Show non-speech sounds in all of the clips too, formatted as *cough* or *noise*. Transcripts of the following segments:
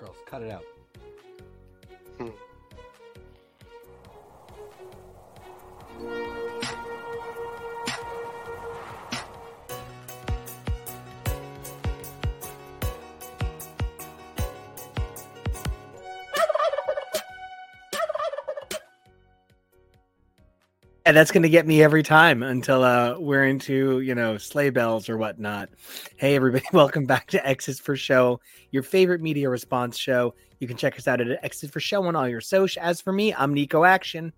Girls, cut it out. And that's going to get me every time until uh, we're into, you know, sleigh bells or whatnot. Hey, everybody, *laughs* welcome back to X Is For Show, your favorite media response show. You can check us out at X Is For Show on all your social. As for me, I'm Nico Action.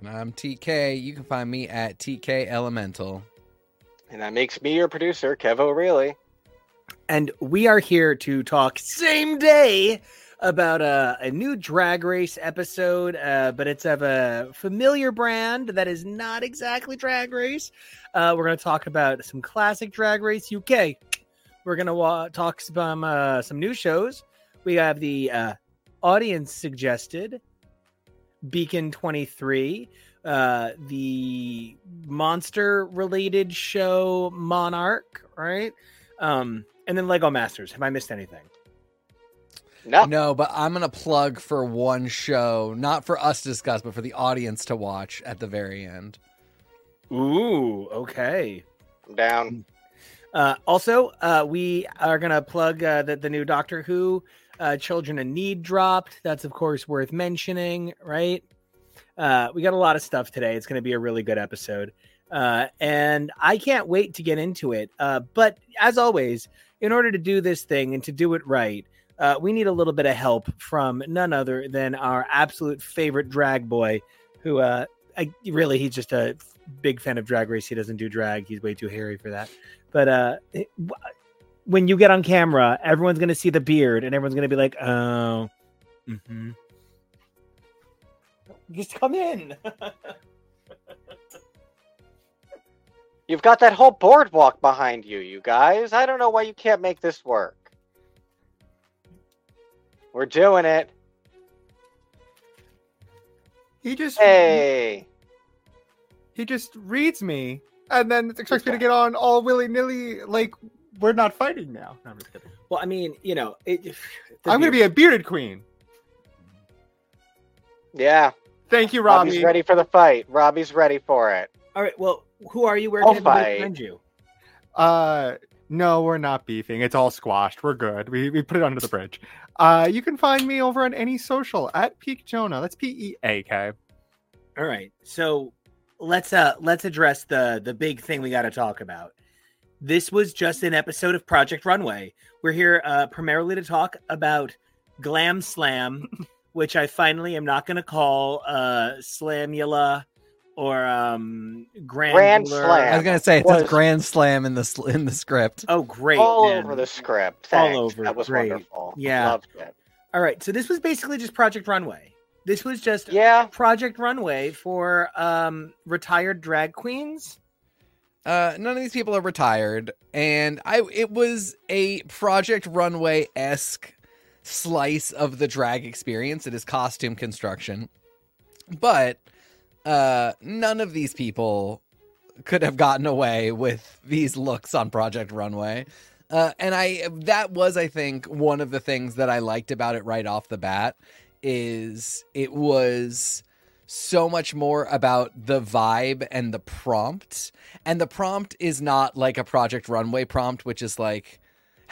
And I'm TK. You can find me at TK Elemental. And that makes me your producer, Kev O'Reilly. And we are here to talk same day about a, a new drag race episode, uh, but it's of a familiar brand that is not exactly drag race. Uh, we're going to talk about some classic drag race UK. We're going to wa- talk some uh, some new shows. We have the uh, audience suggested Beacon 23, uh, the monster related show Monarch, right? Um, and then Lego Masters. Have I missed anything? No. No, but I'm gonna plug for one show, not for us to discuss, but for the audience to watch at the very end. Ooh, okay. I'm down. Uh, also, uh, we are going to plug uh, the, the new Doctor Who uh, Children in Need dropped. That's, of course, worth mentioning, right? Uh, we got a lot of stuff today. It's going to be a really good episode. Uh, and I can't wait to get into it. Uh, but as always, in order to do this thing and to do it right, uh, we need a little bit of help from none other than our absolute favorite drag boy, who uh, I, really he's just a big fan of drag race. He doesn't do drag; he's way too hairy for that. But uh, it- when you get on camera, everyone's going to see the beard, and everyone's going to be like, "Oh, mm-hmm. just come in." *laughs* You've got that whole boardwalk behind you, you guys. I don't know why you can't make this work. We're doing it. He just Hey. he just reads me and then expects me to get on all willy nilly like we're not fighting now. No, I'm just kidding. well, I mean, you know, it, I'm gonna be a bearded queen. Yeah. Thank you, Robbie. Robbie's Robbie. ready for the fight. Robbie's ready for it. all right. Well, who are you? Where I'll can everybody fight. find you? Uh no, we're not beefing. It's all squashed. We're good. We we put it under the bridge. Uh you can find me over on any social at Peak Jonah. That's P E A K. All right. So let's uh let's address the the big thing we got to talk about. This was just an episode of Project Runway. We're here uh primarily to talk about Glam Slam, *laughs* which I finally am not going to call uh Slamula or um Grand, Grand Slam. I was gonna say it Was- says Grand Slam in the sl- in the script. Oh, great. All man. over the script. All over, That was great. wonderful. Yeah. Loved it. All right. So this was basically just Project Runway. This was just Yeah. Project Runway for um retired drag queens. Uh, none of these people are retired, and I it was a Project Runway esque slice of the drag experience. It is costume construction, but uh, none of these people could have gotten away with these looks on Project Runway. Uh, and I that was I think one of the things that I liked about it right off the bat is it was so much more about the vibe and the prompt. And the prompt is not like a Project Runway prompt, which is like,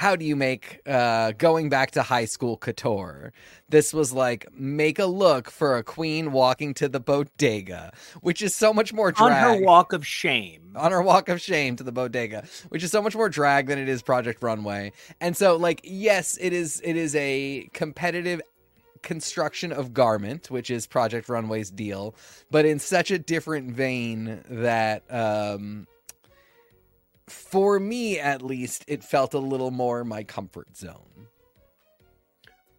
how do you make uh, going back to high school couture? This was like, make a look for a queen walking to the bodega, which is so much more drag. On her walk of shame. on her walk of shame to the bodega, which is so much more drag than it is Project Runway. And so like yes, it is it is a competitive construction of garment, which is Project Runway's deal, but in such a different vein that um for me at least it felt a little more my comfort zone.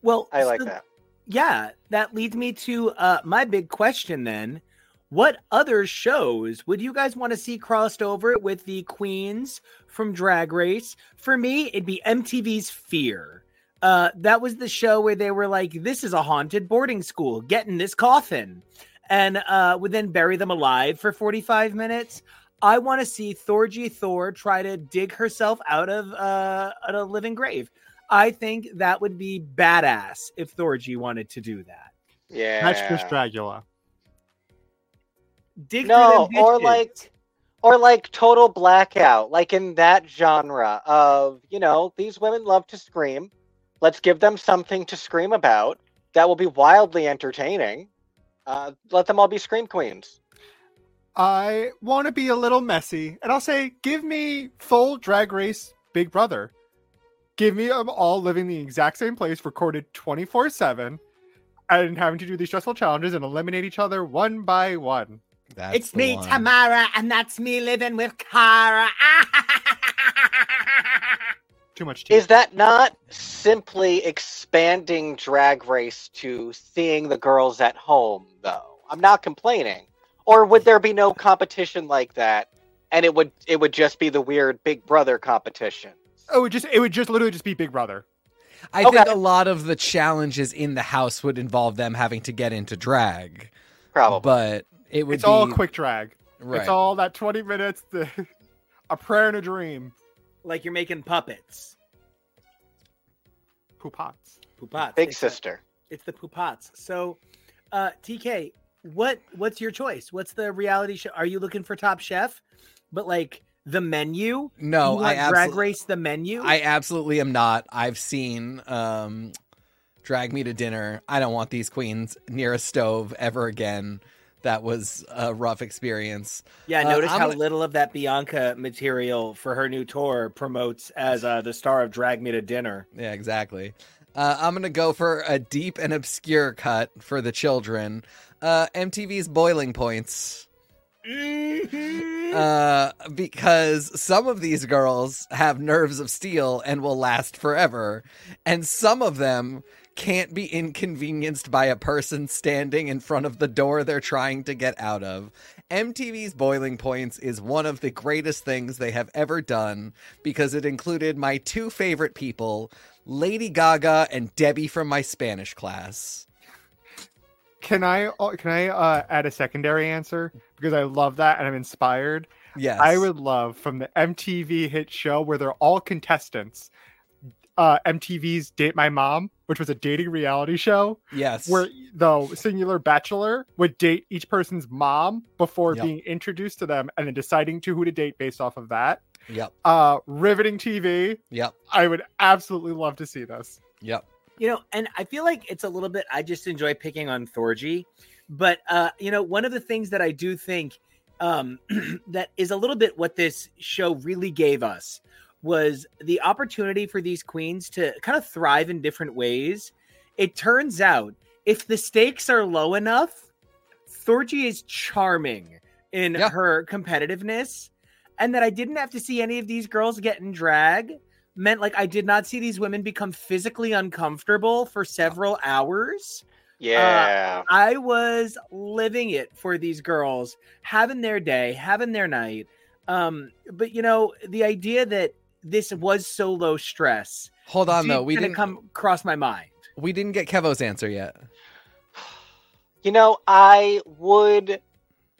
Well, I like so- that. Yeah, that leads me to uh, my big question then. What other shows would you guys want to see crossed over with the queens from Drag Race? For me, it'd be MTV's Fear. Uh, that was the show where they were like, "This is a haunted boarding school. Get in this coffin," and uh, would then bury them alive for forty-five minutes. I want to see Thorgy Thor try to dig herself out of uh, a living grave. I think that would be badass if Thorgy wanted to do that. Yeah. That's just Dragula. Dig No, or like- or like total blackout, like in that genre of, you know, these women love to scream. Let's give them something to scream about that will be wildly entertaining. Uh, let them all be scream queens. I want to be a little messy, and I'll say, give me full Drag Race Big Brother. Give me them all living the exact same place, recorded 24 7, and having to do these stressful challenges and eliminate each other one by one. That's it's me, one. Tamara, and that's me living with Kara. *laughs* Too much tea. Is that not simply expanding Drag Race to seeing the girls at home, though? I'm not complaining. Or would there be no competition like that, and it would it would just be the weird Big Brother competition? Oh, it would just it would just literally just be Big Brother. I Okay. think a lot of the challenges in the house would involve them having to get into drag, Probably. but it would It's be all quick drag. Right. It's all that 20 minutes, the, *laughs* a prayer and a dream. like you're making puppets. Poopats. Poopats. Big It's the- sister. It's the poopats. So, uh, TK, what what's your choice? What's the reality show? Are you looking for Top Chef? But like the menu? no, I want Drag Race the menu? I absolutely am not. I've seen um, drag me to dinner. I don't want these queens near a stove ever again. That was a rough experience. yeah, uh, notice I'm how gonna- little of that Bianca material for her new tour promotes as uh, the star of Drag Me to Dinner. Yeah, exactly. Uh, I'm gonna go for a deep and obscure cut for the children. Uh, MTV's Boiling Points. uh, because some of these girls have nerves of steel and will last forever, and some of them can't be inconvenienced by a person standing in front of the door they're trying to get out of. MTV's Boiling Points is one of the greatest things they have ever done because it included my two favorite people, Lady Gaga and Debbie from my Spanish class. Can I uh, can I uh, add a secondary answer because I love that and I'm inspired. Yes. I would love from the MTV hit show where they're all contestants. Uh, MTV's Date My Mom, which was a dating reality show Yes. where the singular bachelor would date each person's mom before Yep. being introduced to them and then deciding to who to date based off of that. Yep. Uh, riveting TV. Yep. I would absolutely love to see this. Yep. You know, and I feel like it's a little bit. I just enjoy picking on Thorgy, but uh, you know, one of the things that I do think um, *clears throat* that is a little bit what this show really gave us was the opportunity for these queens to kind of thrive in different ways. It turns out if the stakes are low enough, Thorgy is charming in Yeah. her competitiveness, and that I didn't have to see any of these girls get in drag meant like I did not see these women become physically uncomfortable for several hours. Yeah. I was living it for these girls, having their day, having their night. Um, but you know, the idea that this was so low stress Hold on though. We didn't come across my mind. we didn't get Kevo's answer yet. *sighs* You know, I would.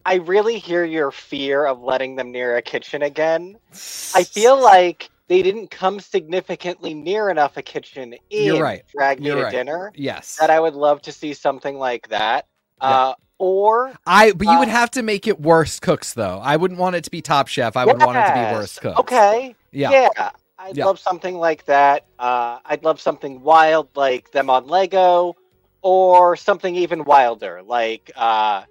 I really hear your fear of letting them near a kitchen again. I feel *sighs* like they didn't come significantly near enough a kitchen in You're right. Drag Me You're to right. Dinner yes. that I would love to see something like that. Yeah. Uh, or I but you would Uh, have to make it worse cooks though. I wouldn't want it to be Top Chef. I would want it to be worse cooks. Okay. Yeah. Yeah. I'd Yeah. love something like that. Uh, I'd love something wild like them on Lego, or something even wilder like uh,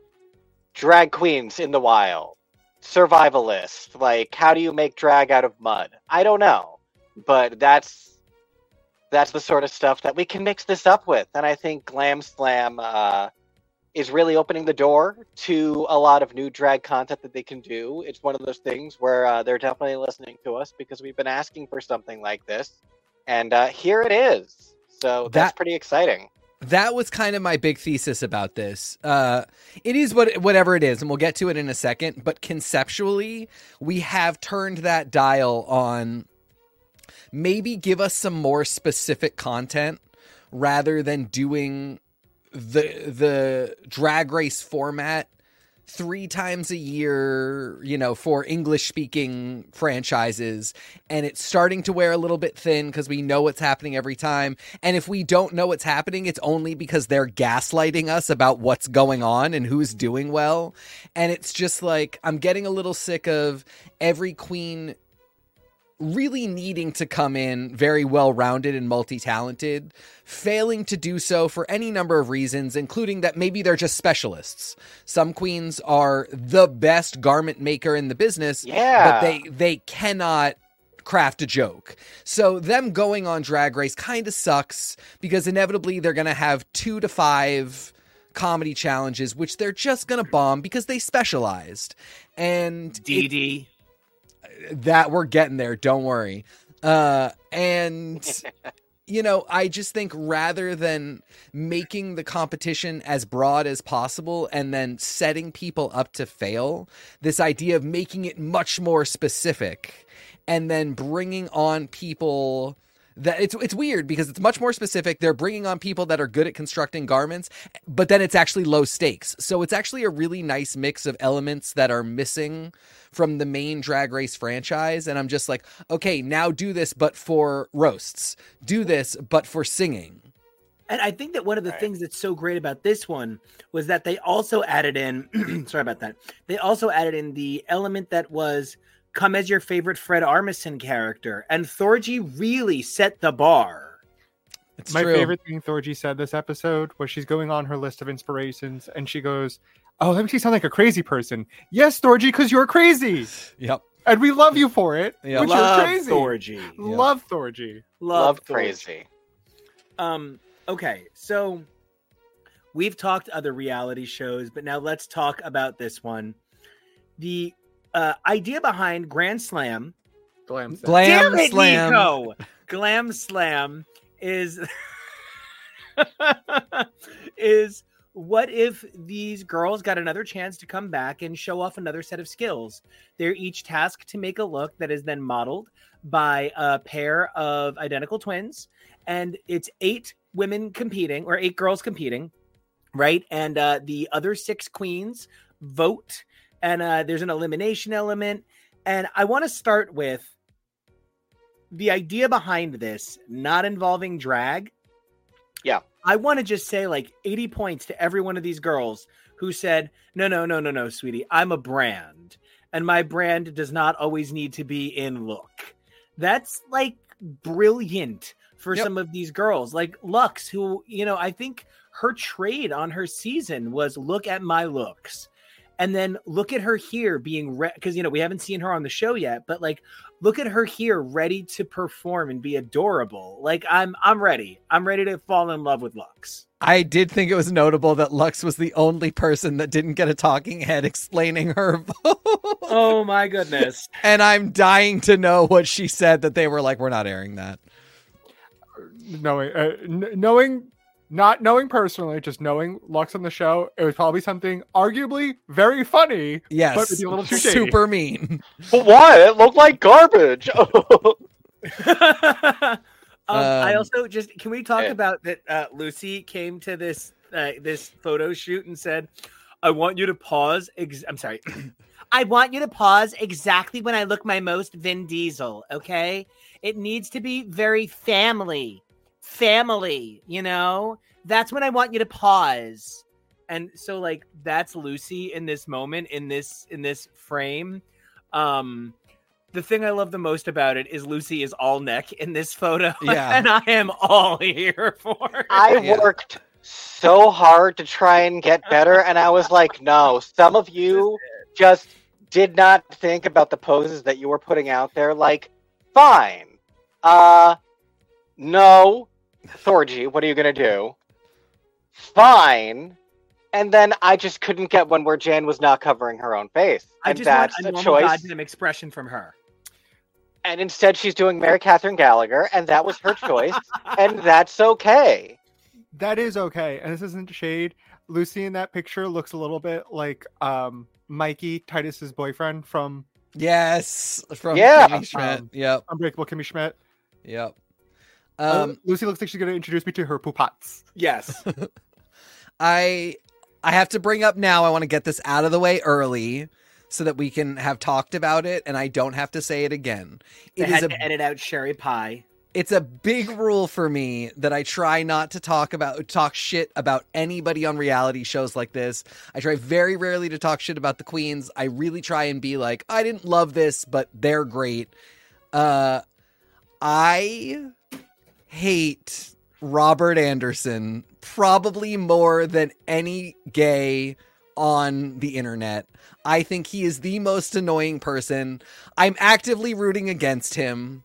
drag queens in the wild, survivalist. Like, how do you make drag out of mud? I don't know, but that's that's the sort of stuff that we can mix this up with, and I think Glam Slam uh, is really opening the door to a lot of new drag content that they can do. It's one of those things where uh, they're definitely listening to us because we've been asking for something like this, and uh, here it is. So that's That- pretty exciting. That was kind of my big thesis about this. Uh, it is what whatever it is, and we'll get to it in a second. But conceptually, we have turned that dial on. Maybe give us some more specific content rather than doing the the drag race format three times a year, you know, for English speaking franchises. And it's starting to wear a little bit thin because we know what's happening every time. And if we don't know what's happening, it's only because they're gaslighting us about what's going on and who's doing well. And it's just like, I'm getting a little sick of every queen really needing to come in very well rounded and multi talented, failing to do so for any number of reasons, including that maybe they're just specialists. Some queens are the best garment maker in the business, Yeah. but they they cannot craft a joke. So them going on drag race kind of sucks because inevitably they're going to have 2 to 5 comedy challenges which they're just going to bomb because they specialized. And DD. That we're getting there don't worry. Uh and *laughs* you know i just think rather than making the competition as broad as possible and then setting people up to fail this idea of making it much more specific and then bringing on people that it's it's weird because it's much more specific. They're bringing on people that are good at constructing garments, but then it's actually low stakes. So it's actually a really nice mix of elements that are missing from the main Drag Race franchise. And I'm just like, okay, now do this, but for roasts. Do this, but for singing. And I think that one of the Right. things that's so great about this one was that they also added in, *clears throat* sorry about that. They also added in the element that was come as your favorite Fred Armisen character. And Thorgy really set the bar. It's My true. favorite thing Thorgy said this episode was she's going on her list of inspirations and she goes, Oh, that makes you sound like a crazy person. Yes, Thorgy, because you're crazy. *sighs* Yep. And we love you for it. Yeah. But Love you're crazy. Thorgy. Love Thorgy. Love, Love Thorgy. crazy. Um, okay, so we've talked other reality shows, but now let's talk about this one. The uh, idea behind Grand Slam Glam. set. Glam Damn it, slam. Nico! Glam Slam is *laughs* is what if these girls got another chance to come back and show off another set of skills? They're each tasked to make a look that is then modeled by a pair of identical twins, and it's eight women competing or eight girls competing, right? And uh, the other six queens vote, and uh, there's an elimination element. And I want to start with the idea behind this not involving drag. Yeah. I want to just say like 80 points to every one of these girls who said, no, no, no, no, no, sweetie, I'm a brand. And my brand does not always need to be in look. That's like brilliant for Yep. some of these girls. Like Lux, who, you know, I think her trade on her season was look at my looks. And then look at her here being re because you know we haven't seen her on the show yet, but like look at her here ready to perform and be adorable. Like I'm I'm ready. I'm ready to fall in love with Lux. I did think it was notable that Lux was the only person that didn't get a talking head explaining her *laughs* vote. Oh my goodness. and I'm dying to know what she said that they were like, we're not airing that. Knowing, uh, n- knowing, not knowing personally, just knowing Lux on the show, it was probably something arguably very funny. Yes. But maybe a little too shady. super mean. *laughs* But why? It looked like garbage. *laughs* *laughs* um, I Um, also just can we talk Yeah. about that? Uh, Lucy came to this uh, this photo shoot and said, "I want you to pause." Ex- I'm sorry. *clears throat* I want you to pause exactly when I look my most Vin Diesel. Okay, it needs to be very family, family. You know, that's when I want you to pause. And so, like, that's Lucy in this moment, in this in this frame. Um, the thing I love the most about it is Lucy is all neck in this photo. *laughs* Yeah. and I am all here for it. I Yeah. worked so hard to try and get better, and I was like, no, some of you just did not think about the poses that you were putting out there. Like, fine. Uh, no. Thorgy, what are you going to do? Fine. And then I just couldn't get one where Jan was not covering her own face. I And just want that's a a normal choice. goddamn expression from her. And instead, she's doing Mary Catherine Gallagher, and that was her choice, *laughs* and that's okay. That is okay, and this isn't shade. Lucy in that picture looks a little bit like um Mikey Titus's boyfriend from Yes. From Yeah. Kimmy Schmidt. Um, yep. Unbreakable Kimmy Schmidt. Yep. Uh, Um, Lucy looks like she's going to introduce me to her poopats. Yes. *laughs* I I have to bring up now. I want to get this out of the way early so that we can have talked about it and I don't have to say it again. They It had is a to edit out Sherry Pie. it's a big rule for me that I try not to talk about talk shit about anybody on reality shows like this. I try very rarely to talk shit about the queens. I really try and be like, I didn't love this, but they're great. Uh I hate Robert Anderson probably more than any gay on the internet. I think he is the most annoying person. I'm actively rooting against him.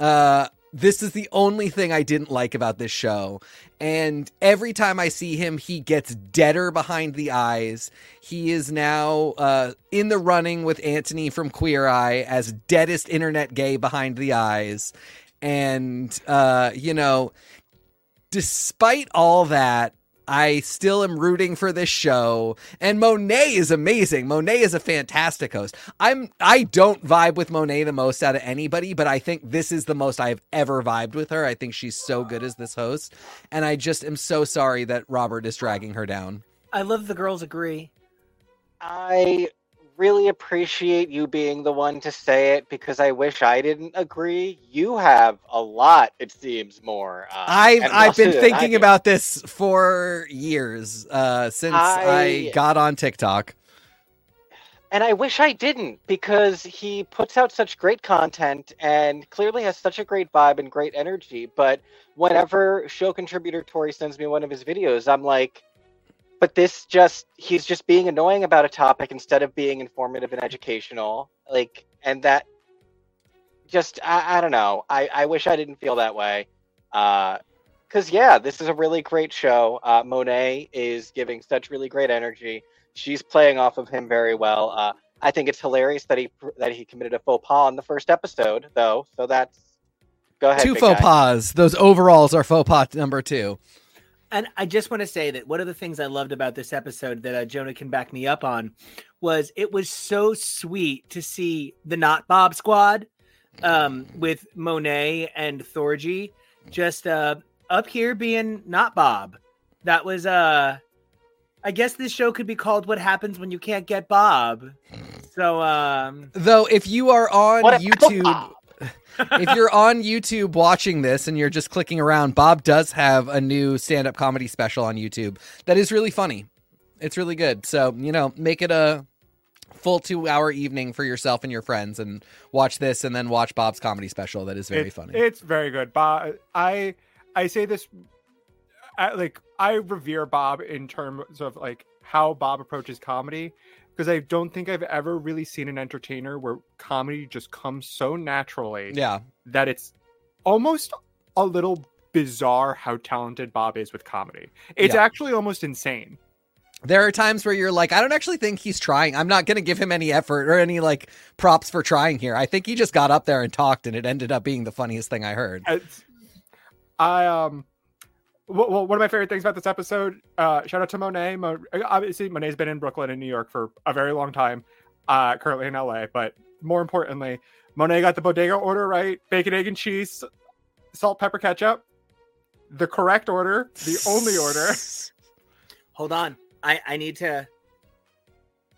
Uh this is the only thing I didn't like about this show. And every time I see him, he gets deader behind the eyes. He is now uh, in the running with Anthony from Queer Eye as deadest internet gay behind the eyes. And, uh, you know, despite all that, I still am rooting for this show. And Monet is amazing. Monet is a fantastic host. I'm I don't vibe with Monet the most out of anybody, but I think this is the most I've ever vibed with her. I think she's so good as this host. And I just am so sorry that Robert is dragging her down. I love the girls agree. I really appreciate you being the one to say it because I wish I didn't agree. You have a lot, it seems, more. Uh, I've I've been do than I thinking about this for years, uh, since I... I- got on TikTok. And I wish I didn't because he puts out such great content and clearly has such a great vibe and great energy. But whenever show contributor Tori sends me one of his videos, I'm like, but this just, he's just being annoying about a topic instead of being informative and educational. Like, and that just, I, I don't know. I, I wish I didn't feel that way. Uh, because yeah, this is a really great show. Uh, Monet is giving such really great energy she's playing off of him very well. Uh, I think it's hilarious that he that he committed a faux pas in the first episode, though. So that's go ahead. Two faux guy. pas. Those overalls are faux pas number two. And I just want to say that one of the things I loved about this episode that uh, Jonah can back me up on was it was so sweet to see the Not Bob squad um, with Monet and Thorgy just uh, up here being Not Bob. That was, uh, I guess this show could be called What Happens When You Can't Get Bob. So, um, Though, if you are on YouTube, Bob. *laughs* if you're on YouTube watching this and you're just clicking around, Bob does have a new stand up comedy special on YouTube that is really funny. It's really good. So, you know, make it a full two hour evening for yourself and your friends and watch this and then watch Bob's comedy special that is very it's, funny. It's very good. Bob, I I say this, I, like I revere Bob in terms of like how Bob approaches comedy because I don't think I've ever really seen an entertainer where comedy just comes so naturally yeah. that it's almost a little bizarre how talented Bob is with comedy. It's Yeah. actually almost insane. There are times where you're like, I don't actually think he's trying. I'm not going to give him any effort or any like props for trying here. I think he just got up there and talked and it ended up being the funniest thing I heard. It's, I um, well, one of my favorite things about this episode. Uh, shout out to Monet. Mo, obviously, Monet's been in Brooklyn and New York for a very long time. Uh, currently in LA, but more importantly, Monet got the bodega order right: bacon, egg, and cheese, salt, pepper, ketchup. The correct order, the only order. *laughs* hold on. I, I need to.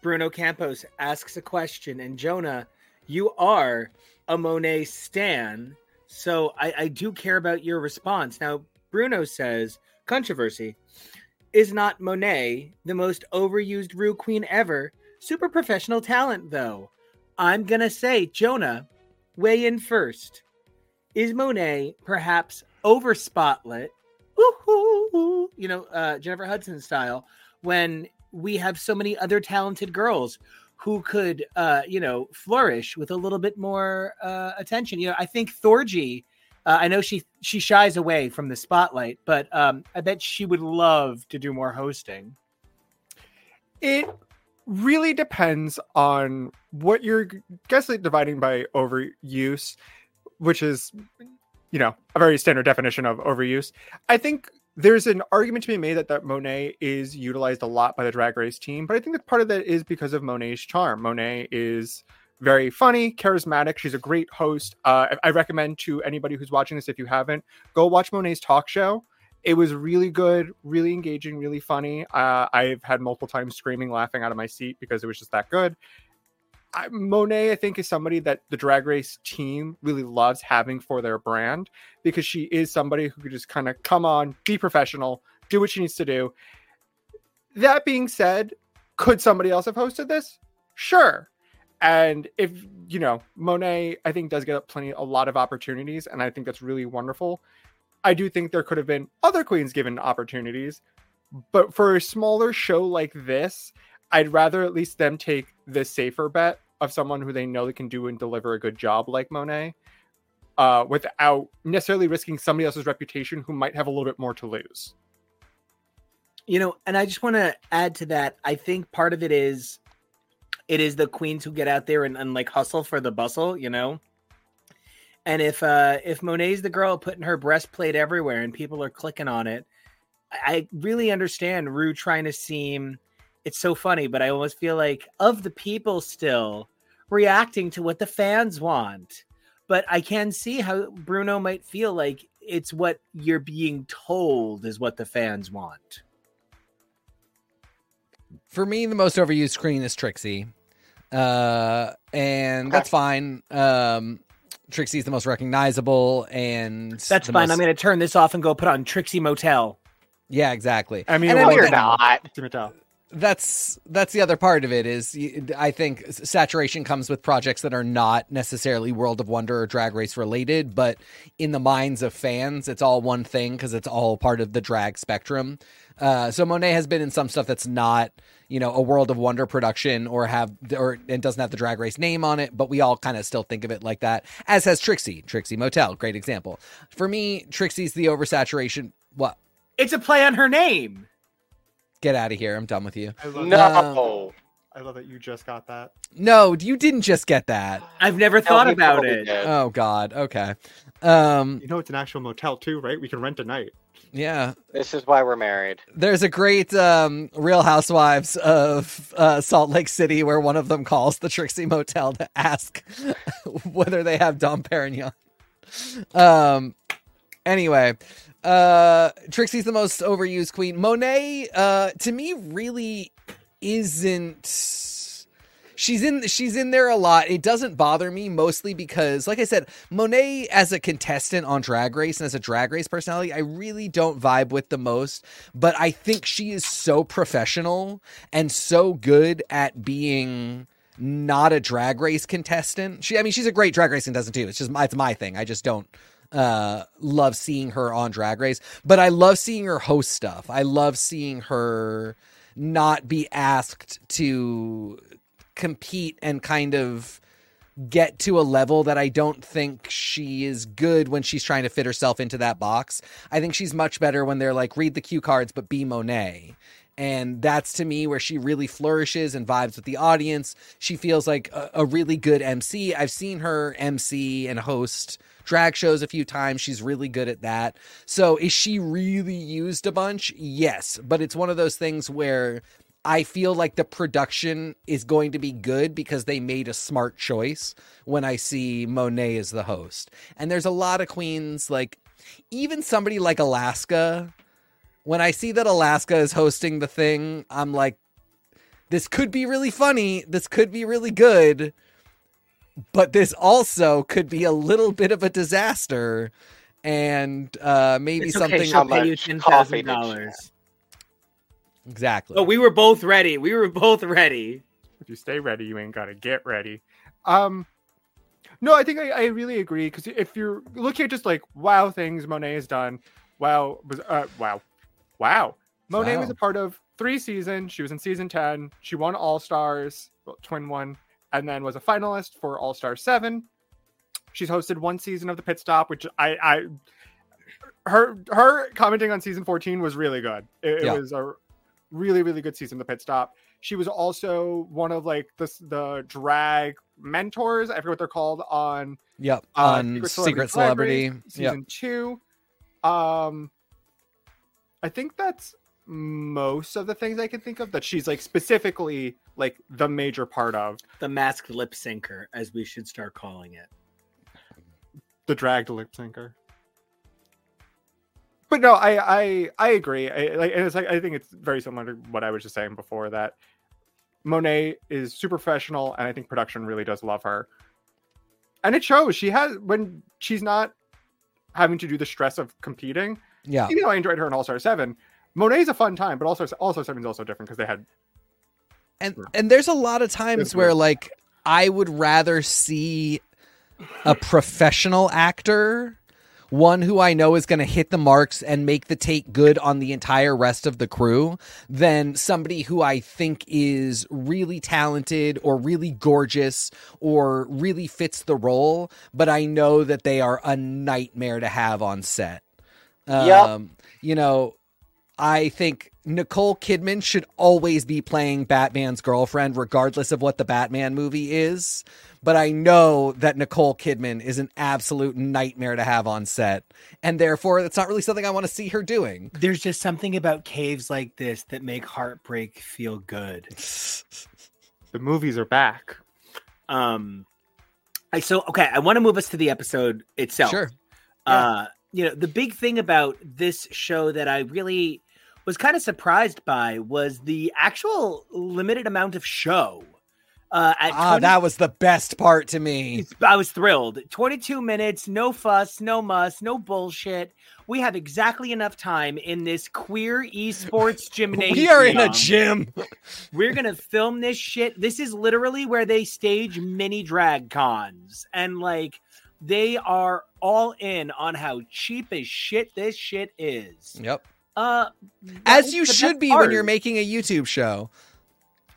Bruno Campos asks a question, and Jonah, you are a Monet stan, so I, I do care about your response. Now, Bruno says, controversy. Is not Monet the most overused Ru Queen ever? Super professional talent, though. I'm gonna say, Jonah, weigh in first. Is Monet perhaps over spotlit? You know, uh, Jennifer Hudson style, when we have so many other talented girls who could, uh, you know, flourish with a little bit more uh, attention. You know, I think Thorgy. Uh, I know she she shies away from the spotlight, but um, I bet she would love to do more hosting. It really depends on what you're guess like dividing by overuse, which is you know a very standard definition of overuse. I think there's an argument to be made that that Monet is utilized a lot by the Drag Race team, but I think that part of that is because of Monet's charm. Monet is very funny, charismatic. She's a great host. Uh, I, recommend to anybody who's watching this, if you haven't, go watch Monet's talk show. It was really good, really engaging, really funny. Uh, I've had multiple times screaming, laughing out of my seat because it was just that good. I, Monet, I think, is somebody that the drag race team really loves having for their brand because she is somebody who could just kind of come on, be professional, do what she needs to do. That being said, could somebody else have hosted this? Sure. And if you know, Monet, I think does get plenty a lot of opportunities, and I think that's really wonderful. I do think there could have been other queens given opportunities, but for a smaller show like this, I'd rather at least them take the safer bet of someone who they know they can do and deliver a good job like Monet, uh, without necessarily risking somebody else's reputation who might have a little bit more to lose. You know, and I just want to add to that. I think part of it is it is the queens who get out there and, and like hustle for the bustle, you know. And if uh if Monet's the girl putting her breastplate everywhere and people are clicking on it, I really understand Ru trying to seem it's so funny, but I almost feel like of the people still reacting to what the fans want. But I can see how Bruno might feel like it's what you're being told is what the fans want. For me, the most overused screen is Trixie. Uh, and Okay. that's fine. Um, Trixie's the most recognizable, and That's fine. most- I'm going to turn this off and go put on Trixie Motel. Yeah, exactly. I mean, And well, No, mean, you're not. To Mattel. that's that's the other part of it is I think saturation comes with projects that are not necessarily World of Wonder or Drag Race related, but in the minds of fans, it's all one thing because it's all part of the drag spectrum. Uh, so Monet has been in some stuff that's not you know a World of Wonder production or have or it doesn't have the Drag Race name on it, but we all kind of still think of it like that. As has Trixie, Trixie Motel, great example. For me, Trixie's the oversaturation. What? It's a play on her name. Get out of here! I'm done with you. I love, No. I love that you just got that. No, you didn't just get that. I've never thought he about it. did. Oh God. Okay. Um. You know, it's an actual motel too, right? We can rent a night. Yeah. This is why we're married. There's a great um, Real Housewives of uh, Salt Lake City where one of them calls the Trixie Motel to ask *laughs* whether they have Dom Perignon. Um. Anyway, uh, Trixie's the most overused queen. Monet, uh, to me, really isn't. She's in she's in there a lot. It doesn't bother me mostly because like I said, Monet as a contestant on Drag Race and as a Drag Race personality, I really don't vibe with the most, but I think she is so professional and so good at being not a drag race contestant. She I mean she's a great drag race contestant too. It's just my, it's my thing. I just don't uh love seeing her on drag race, but I love seeing her host stuff. I love seeing her not be asked to compete and kind of get to a level that I don't think she is good when she's trying to fit herself into that box. I think she's much better when they're like, read the cue cards, but be Monet. And that's to me where she really flourishes and vibes with the audience. She feels like a, a really good MC. I've seen her MC and host drag shows a few times. She's really good at that. So is she really used a bunch? Yes. But it's one of those things where I feel like the production is going to be good because they made a smart choice when I see Monet as the host. And there's a lot of queens, like even somebody like Alaska. When I see that Alaska is hosting the thing, I'm like, this could be really funny. This could be really good. But this also could be a little bit of a disaster. And uh, maybe it's something. Okay, will pay you $10,000. Exactly. Oh, we were both ready. We were both ready. If you stay ready, you ain't gotta get ready. Um, no, I think I, I really agree because if you're looking at just like wow things Monet has done, wow was uh wow, wow. Monet was a part of three seasons. She was in season ten. She won All Stars, well, Twin one, and then was a finalist for All Star seven. She's hosted one season of the Pit Stop, which I I her her commenting on season fourteen was really good. It, it was a really really good season. The Pit Stop. She was also one of like the the drag mentors. I forget what they're called on Yep. uh, on Secret Drag Celebrity. Race, Yep. season two. Um, I think that's most of the things I can think of that she's like specifically like the major part of The masked lip syncer, as we should start calling it. the dragged lip syncer. But no, I I I agree. I, like, and it's like I think it's very similar to what I was just saying before that Monet is super professional, and I think production really does love her, and it shows. She has when she's not having to do the stress of competing. Yeah. Even though I enjoyed her in All Star Seven, Monet's a fun time, but also All Star Seven is also different because they had And and there's a lot of times where like I would rather see a professional actor, one who I know is going to hit the marks and make the take good on the entire rest of the crew, than somebody who I think is really talented or really gorgeous or really fits the role, but I know that they are a nightmare to have on set. Yep. Um, you know, I think Nicole Kidman should always be playing Batman's girlfriend, regardless of what the Batman movie is. But I know that Nicole Kidman is an absolute nightmare to have on set. And therefore, it's not really something I want to see her doing. There's just something about caves like this that make heartbreak feel good. *laughs* the movies are back. Um, I so okay. I want to move us to the episode itself. Sure. Uh, you know, the big thing about this show that I really was kind of surprised by was the actual limited amount of show. Uh, at Ah, 20 that was the best part to me. I was thrilled. 22 minutes, no fuss, no muss, no bullshit. We have exactly enough time in this queer esports *laughs* gymnasium. We are in a gym. We're gonna film this shit. This is literally where they stage mini drag cons, and like they are all in on how cheap as shit this shit is. Yep. Uh, As you should be when you're making a YouTube show.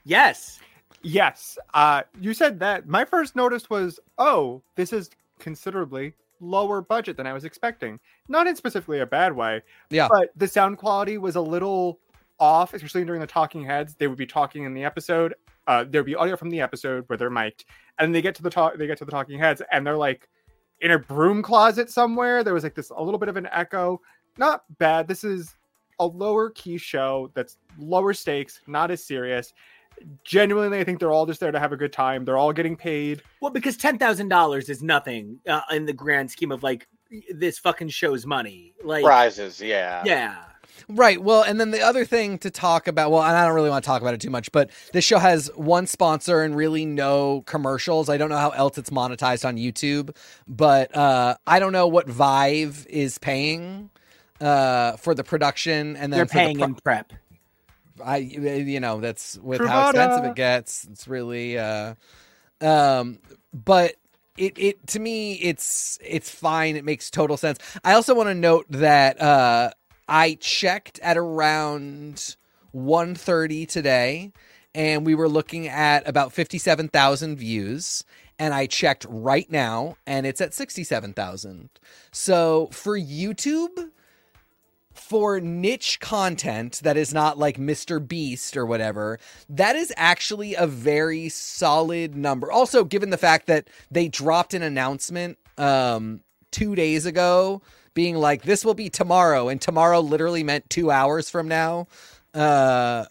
Yes, Yes. Uh you said that. My first notice was, oh, this is considerably lower budget than I was expecting. Not in specifically a bad way. Yeah. But the sound quality was a little off, especially during the talking heads. They would be talking in the episode. Uh there'd be audio from the episode where they're mic'd, and they get to the talk they get to the talking heads and they're like in a broom closet somewhere. There was like this a little bit of an echo. Not bad. This is a lower key show that's lower stakes, not as serious. Genuinely, I think they're all just there to have a good time. They're all getting paid. well, because ten thousand dollars is nothing uh, in the grand scheme of like this fucking show's money. Like, Prizes, yeah. yeah, Right. Well, and then the other thing to talk about, well, and I don't really want to talk about it too much, but this show has one sponsor and really no commercials. I don't know how else it's monetized on YouTube, but uh, I don't know what Vive is paying uh, for the production, and then they're for the paying pro- in prep. I you know that's with how expensive it gets. It's really uh um but it it to me it's it's fine. It makes total sense. I also want to note that uh I checked at around 1:30 today and we were looking at about 57,000 views and I checked right now and it's at 67,000. So for YouTube for niche content that is not like Mr. Beast or whatever, that is actually a very solid number. Also, given the fact that they dropped an announcement um, two days ago being like, this will be tomorrow, and tomorrow literally meant two hours from now. Uh,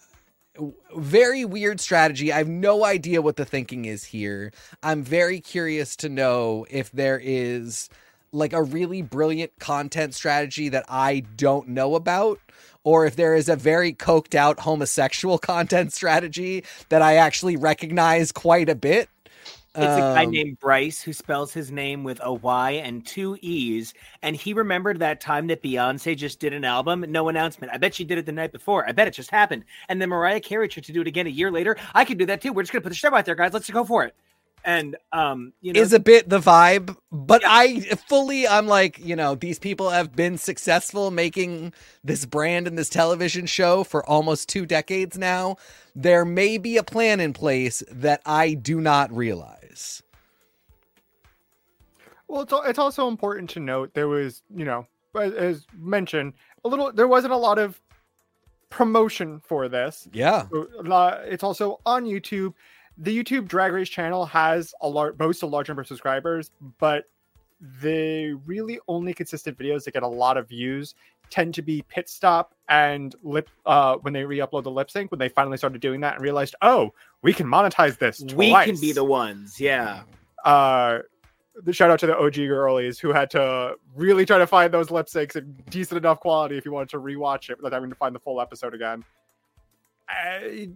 very weird strategy. I have no idea what the thinking is here. I'm very curious to know if there is like a really brilliant content strategy that I don't know about or if there is a very coked out homosexual *laughs* content strategy that I actually recognize quite a bit. It's a guy Um, named Bryce who spells his name with a Y and two E's. And he remembered that time that Beyonce just did an album, no announcement. I bet she did it the night before. I bet it just happened. And then Mariah Carey tried to do it again a year later. I could do that too. We're just gonna put the show out there, guys. Let's go for it. And um, you know, is a bit the vibe, but I fully I'm like, you know, these people have been successful making this brand and this television show for almost 2 decades now. There may be a plan in place that I do not realize. Well, it's it's also important to note there was, you know, as, as mentioned, a little. There wasn't a lot of promotion for this. Yeah. Uh, It's also on YouTube. The YouTube Drag Race channel has a large, boasts a large number of subscribers, but the really only consistent videos that get a lot of views tend to be pit stop and lip uh when they re-upload the lip sync when they finally started doing that and realized oh we can monetize this we can be the ones. Yeah. uh the shout out to the OG girlies who had to really try to find those lip syncs in decent enough quality if you wanted to rewatch it without having to find the full episode again. I,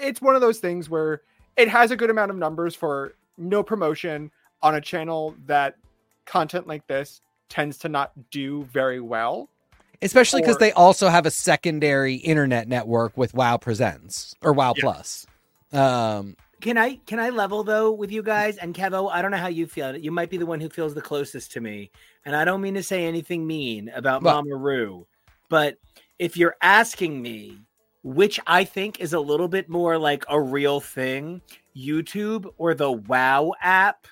it's one of those things where it has a good amount of numbers for no promotion on a channel that content like this tends to not do very well. Especially because they also have a secondary internet network with WoW Presents or WoW Yeah. Plus. Um, Can I can I level though with you guys and Kevo? I don't know how you feel. You might be the one who feels the closest to me, and I don't mean to say anything mean about Well- Mama Ru, but if you're asking me, which I think is a little bit more like a real thing, YouTube or the WoW app,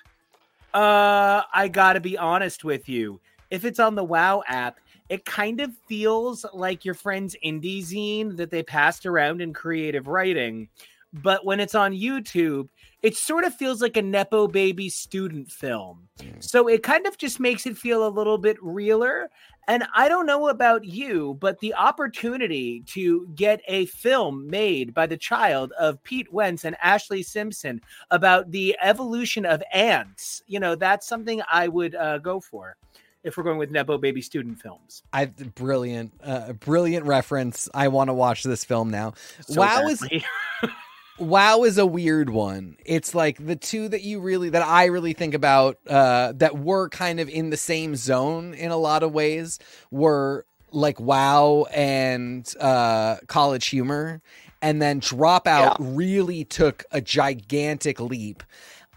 uh, I gotta be honest with you. If it's on the WoW app, it kind of feels like your friend's indie zine that they passed around in creative writing. But when it's on YouTube, it sort of feels like a Nepo baby student film. Mm. So it kind of just makes it feel a little bit realer. And I don't know about you, but the opportunity to get a film made by the child of Pete Wentz and Ashlee Simpson about the evolution of ants, you know, that's something I would uh, go for if we're going with Nepo baby student films. I brilliant, uh, brilliant reference. I want to watch this film now. So WoW is badly. *laughs* WoW is a weird one. It's like the two that you really that I really think about uh that were kind of in the same zone in a lot of ways were like WoW and uh College Humor and then Dropout really took a gigantic leap.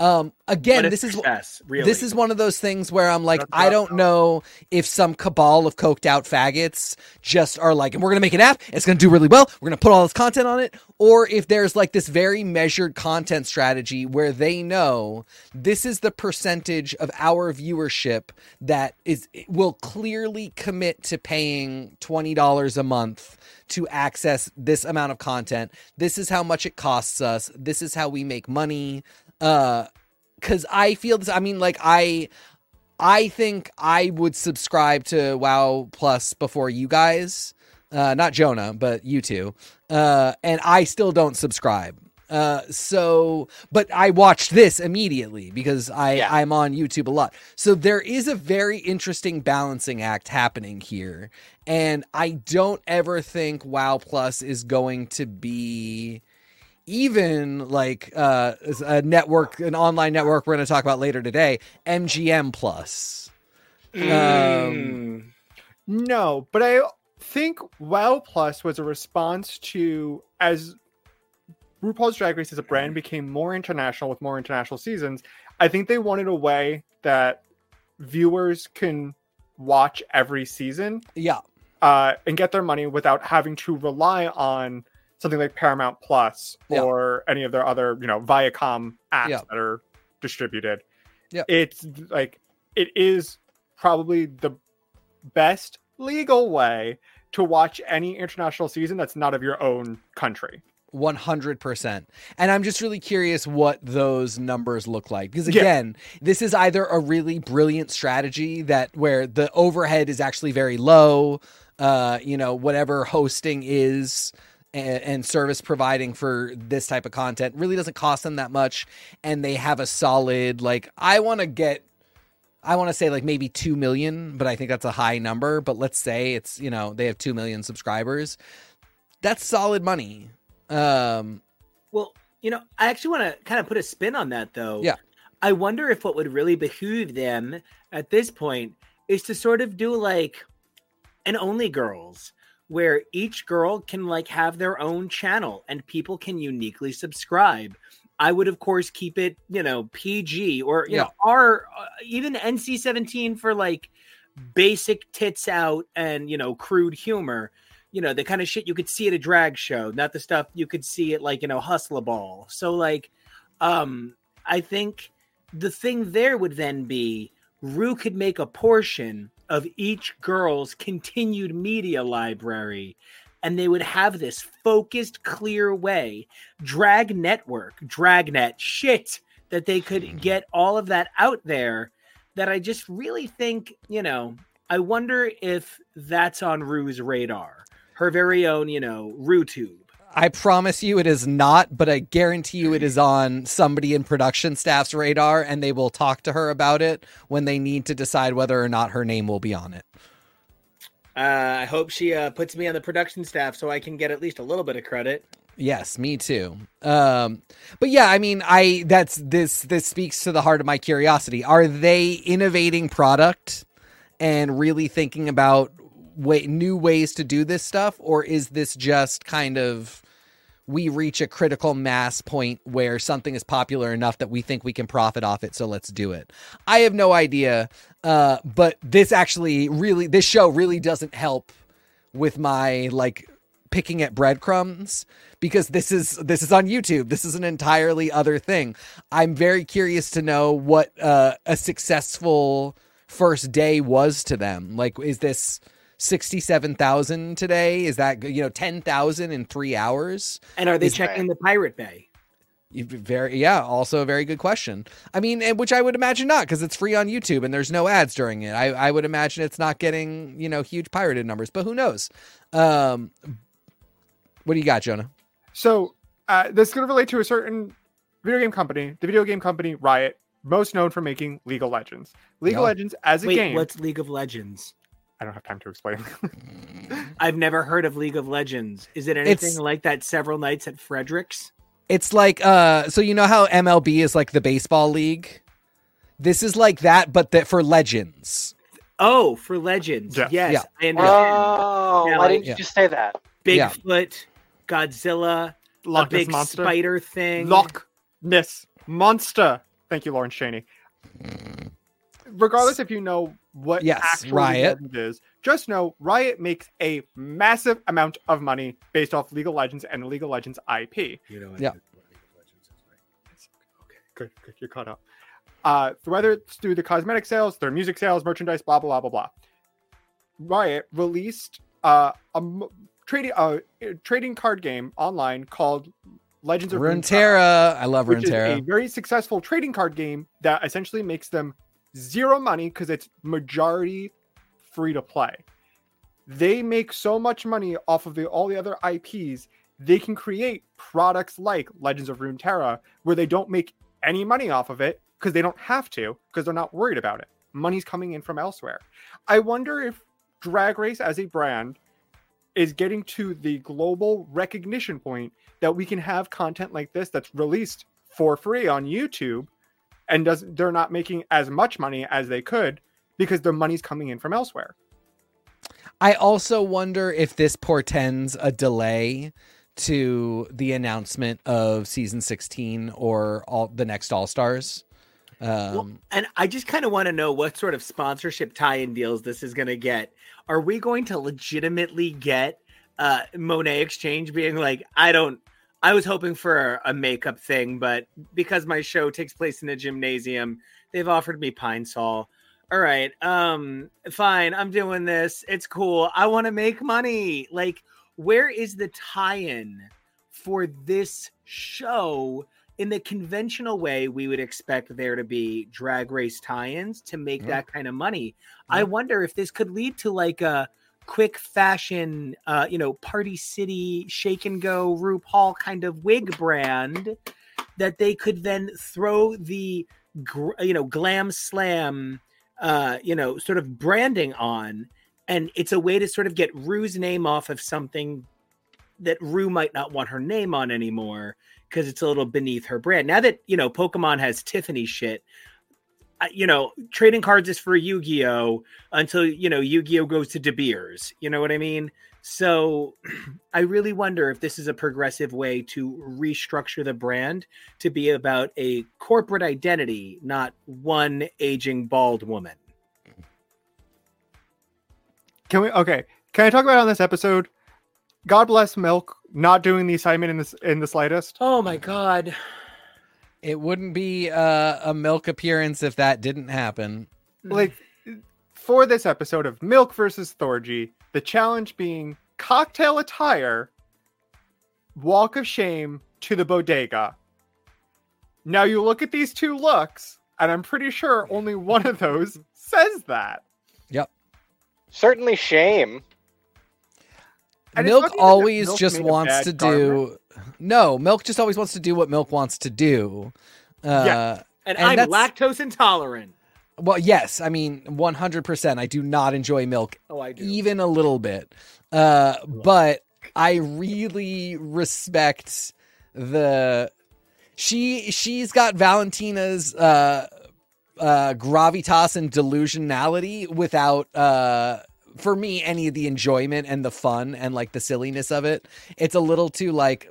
Um again, this is success, really. this is one of those things where I'm like, I don't know if some cabal of coked out faggots just are like, and we're gonna make an app, it's gonna do really well, we're gonna put all this content on it, or if there's like this very measured content strategy where they know this is the percentage of our viewership that is will clearly commit to paying twenty dollars a month to access this amount of content. This is how much it costs us. This is how we make money. Uh because I feel this. I mean, like I, I think I would subscribe to WoW Plus before you guys, uh, not Jonah, but you two, uh, and I still don't subscribe. Uh, so, but I watched this immediately because I Yeah. I'm on YouTube a lot. So there is a very interesting balancing act happening here, and I don't ever think WoW Plus is going to be even like uh, a network, an online network we're going to talk about later today, MGM Plus. Um, Mm. No, but I think WoW Plus was a response to as RuPaul's Drag Race as a brand became more international with more international seasons. I think they wanted a way that viewers can watch every season yeah, uh, and get their money without having to rely on something like Paramount Plus Yeah. or any of their other, you know, Viacom apps Yeah. that are distributed. Yeah. It's like it is probably the best legal way to watch any international season that's not of your own country. 100%. And I'm just really curious what those numbers look like because Yeah. again, this is either a really brilliant strategy that where the overhead is actually very low, uh, you know, whatever hosting is and, and service providing for this type of content really doesn't cost them that much and they have a solid like I want to get I want to say like maybe 2 million, but I think that's a high number, but let's say it's, you know, they have 2 million subscribers. That's solid money. Um Well, you know, I actually want to kind of put a spin on that, though. Yeah. I wonder if what would really behoove them at this point is to sort of do like an Only Girls, where each girl can like have their own channel and people can uniquely subscribe. I would, of course, keep it, you know, PG or you Yeah. know, R, uh, even NC seventeen for like basic tits out and you know crude humor you know the kind of shit you could see at a drag show not the stuff you could see at like you know Hustlaball so like um i think the thing there would then be Ru could make a portion of each girl's continued media library and they would have this focused clear way drag network dragnet shit that they could hmm. get all of that out there that i just really think you know i wonder if that's on Ru's radar her very own, you know, RuTube. I promise you it is not, but I guarantee you it is on somebody in production staff's radar and they will talk to her about it when they need to decide whether or not her name will be on it. Uh, I hope she uh, puts me on the production staff so I can get at least a little bit of credit. Yes, me too. Um, but yeah, I mean, I that's this this speaks to the heart of my curiosity. Are they innovating product and really thinking about way, new ways to do this stuff, or is this just kind of we reach a critical mass point where something is popular enough that we think we can profit off it, so let's do it? I have no idea. Uh, but this actually really, this show really doesn't help with my like picking at breadcrumbs because this is this is on YouTube. This is an entirely other thing. I'm very curious to know what uh, a successful first day was to them. Like, is this sixty-seven thousand today? Is that you know ten thousand in three hours? And are they Is- checking the Pirate Bay? Very yeah. Also a very good question. I mean, which I would imagine not because it's free on YouTube and there's no ads during it. I I would imagine it's not getting you know huge pirated numbers, but who knows? Um, what do you got, Jonah? So uh, this is going to relate to a certain video game company, the video game company Riot, most known for making League of Legends. League Yeah. of Legends as a Wait, game. what's League of Legends? I don't have time to explain. I've never heard of League of Legends. Is it anything It's- like that several nights at Fredericks? It's like uh so you know how MLB is like the baseball league? This is like that but that for legends. Oh, for Legends. Yeah. Yes, Yeah. I understand. Oh, Yeah, why didn't yeah. you just say that? yeah. Bigfoot, Godzilla, a Loch Ness big monster. spider thing. Loch Ness monster. Thank you, Lawrence Cheney. Regardless if you know what Yes, actual Riot. League of Legends is, just know Riot makes a massive amount of money based off League of Legends and League of Legends IP. You know, Yeah. Okay, good, good, you're caught up. Uh, whether it's through the cosmetic sales, their music sales, merchandise, blah blah blah blah blah. Riot released uh, a m- trading uh, a trading card game online called Legends of Runeterra. I love which is a very successful trading card game that essentially makes them zero money because it's majority free to play. They make so much money off of the, all the other IPs, they can create products like Legends of Runeterra where they don't make any money off of it because they don't have to because they're not worried about it. Money's coming in from elsewhere. I wonder if Drag Race as a brand is getting to the global recognition point that we can have content like this that's released for free on YouTube and does they're not making as much money as they could because their money's coming in from elsewhere. I also wonder if this portends a delay to the announcement of season 16 or all the next All Stars. Um, Well, and I just kind of want to know what sort of sponsorship tie-in deals this is going to get. Are we going to legitimately get uh, Monét X Change being like, I don't, I was hoping for a makeup thing, but because my show takes place in a gymnasium, they've offered me Pine Sol. All right, um, fine, I'm doing this. It's cool. I want to make money. Like, where is the tie-in for this show? in the conventional way we would expect there to be drag race tie-ins to make Yeah. that kind of money i wonder if this could lead to like a quick fashion uh you know party city shake and go rupaul kind of wig brand that they could then throw the you know glam slam uh you know sort of branding on and it's a way to sort of get Ru's name off of something that Ru might not want her name on anymore because it's a little beneath her brand. Now that you know Pokemon has Tiffany shit, you know trading cards is for Yu-Gi-Oh until you know Yu-Gi-Oh goes to De Beers. You know what I mean? So *clears throat* I really wonder if this is a progressive way to restructure the brand to be about a corporate identity, not one aging bald woman. Can we okay? Can I talk about on this episode? God bless Milk not doing the assignment in this in the slightest. Oh my god. It wouldn't be uh, a milk appearance if that didn't happen. Like for this episode of Milk versus Thorgy, the challenge being cocktail attire, walk of shame to the bodega. Now you look at these two looks, and I'm pretty sure only one of those says that. Yep. Certainly shame. And Milk not even that always Milk just wants bad to garment. do. No, Milk just always wants to do what Milk wants to do. Uh, Yeah. And, And I'm lactose intolerant. Well, yes, I mean, 100%. I do not enjoy milk Oh, I do. even a little bit. Uh, but I really respect the she she's got Valentina's uh uh gravitas and delusionality without uh for me any of the enjoyment and the fun and like the silliness of it. It's a little too like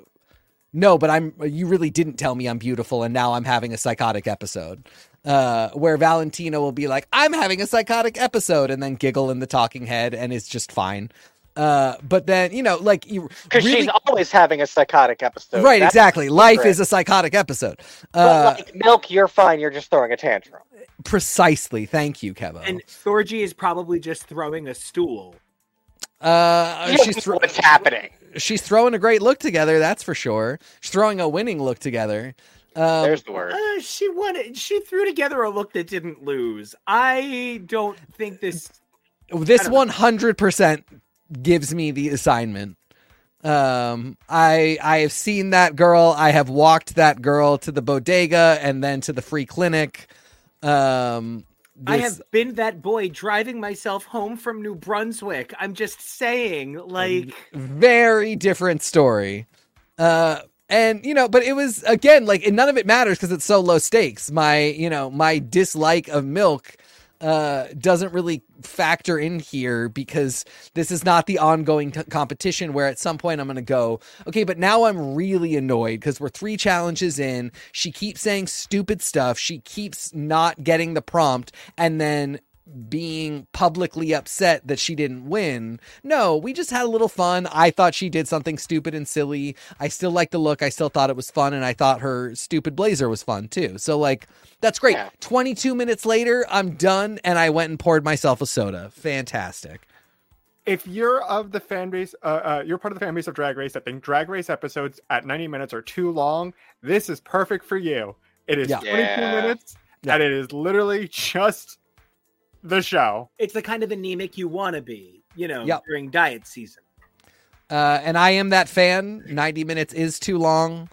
no, but I'm you really didn't tell me I'm beautiful and now I'm having a psychotic episode. Uh where Valentina will be like, I'm having a psychotic episode and then giggle in the talking head and is just fine. Uh but then, you know, like you Because really- she's always having a psychotic episode. Right, That's exactly. Life secret. is a psychotic episode. But Uh like milk, you're fine. You're just throwing a tantrum. precisely. Thank you, Kevo. And Thorgy is probably just throwing a stool. Uh she's thro- what's happening. she's throwing a great look together, that's for sure. She's throwing a winning look together. Um, There's the word. Uh, she won. She threw together a look that didn't lose. I don't think this. this I don't know. 100% gives me the assignment um i i have seen that girl i have walked that girl to the bodega and then to the free clinic um I have been that boy driving myself home from New Brunswick. I'm just saying, like, very different story uh and you know but it was again like and none of it matters because it's so low stakes my you know my dislike of milk uh doesn't really factor in here because this is not the ongoing c- competition where at some point I'm going to go okay but now I'm really annoyed because we're three challenges in. She keeps saying stupid stuff. She keeps not getting the prompt. And then being publicly upset that she didn't win. No, we just had a little fun. I thought she did something stupid and silly. I still liked the look. I still thought it was fun and I thought her stupid blazer was fun too. So like that's great. Yeah. 22 minutes later, I'm done and I went and poured myself a soda. Fantastic. if you're of the fan base, uh, uh, you're part of the fan base of Drag Race that think Drag Race episodes at 90 minutes are too long, this is perfect for you. It is Yeah. 22 Yeah. minutes, Yeah. and it is literally just the show. it's the kind of anemic you want to be, you know, Yep. during diet season. Uh, and I am that fan. 90 minutes is too long.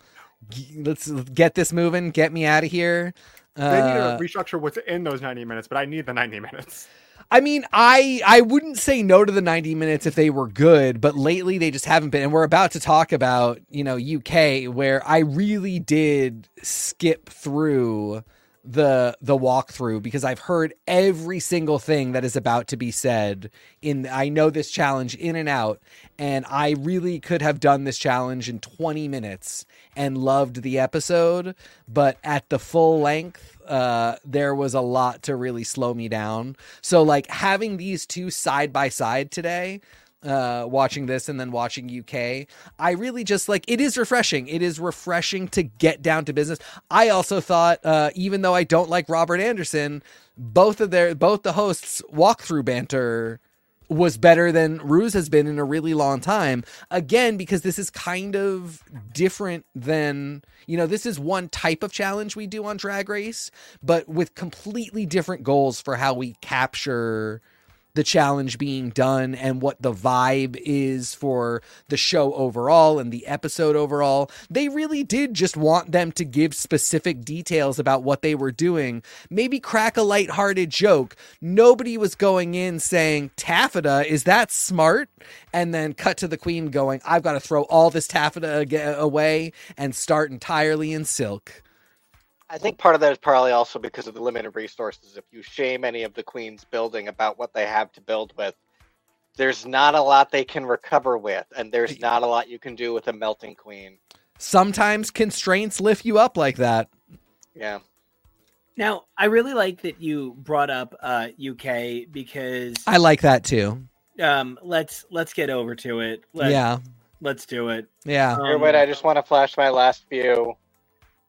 Let's get this moving. Get me out of here. They need Uh, to restructure what's in those 90 minutes, but I need the 90 minutes. I mean, I I wouldn't say no to the 90 minutes if they were good, but lately they just haven't been. And we're about to talk about, you know, UK where I really did skip through the the walkthrough because I've heard every single thing that is about to be said in I know this challenge in and out and I really could have done this challenge in 20 minutes and loved the episode, but at the full length uh there was a lot to really slow me down. So like having these two side by side today uh watching this and then watching UK I really just like it is refreshing it is refreshing to get down to business I also thought uh even though I don't like Robert Anderson both of their both the hosts walkthrough banter was better than Ru's has been in a really long time. Again, because this is kind of different than, you know, this is one type of challenge we do on Drag Race, but with completely different goals for how we capture the challenge being done and what the vibe is for the show overall and the episode overall. They really did just want them to give specific details about what they were doing. Maybe crack a lighthearted joke. Nobody was going in saying, Taffeta, is that smart? And then cut to the queen going, I've got to throw all this taffeta away and start entirely in silk. I think part of that is probably also because of the limited resources. If you shame any of the queens building about what they have to build with, there's not a lot they can recover with, and there's not a lot you can do with a melting queen. Sometimes constraints lift you up like that. Yeah. Now, I really like that you brought up uh, UK because I like that too. um, let's let's get over to it. Let's, yeah. let's do it. Yeah. Um, wait, I just want to flash my last view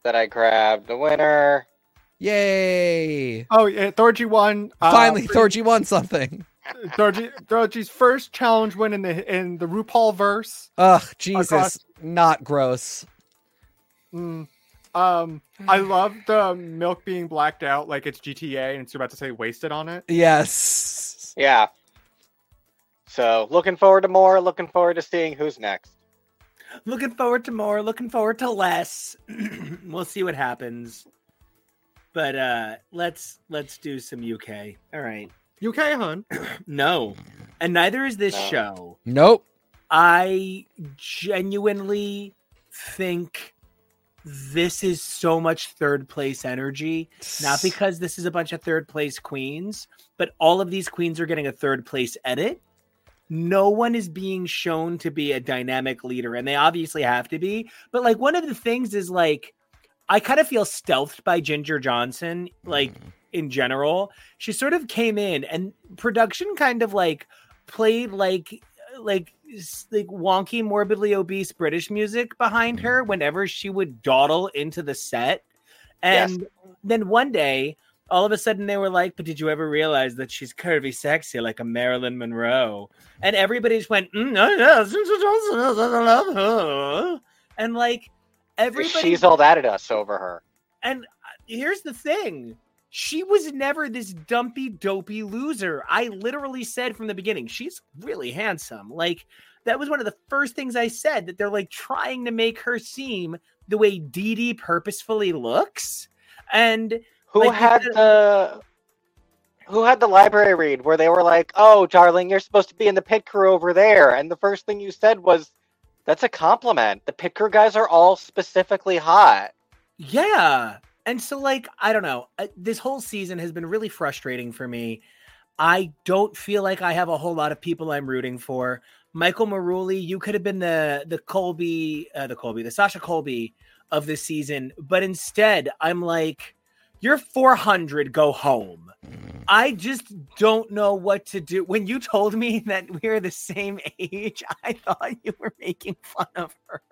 that I grabbed. The winner. Yay! Oh, yeah, Thorgy won. uh, Finally, for- Thorgy won something. Thorgy, Thorgy's first challenge win in the in the RuPaul verse. Ugh, Jesus, Across- not gross. Mm. Um, I love the milk being blacked out like it's GTA and it's about to say wasted on it. Yes. Yeah. So looking forward to more. Looking forward to seeing who's next. Looking forward to more. Looking forward to less. *clears throat* we'll see what happens. But uh let's let's do some UK. All right. UK, hon. *clears throat* No. And neither is this No. show. Nope. I genuinely think this is so much third place energy. Not because this is a bunch of third place queens, but all of these queens are getting a third place edit. No one is being shown to be a dynamic leader, and they obviously have to be. But like one of the things is like, I kind of feel stealthed by Ginger Johnson, like mm-hmm. in general. She sort of came in, and production kind of like played like like like wonky, morbidly obese British music behind her mm-hmm. whenever she would dawdle into the set. Yes. And then one day, all of a sudden, they were like, "But did you ever realize that she's curvy, sexy, like a Marilyn Monroe?" And everybody just went, mm, "No, no, love her." And like everybody, She's all that at us over her. and uh, here's the thing. She was never this dumpy, dopey loser. I literally said from the beginning, she's really handsome. Like, that was one of the first things I said that they're like trying to make her seem the way Dee Dee purposefully looks. And Who Like, had the- the who had the library read where they were like, "Oh, darling, you're supposed to be in the pit crew over there," and the first thing you said was, "That's a compliment. The pit crew guys are all specifically hot." Yeah. And so, like, I don't know. uh, This whole season has been really frustrating for me. I don't feel like I have a whole lot of people I'm rooting for. Michael Marouli, you could have been the the Colby, uh, the Colby, the Sasha Colby of this season, but instead, I'm like, you're 400, go home. I just don't know what to do. When you told me *laughs* that we're the same age, *laughs* I thought you were making fun of her.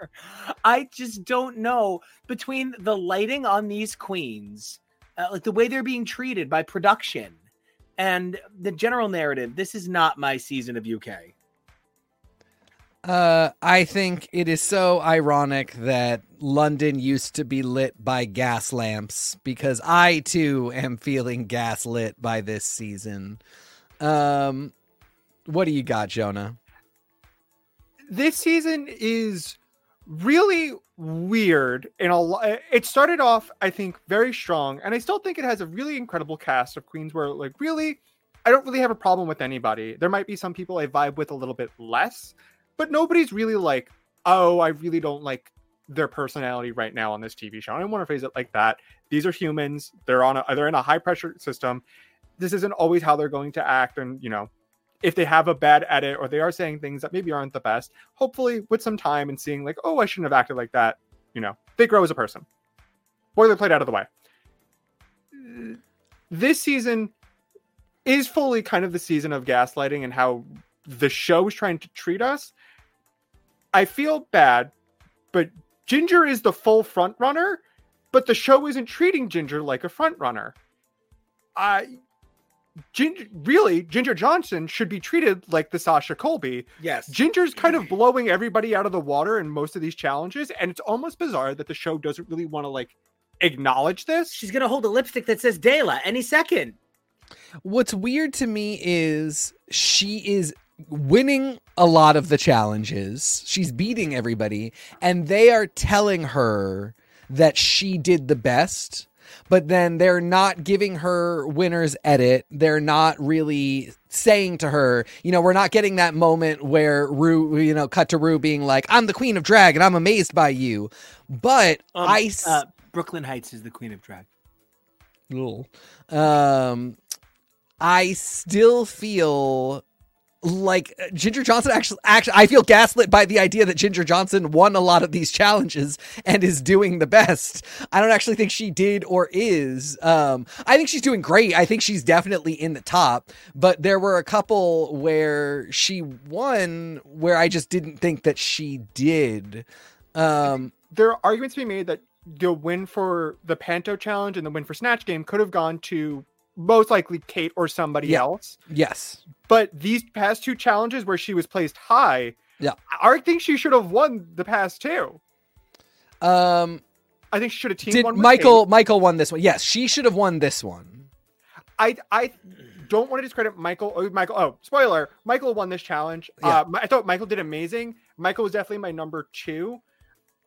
I just don't know between the lighting on these queens, uh, like the way they're being treated by production, and the general narrative. This is not my season of UK. Uh, I think it is so ironic that London used to be lit by gas lamps because I too am feeling gaslit by this season. Um, what do you got, Jonah? this season is really weird and a it started off i think very strong and i still think it has a really incredible cast of queens where like really i don't really have a problem with anybody there might be some people i vibe with a little bit less but nobody's really like oh i really don't like their personality right now on this tv show i don't want to phrase it like that these are humans they're on a they're in a high pressure system this isn't always how they're going to act and you know if they have a bad edit or they are saying things that maybe aren't the best, hopefully with some time and seeing like, oh, I shouldn't have acted like that, you know, they grow as a person. Boilerplate out of the way. This season is fully kind of the season of gaslighting and how the show is trying to treat us. I feel bad, but Ginger is the full front runner, but the show isn't treating Ginger like a front runner. I Ginger, really, Ginger Johnson should be treated like the Sasha Colby. Yes. Ginger's kind of blowing everybody out of the water in most of these challenges, and it's almost bizarre that the show doesn't really want to like acknowledge this. She's gonna hold a lipstick that says Dela any second. What's weird to me is she is winning a lot of the challenges. She's beating everybody, and they are telling her that she did the best. But then they're not giving her winner's edit. They're not really saying to her, you know, we're not getting that moment where Ru, you know, cut to Ru being like, I'm the queen of drag and I'm amazed by you. But Um, I, s- uh, Brooklyn Heights is the queen of drag. Ugh. Um, I still feel like uh, Ginger Johnson actually actually I feel gaslit by the idea that Ginger Johnson won a lot of these challenges and is doing the best. I don't actually think she did or is. Um I think she's doing great. I think she's definitely in the top, but there were a couple where she won where I just didn't think that she did. Um There are arguments to be made that the win for the Panto challenge and the win for Snatch Game could have gone to most likely Kate or somebody Yeah. else. yes. But these past two challenges where she was placed high, Yeah. I think she should have won the past two. Um I think she should have teamed did Michael Kate. Michael won this one. Yes, she should have won this one. I I don't want to discredit Michael. Oh, Michael. Oh, spoiler! Michael won this challenge. Yeah. Uh, I thought Michael did amazing. Michael was definitely my number two.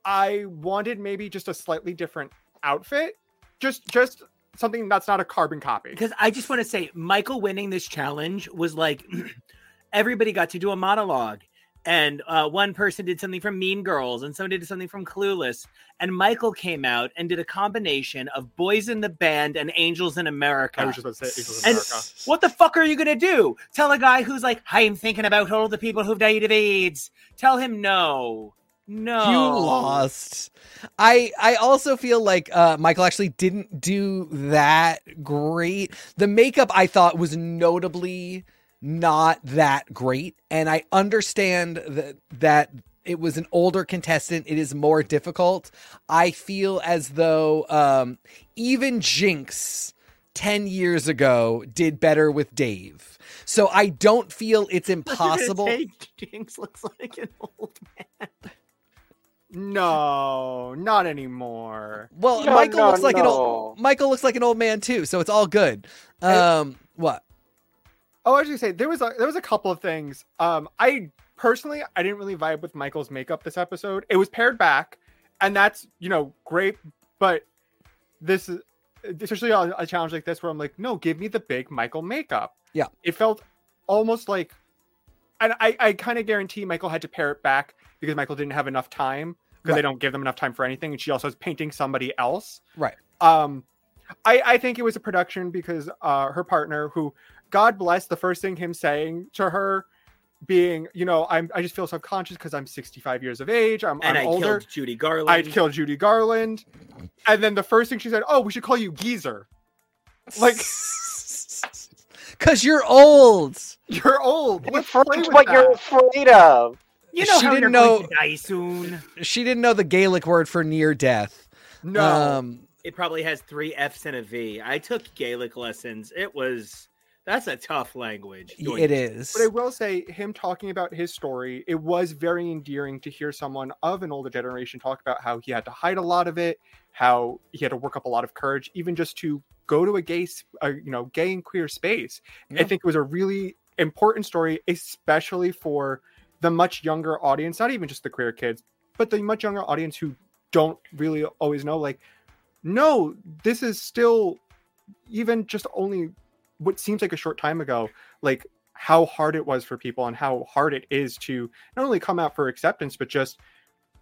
I wanted maybe just a slightly different outfit, just just something that's not a carbon copy. Because I just want to say, Michael winning this challenge was like *clears throat* everybody got to do a monologue. And uh, one person did something from Mean Girls, and somebody did something from Clueless. And Michael came out and did a combination of Boys in the Band and Angels in America. I was just about to say Angels in And America. what the fuck are you gonna do? Tell a guy who's like, I'm thinking about all the people who've died of AIDS. Tell him no. No. You lost. I I also feel like uh, Michael actually didn't do that great. The makeup I thought was notably not that great, and I understand that that it was an older contestant. It is more difficult. I feel as though um, even Jinkx. 10 years ago did better with Dave. So I don't feel it's *laughs* impossible. Jinkx looks like an old man. No, not anymore. Well, No, Michael no, looks like an old Michael looks like an old man too, so it's all good. Um, what? Oh, I was gonna say there was a there was a couple of things. Um, I personally I didn't really vibe with Michael's makeup this episode. It was pared back, and that's you know great, but this is especially on a challenge like this where I'm like, no, give me the big Michael makeup. Yeah. it felt almost like, and I I kind of guarantee Michael had to pare it back because Michael didn't have enough time because Right. they don't give them enough time for anything, and she also is painting somebody else. Right. Um, I I think it was a production because uh her partner who God bless the first thing him saying to her being, you know, I'm I just feel subconscious because I'm 65 years of age. I'm, And I'm I older. killed Judy Garland. I killed Judy Garland. And then the first thing she said, Oh, we should call you Geezer. Like *laughs* Cause you're old. *laughs* you're old. It's Let's play with what you're afraid of. You know She how didn't know- die soon. She didn't know the Gaelic word for near death. No. Um, It probably has three F's and a V. I took Gaelic lessons. It was that's a tough language. it is. But I will say, him talking about his story, it was very endearing to hear someone of an older generation talk about how he had to hide a lot of it, how he had to work up a lot of courage, even just to go to a gay, s- uh, you know, gay and queer space. I think it was a really important story, especially for the much younger audience, not even just the queer kids, but the much younger audience who don't really always know, like, no, this is still even just only what seems like a short time ago, like how hard it was for people and how hard it is to not only come out for acceptance, but just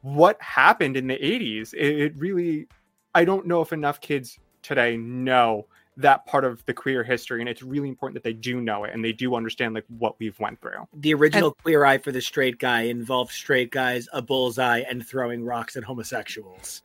what happened in the 80s. It, it really, I don't know if enough kids today know that part of the queer history and it's really important that they do know it and they do understand like what we've went through The original Queer Eye for the Straight Guy involved straight guys, a bullseye, and throwing rocks at homosexuals.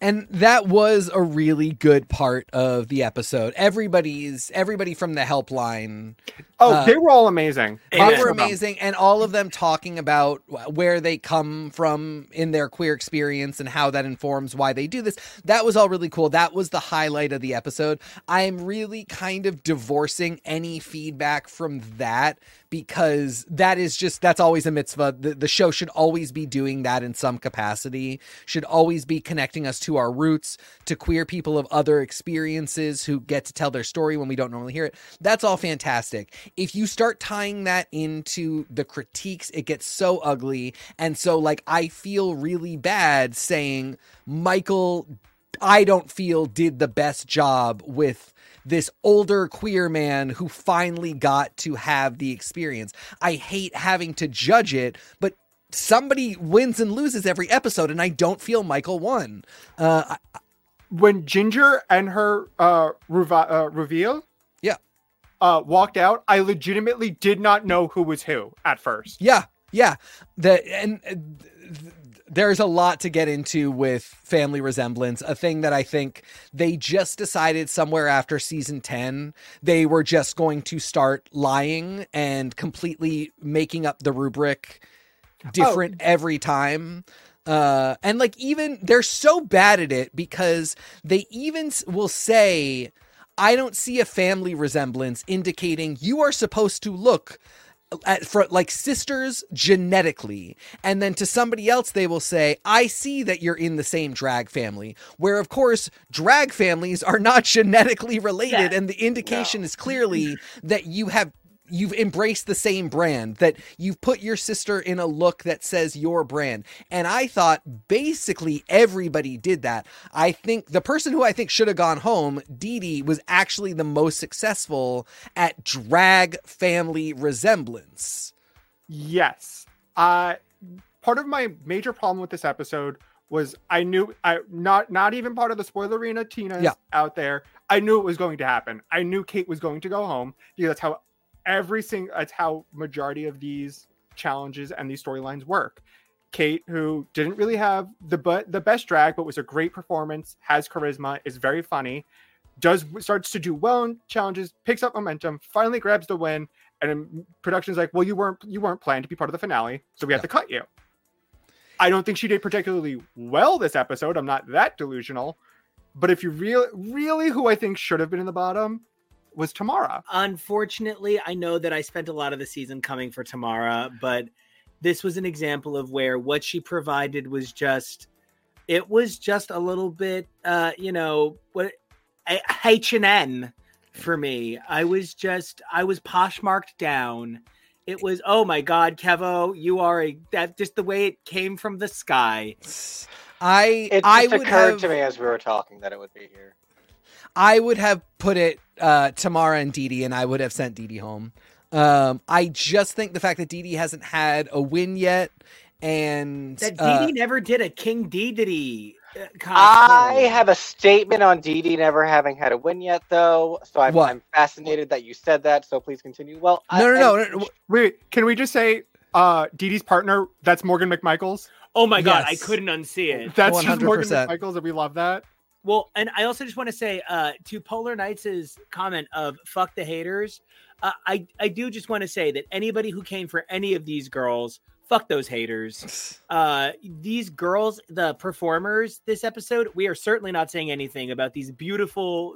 And that was a really good part of the episode. Everybody's everybody from the helpline oh Uh, they were all amazing They were amazing, and all of them talking about where they come from in their queer experience and how that informs why they do this. That was all really cool. That was the highlight of the episode. I'm really kind of divorcing any feedback from that because that is just that's always a mitzvah. The, the show should always be doing that in some capacity. Should always be connecting us to our roots, to queer people of other experiences who get to tell their story when we don't normally hear it. That's all fantastic. If you start tying that into the critiques, it gets so ugly. And so, like, I feel really bad saying Michael, I don't feel did the best job with this older queer man who finally got to have the experience. I hate having to judge it, but somebody wins and loses every episode, and I don't feel Michael won. Uh, I- when ginger and her uh, reva- uh reveal Yeah. uh walked out i legitimately did not know who was who at first Yeah, yeah. The and uh, th- there's a lot to get into with family resemblance, a thing that I think they just decided somewhere after season 10 they were just going to start lying and completely making up the rubric different every time. Uh and like even they're so bad at it because they even will say I don't see a family resemblance indicating you are supposed to look at, for like sisters genetically and then to somebody else they will say i see that you're in the same drag family where of course drag families are not *laughs* genetically related Yeah. and the indication is clearly that you have you've embraced the same brand that you've put your sister in a look that says your brand and i thought basically everybody did that i think the person who i think should have gone home Dee Dee, was actually the most successful at drag family resemblance Yes. Uh part of my major problem with this episode was I knew I not not even part of the spoiler arena Tina's Yeah. out there. I knew it was going to happen. I knew Kate was going to go home because that's how every single that's how majority of these challenges and these storylines work. Kate, who didn't really have the but the best drag, but was a great performance, has charisma, is very funny, does starts to do well in challenges, picks up momentum, finally grabs the win, and production's like, "Well, you weren't you weren't planned to be part of the finale, so we have to cut you." I don't think she did particularly well this episode. I'm not that delusional, but if you really really who I think should have been in the bottom was Tomara. Unfortunately, I know that I spent a lot of the season coming for Tomara, but this was an example of where what she provided was just it was just a little bit uh, you know, what H and M for me. I was just I was poshmarked down. It was oh my god, Kevo, you are a that just the way it came from the sky. i It just i would occurred have to me as we were talking that it would be here. I would have put it uh, Tomara and Dee Dee, and I would have sent Dee Dee home. Um, I just think the fact that Dee Dee hasn't had a win yet, and That uh, Dee Dee never did a King Dee Dee. uh, I have a statement on Dee Dee never having had a win yet, though. So I'm, I'm fascinated that you said that. So please continue. Well, I- no, no, no, no, no. Wait, can we just say uh Dee Dee's partner? That's Morgan McMichaels. Oh my god, I couldn't unsee it. That's just Morgan McMichaels, and we love that. Well, and I also just want to say uh, to Polar Knights' comment of "fuck the haters," uh, I I do just want to say that anybody who came for any of these girls, fuck those haters. *laughs* Uh, these girls, the performers this episode, we are certainly not saying anything about these beautiful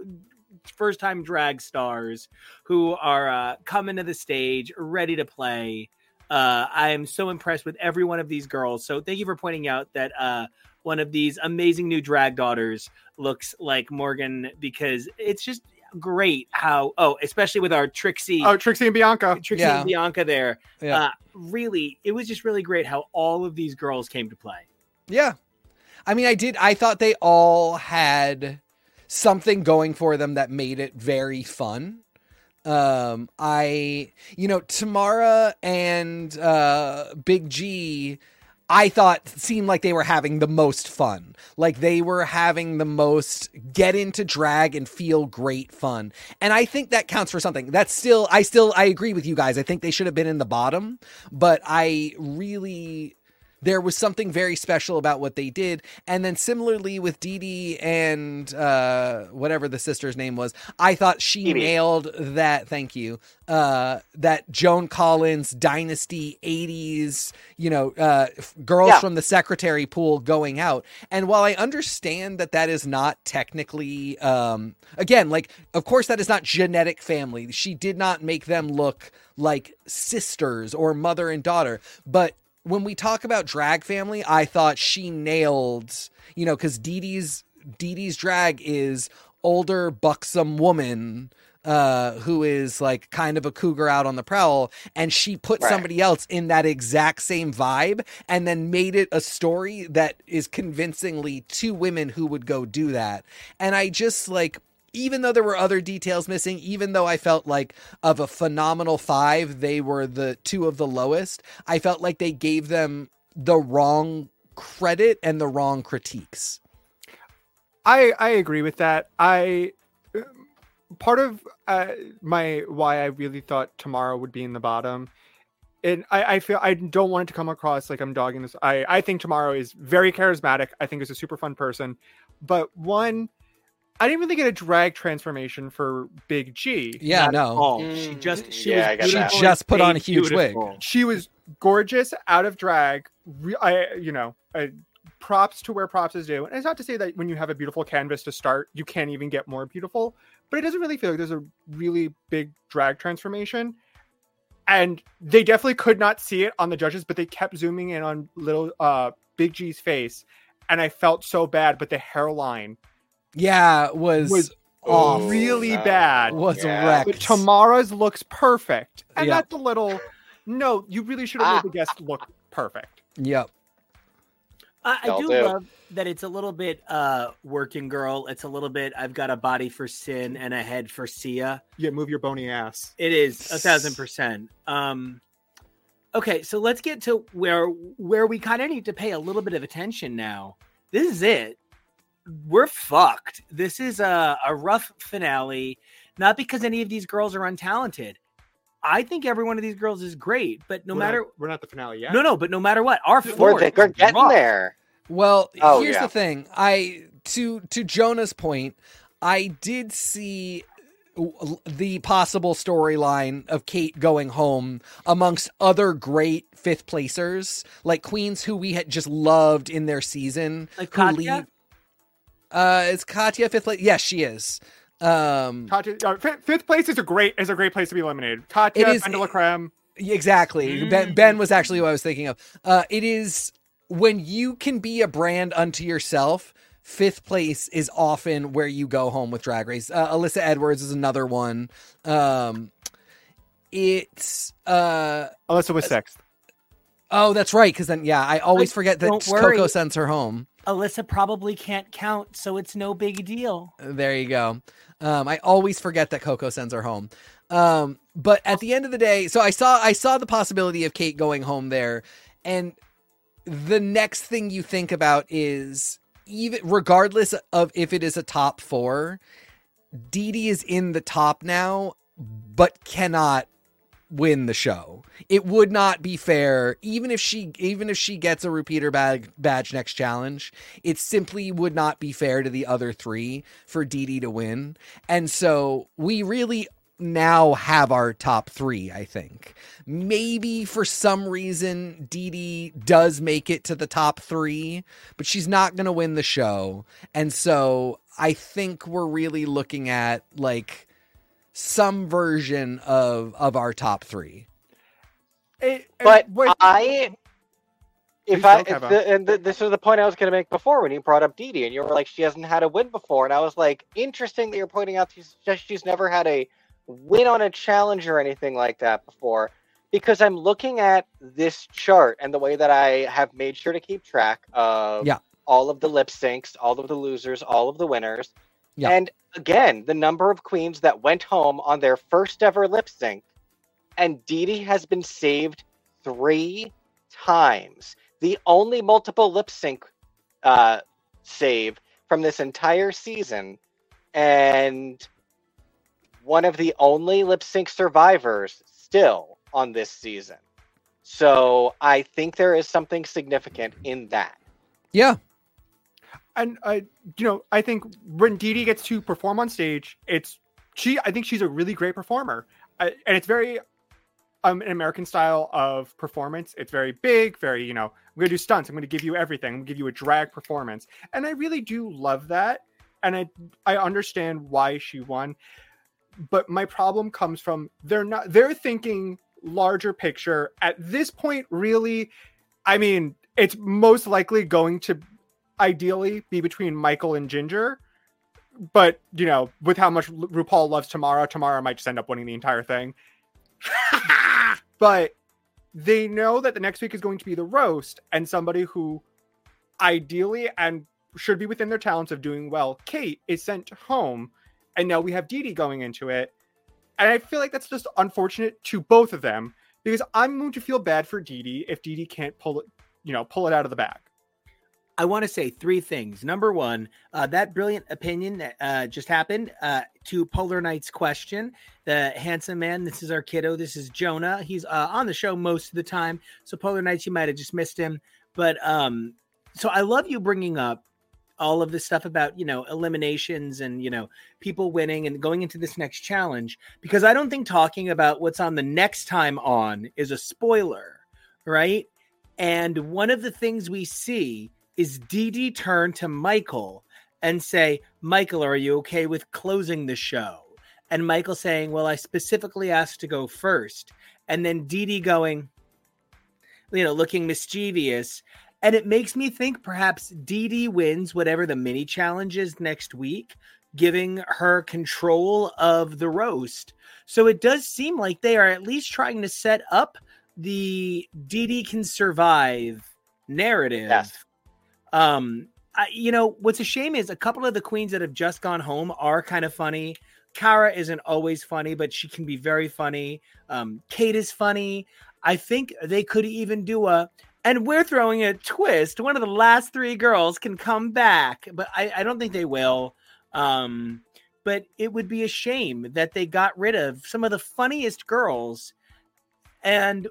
first time drag stars who are uh, coming to the stage ready to play. Uh, I am so impressed with every one of these girls. So thank you for pointing out that uh, one of these amazing new drag daughters looks like Morgan because it's just great how oh especially with our Trixie Oh, Trixie and Bianca. Trixie Yeah. and Bianca there Yeah. uh, really it was just really great how all of these girls came to play Yeah. I mean, I did. I thought they all had something going for them that made it very fun. Um, I, you know, Tomara and uh, Big G, I thought seemed like they were having the most fun. Like they were having the most get into drag and feel great fun. And I think that counts for something. That's still, I still, I agree with you guys. I think they should have been in the bottom, but I really there was something very special about what they did. And then similarly with Dee Dee and uh, whatever the sister's name was, I thought she Phoebe. nailed that. Thank you. Uh, that Joan Collins dynasty 80s, you know, uh, girls Yeah. from the secretary pool going out. And while I understand that that is not technically, um, again, like, of course, that is not genetic family. She did not make them look like sisters or mother and daughter, but when we talk about drag family, I thought she nailed, you know, because Dee Dee's Dee Dee's drag is older, buxom woman uh who is like kind of a cougar out on the prowl and she put Right. somebody else in that exact same vibe and then made it a story that is convincingly two women who would go do that and i just like even though there were other details missing, even though I felt like of a phenomenal five, they were the two of the lowest, I felt like they gave them the wrong credit and the wrong critiques. I I agree with that. I part of uh, my why I really thought Tomara would be in the bottom, and I, I feel I don't want it to come across like I'm dogging this. I I think Tomara is very charismatic. I think is a super fun person, but one. I didn't really get a drag transformation for Big G. Yeah, no. all. she Mm, just she yeah, I was She that. beautiful just and put on a stayed huge wig. beautiful. She was gorgeous out of drag. Re- I, you know, I, props to where props is due. And it's not to say that when you have a beautiful canvas to start, you can't even get more beautiful, but it doesn't really feel like there's a really big drag transformation. and they definitely could not see it on the judges, but they kept zooming in on little uh Big G's face, and I felt so bad. But the hairline Yeah, was, was off. really no. bad. was Yeah. wrecked. But Tomara's looks perfect, and Yeah. that's a little. No, you really should have Ah. made the guest look perfect. Yep. I, I do do. love that it's a little bit uh working girl. It's a little bit I've got a body for Sin and a head for Sia. Yeah, move your bony ass. It is a thousand percent. Um okay, so let's get to where where we kind of need to pay a little bit of attention now. This is it. We're fucked. This is a, a rough finale, not because any of these girls are untalented. I think every one of these girls is great, but no We're matter not, we're not the finale yet. no, no, but no matter what, our We're, floor they- is we're getting rough. there. Well, Oh, here's yeah. the thing. I to to Jonah's point, I did see the possible storyline of Kate going home amongst other great fifth placers, like queens who we had just loved in their season. Like who Katya? leave- Uh, is Katya fifth place? Yes, she is. Um, Katya, uh, fi- fifth place is a great is a great place to be eliminated. Katya, It is- BenDeLaCreme. Exactly. Ben, Mm. ben was actually what I was thinking of. Uh, it is when you can be a brand unto yourself. Fifth place is often where you go home with Drag Race. Uh, Alyssa Edwards is another one. Um, it's uh Alyssa was sixth. Oh, that's right. Because then, yeah, I always Like, forget that Coco sends her home. Alyssa probably can't count, so it's no big deal. There you go. Um, I always forget that Coco sends her home. Um, but at the end of the day, so I saw I saw the possibility of Kate going home there, and the next thing you think about is even regardless of if it is a top four, Dee Dee is in the top now, but cannot win the show. It would not be fair, even if she even if she gets a repeater bag, badge next challenge. It simply would not be fair to the other three for Dee Dee to win. And so we really now have our top three, I think. Maybe for some reason Dee Dee does make it to the top three, but she's not gonna win the show. And so I think we're really looking at like some version of of our top three. It- But it- wait, I, if I, if the, and th this was the point I was going to make before when you brought up Dee Dee, and you were like, she hasn't had a win before, and I was like, interesting that you're pointing out she's just she's never had a win on a challenge or anything like that before, because I'm looking at this chart and the way that I have made sure to keep track of Yeah. all of the lip syncs, all of the losers, all of the winners, Yeah. and again, the number of queens that went home on their first ever lip sync, and Dee Dee has been saved three times. The only multiple lip sync uh, save from this entire season, and one of the only lip sync survivors still on this season. So I think there is something significant in that. Yeah. And uh, you know, I think when Dee gets to perform on stage, it's she. I think she's a really great performer, uh, and it's very um an American style of performance. It's very big, very you know. I'm gonna do stunts. I'm gonna give you everything. I'm gonna give you a drag performance, and I really do love that. And I I understand why she won, but my problem comes from they're not they're thinking larger picture at this point. Really, I mean, it's most likely going to ideally be between Michael and Ginger. But, you know, with how much Ru- RuPaul loves Tomara, Tomara might just end up winning the entire thing. *laughs* but they know that the next week is going to be the roast, and somebody who ideally and should be within their talents of doing well, Kate, is sent home. And now we have Dee Dee going into it. And I feel like that's just unfortunate to both of them because I'm going to feel bad for Dee Dee if Dee Dee can't pull it, you know, pull it out of the bag. I want to say three things. Number one, uh, that brilliant opinion that uh, just happened uh, to Polar Knight's question. The handsome man, this is our kiddo. This is Jonah. He's uh, on the show most of the time. So, Polar Knights, you might have just missed him. But um, so I love you bringing up all of this stuff about, you know, eliminations and, you know, people winning and going into this next challenge because I don't think talking about what's on the next time on is a spoiler, right? And one of the things we see is Dee Dee turn to Michael and say, Michael, are you okay with closing the show? And Michael saying, Well, I specifically asked to go first. and then Dee going, you know, looking mischievous. And it makes me think perhaps Dee wins whatever the mini challenge is next week, giving her control of the roast. So it does seem like they are at least trying to set up the Dee Dee can survive narrative. Yes. Um, I, you know, what's a shame is a couple of the queens that have just gone home are kind of funny. Kara isn't always funny, but she can be very funny. Um, Kate is funny. I think they could even do a, and we're throwing a twist. One of the last three girls can come back, but I, I don't think they will. Um, but it would be a shame that they got rid of some of the funniest girls and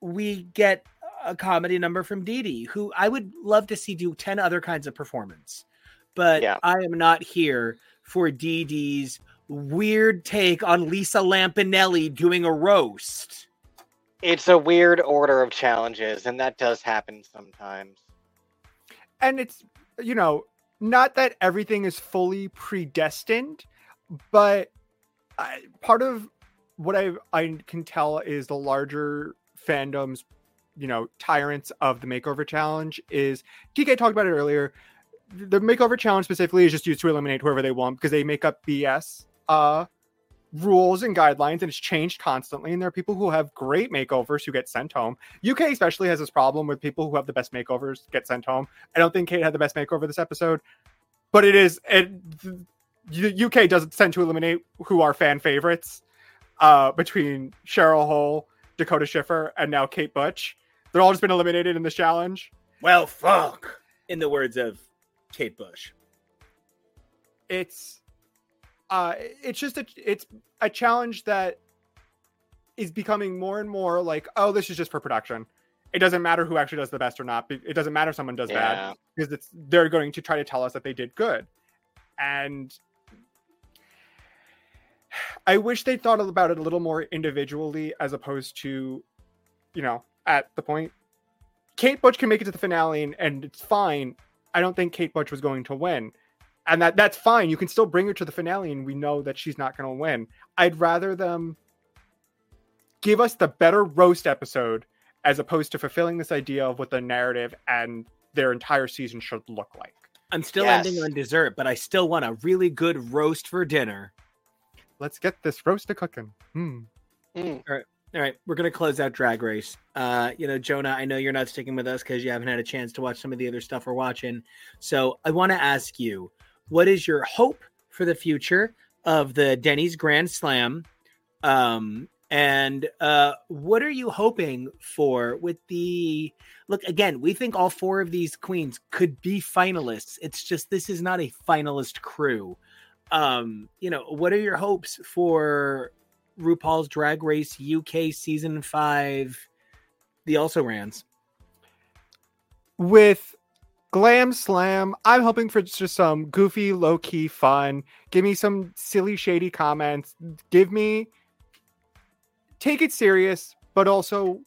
we get a comedy number from Dee Dee, who I would love to see do 10 other kinds of performance. But Yeah. I am not here for Dee Dee's weird take on Lisa Lampanelli doing a roast. It's a weird order of challenges, and that does happen sometimes. and it's you know not that everything is fully predestined but I, part of what i i can tell is the larger fandoms you know tyrants of the makeover challenge is tk talked about it earlier the makeover challenge specifically is just used to eliminate whoever they want because they make up bs uh rules and guidelines and it's changed constantly and there are people who have great makeovers who get sent home uk especially has this problem with people who have the best makeovers get sent home I don't think Kate had the best makeover this episode, but it is it. U- UK doesn't tend to eliminate who are fan favorites uh, between Cheryl Hole, Dakota Schiffer, and now Kate Butch. They're all just been eliminated in this challenge. Well, fuck. In the words of Kate Bush. It's uh, it's just a it's a challenge that is becoming more and more like oh this is just for production. It doesn't matter who actually does the best or not. It doesn't matter if someone does bad. Because it's they're going to try to tell us that they did good and i wish they thought about it a little more individually as opposed to you know at the point kate butch can make it to the finale and, and it's fine i don't think kate butch was going to win and that that's fine you can still bring her to the finale and we know that she's not going to win i'd rather them give us the better roast episode as opposed to fulfilling this idea of what the narrative and their entire season should look like. I'm still Yes. ending on dessert, but I still want a really good roast for dinner. Let's get this roast a cooking. Hmm. Mm. All right, we're gonna close out Drag Race. Uh, you know, Jonah, I know you're not sticking with us because you haven't had a chance to watch some of the other stuff we're watching. So I want to ask you, what is your hope for the future of the Denny's Grand Slam? Um, and uh, what are you hoping for with the look? Again, we think all four of these queens could be finalists. It's just this is not a finalist crew. Um, you know, what are your hopes for RuPaul's Drag Race UK season five, the also rans. With Glam Slam, I'm hoping for just some goofy, low key fun. Give me some silly, shady comments. Give me take it serious, but also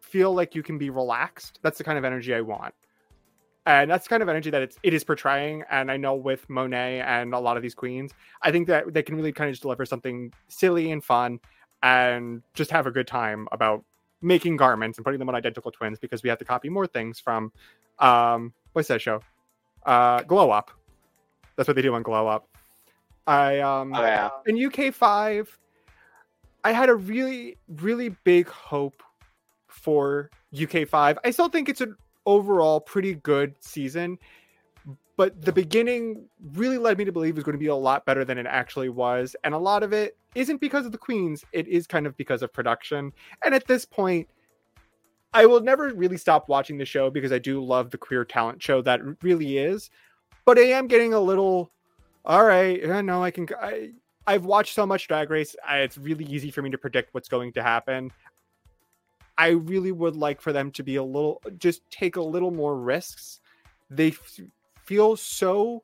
feel like you can be relaxed. That's the kind of energy I want. And that's the kind of energy that it's it is portraying. And I know with Monét and a lot of these queens, I think that they can really kind of just deliver something silly and fun and just have a good time about making garments and putting them on identical twins because we have to copy more things from um what's that show? Uh Glow Up. That's what they do on Glow Up. I um Oh, yeah. in UK five, I had a really, really big hope for UK five. I still think it's an overall pretty good season, but the beginning really led me to believe it was going to be a lot better than it actually was. And a lot of it isn't because of the queens, it is kind of because of production. And at this point, I will never really stop watching the show because I do love the queer talent show that really is. But I am getting a little, all right, I I can. I, I've watched so much Drag Race, I, it's really easy for me to predict what's going to happen. I really would like for them to be a little, just take a little more risks. They f- feel so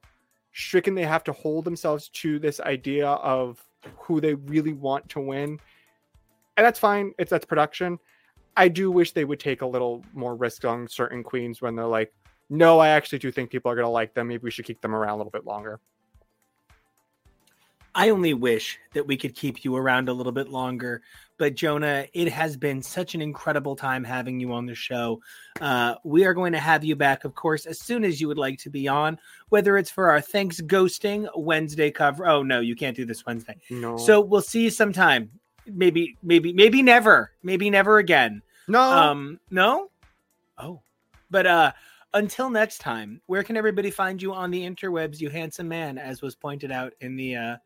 stricken, they have to hold themselves to this idea of who they really want to win. And that's fine, it's that's production. I do wish they would take a little more risk on certain queens when they're like, no, I actually do think people are going to like them. Maybe we should keep them around a little bit longer. I only wish that we could keep you around a little bit longer. But Jonah, it has been such an incredible time having you on the show. Uh, we are going to have you back, of course, as soon as you would like to be on, whether it's for our Thanks Ghosting Wednesday cover. Oh, no, you can't do this Wednesday. No. So we'll see you sometime. Maybe, maybe, maybe never. Maybe never again. no. Um, no? Oh. But uh until next time, where can everybody find you on the interwebs, you handsome man, as was pointed out in the uh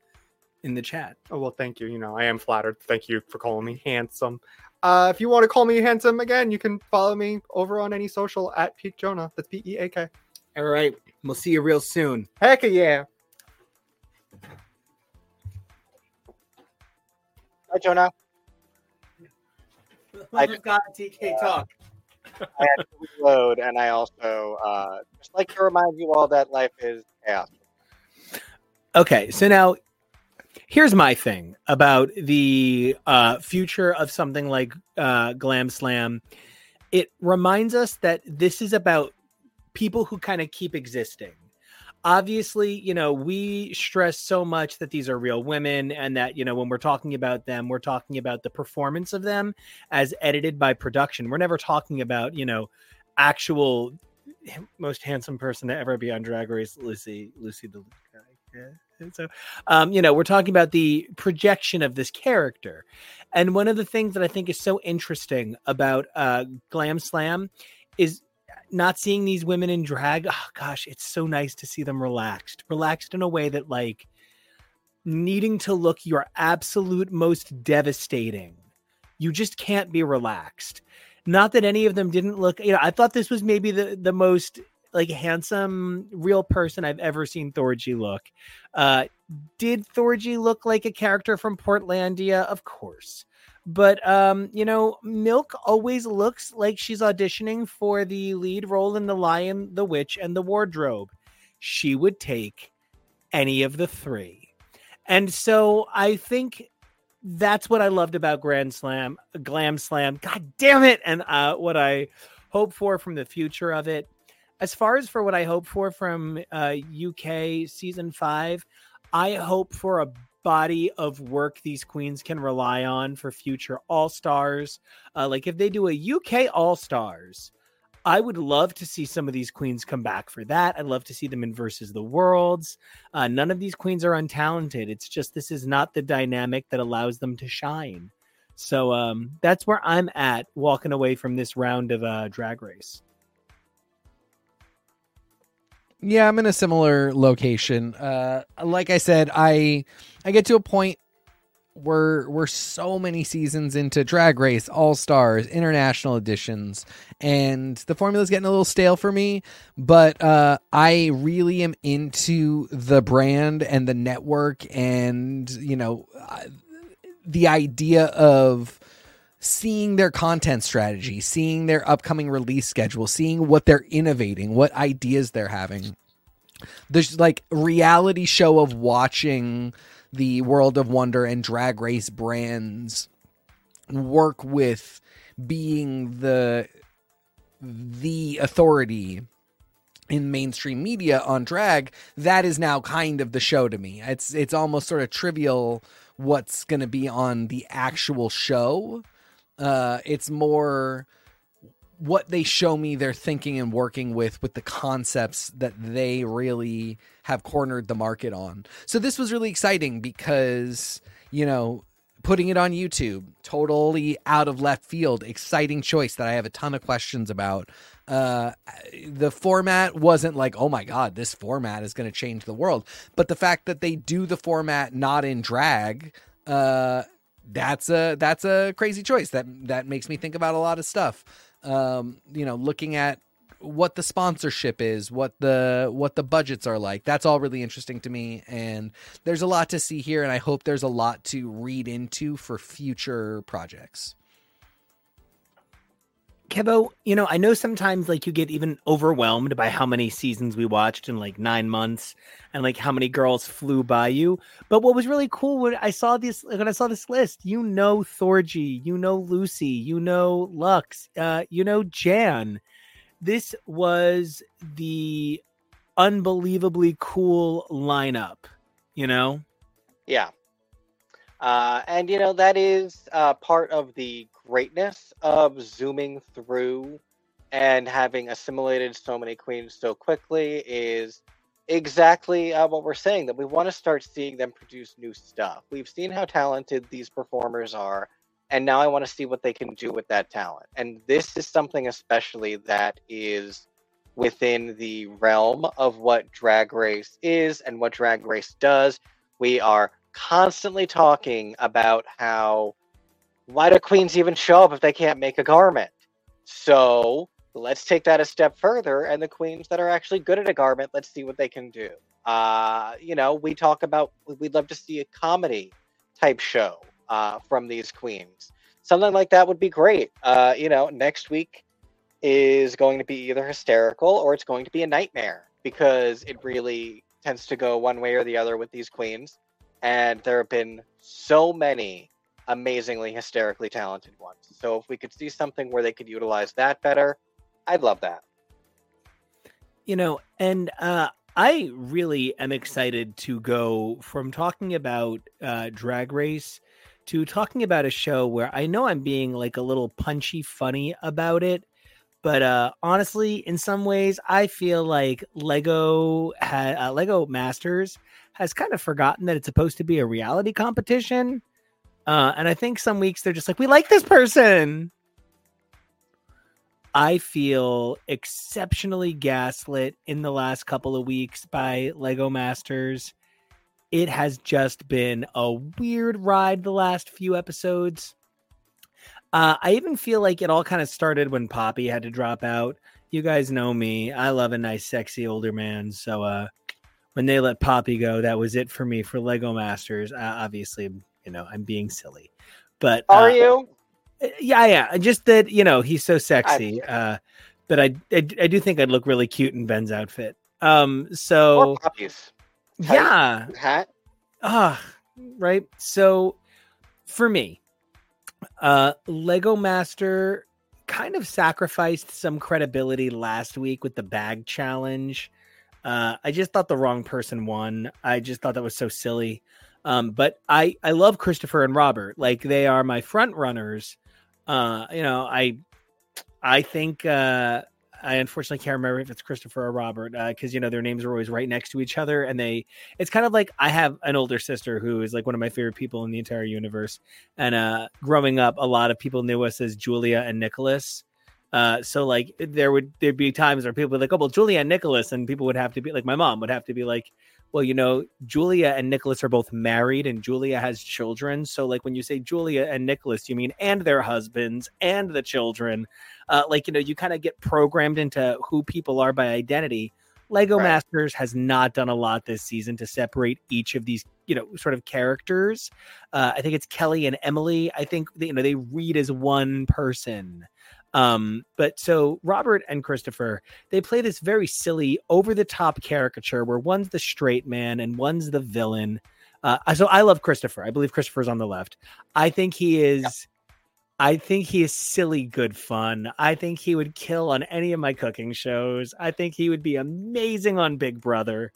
in the chat? Oh well, thank you. You know, I am flattered. Thank you for calling me handsome. Uh, if you want to call me handsome again, you can follow me over on any social at Peak Jonah. That's P E A K. All right. We'll see you real soon. Heck yeah. Hi, Jonah. I- We've got TK talk. I had to reload, and I also uh, just like to remind you all that life is chaos. Okay, so now here's my thing about the uh, future of something like uh, Glam Slam. It reminds us that this is about people who kind of keep existing. Obviously, you know, we stress so much that these are real women and that, you know, when we're talking about them, we're talking about the performance of them as edited by production. We're never talking about, you know, actual most handsome person to ever be on Drag Race, Lucy, Lucy the yeah. *laughs* So, um, you know, we're talking about the projection of this character. And one of the things that I think is so interesting about uh, Glam Slam is not seeing these women in drag. Oh, gosh, it's so nice to see them relaxed, relaxed in a way that, like, needing to look your absolute most devastating. You just can't be relaxed. Not that any of them didn't look, you know, I thought this was maybe the, the most like handsome real person I've ever seen Thorgy look. Uh, did Thorgy look like a character from Portlandia? Of course. But um, you know, Milk always looks like she's auditioning for the lead role in The Lion, the Witch, and the Wardrobe. She would take any of the three. And so I think that's what I loved about Grand Slam, Glam Slam. God damn it. And uh, what I hope for from the future of it as far as for what I hope for from uh, UK season five, I hope for a body of work these queens can rely on for future All Stars. Uh, like if they do a UK All Stars, I would love to see some of these queens come back for that. I'd love to see them in versus the worlds. Uh, none of these queens are untalented. It's just this is not the dynamic that allows them to shine. So um, that's where I'm at walking away from this round of uh, Drag Race. Yeah, I'm in a similar location. Uh, like I said, I I get to a point where we're so many seasons into Drag Race, All Stars, international editions, and the formula's getting a little stale for me. But uh, I really am into the brand and the network, and you know, uh, the idea of seeing their content strategy, seeing their upcoming release schedule, seeing what they're innovating, what ideas they're having. There's like reality show of watching the World of Wonder and Drag Race brands work with being the the authority in mainstream media on drag. That is now kind of the show to me. It's it's almost sort of trivial what's going to be on the actual show uh, it's more what they show me they're thinking and working with with the concepts that they really have cornered the market on. So this was really exciting because, you know, putting it on YouTube, totally out of left field, exciting choice that I have a ton of questions about. Uh, the format wasn't like, oh my God, this format is going to change the world. But the fact that they do the format not in drag, uh, that's a that's a crazy choice that that makes me think about a lot of stuff. Um you know looking at what the sponsorship is what the what the budgets are like. That's all really interesting to me. And there's a lot to see here and i hope there's a lot to read into for future projects Kevo, you know, I know sometimes like you get even overwhelmed by how many seasons we watched in like nine months and like how many girls flew by you. But what was really cool when I saw this when I saw this list, you know Thorgy, you know Lucy, you know Lux, uh, you know Jan. This was the unbelievably cool lineup, you know? Yeah. Uh, and you know that is uh, part of the greatness of zooming through and having assimilated so many queens so quickly is exactly uh, what we're saying that we want to start seeing them produce new stuff. We've seen how talented these performers are, and now I want to see what they can do with that talent. And this is something especially that is within the realm of what Drag Race is and what Drag Race does. We are constantly talking about how why do queens even show up if they can't make a garment? So let's take that a step further and the queens that are actually good at a garment let's see what they can do. Uh you know we talk about we'd love to see a comedy type show uh from these queens. Something like that would be great. Uh you know next week is going to be either hysterical or it's going to be a nightmare because it really tends to go one way or the other with these queens and there have been so many amazingly hysterically talented ones so if we could see something where they could utilize that better I'd love that. You know, and uh, I really am excited to go from talking about uh, Drag Race to talking about a show where I know I'm being like a little punchy funny about it. But uh, honestly, in some ways, I feel like Lego ha- uh, Lego Masters has kind of forgotten that it's supposed to be a reality competition. Uh, and I think some weeks they're just like, we like this person. I feel exceptionally gaslit in the last couple of weeks by Lego Masters. It has just been a weird ride the last few episodes. Uh, I even feel like it all kind of started when Poppy had to drop out. You guys know me. I love a nice, sexy older man. So uh, when they let Poppy go, that was it for me for Lego Masters. Uh, obviously, you know, I'm being silly. But are uh, you? yeah, yeah. Just that you know he's so sexy. Uh, but I, I, I do think I'd look really cute in Ben's outfit. Um, so yeah, Hat. ah, right. So for me, uh, Lego Master kind of sacrificed some credibility last week with the bag challenge. Uh, I just thought the wrong person won. I just thought that was so silly. Um, but I I love Christopher and Robert. Like they are my front runners uh, you know, I I think uh, I unfortunately can't remember if it's Christopher or Robert uh, because uh, you know their names are always right next to each other, and they it's kind of like I have an older sister who is like one of my favorite people in the entire universe, and uh, growing up, a lot of people knew us as Julia and Nicholas. Uh, so like there would there'd be times where people would be like, oh well, Julia and Nicholas, and people would have to be like my mom would have to be like, well, you know, Julia and Nicholas are both married and Julia has children. So, like, when you say Julia and Nicholas, you mean and their husbands and the children. Uh, like, you know, you kind of get programmed into who people are by identity. Lego right. Masters has not done a lot this season to separate each of these, you know, sort of characters. Uh, I think it's Kelly and Emily. I think, you know, they read as one person. Um, but so Robert and Christopher, they play this very silly, over the top caricature where one's the straight man and one's the villain. Uh, so I love Christopher. I believe Christopher's on the left. I think he is. I think he is silly good fun. I think he would kill on any of my cooking shows. I think he would be amazing on Big Brother.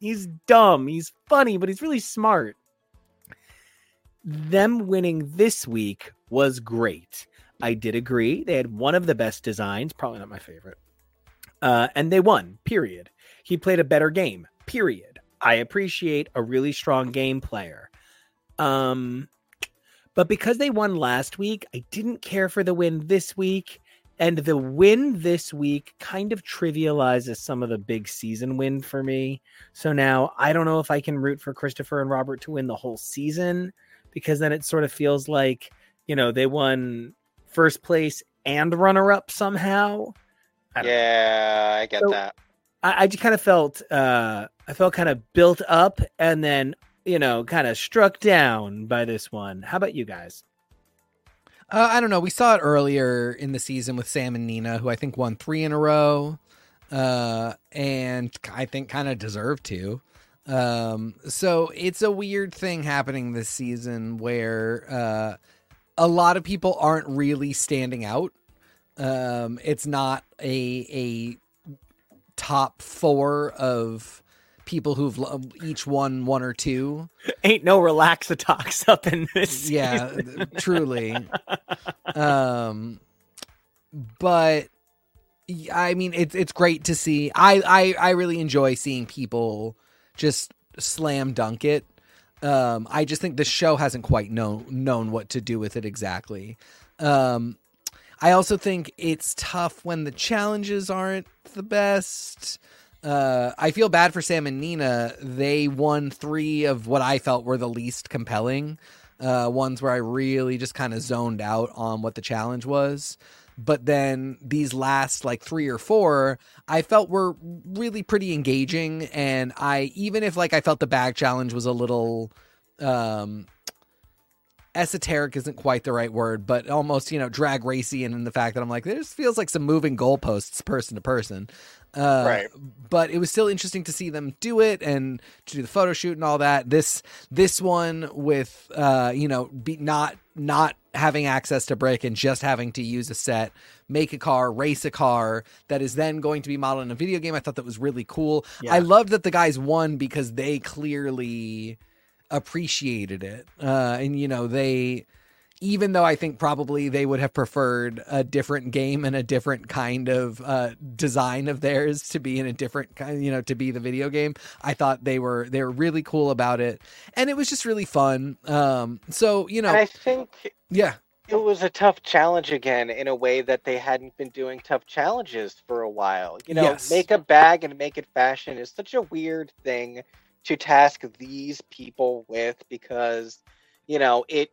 He's dumb, he's funny, but he's really smart. Them winning this week was great. I did agree. They had one of the best designs, probably not my favorite. Uh, and they won, period. He played a better game, period. I appreciate a really strong game player. Um, but because they won last week, I didn't care for the win this week. And the win this week kind of trivializes some of the big season win for me. So now I don't know if I can root for Christopher and Robert to win the whole season because then it sort of feels like, you know, they won first place and runner up somehow. I yeah, know. I get so that. I, I, just kind of felt uh I felt kind of built up and then you know kind of struck down by this one. How about you guys? Uh, I don't know. We saw it earlier in the season with Sam and Nina, who I think won three in a row, uh, and I think kind of deserved to. Um, so it's a weird thing happening this season where uh, a lot of people aren't really standing out. Um, it's not a a top four of people who've each won one or two. Ain't no relaxatox up in this. *laughs* Yeah, truly. Um, but I mean, it's it's great to see. I I I really enjoy seeing people just slam dunk it. Um, I just think the show hasn't quite known known what to do with it exactly. Um, I also think it's tough when the challenges aren't the best. Uh, I feel bad for Sam and Nina. They won three of what I felt were the least compelling uh, ones where I really just kind of zoned out on what the challenge was. But then these last like three or four, I felt were really pretty engaging. And I, even if like I felt the bag challenge was a little, um, esoteric isn't quite the right word, but almost, you know, drag racy and in the fact that I'm like, this feels like some moving goalposts person to person. Uh, Right. But it was still interesting to see them do it and to do the photo shoot and all that. This this one with uh, you know, be not not having access to brick and just having to use a set, make a car, race a car that is then going to be modeled in a video game. I thought that was really cool. Yeah. I loved that the guys won because they clearly appreciated it. Uh, and you know, they even though I think probably they would have preferred a different game and a different kind of uh, design of theirs to be in a different kind, you know, to be the video game. I thought they were they were really cool about it, and it was just really fun. Um, so you know, And I think yeah, it was a tough challenge again in a way that they hadn't been doing tough challenges for a while. You know, Yes. make a bag and make it fashion is such a weird thing to task these people with because you know it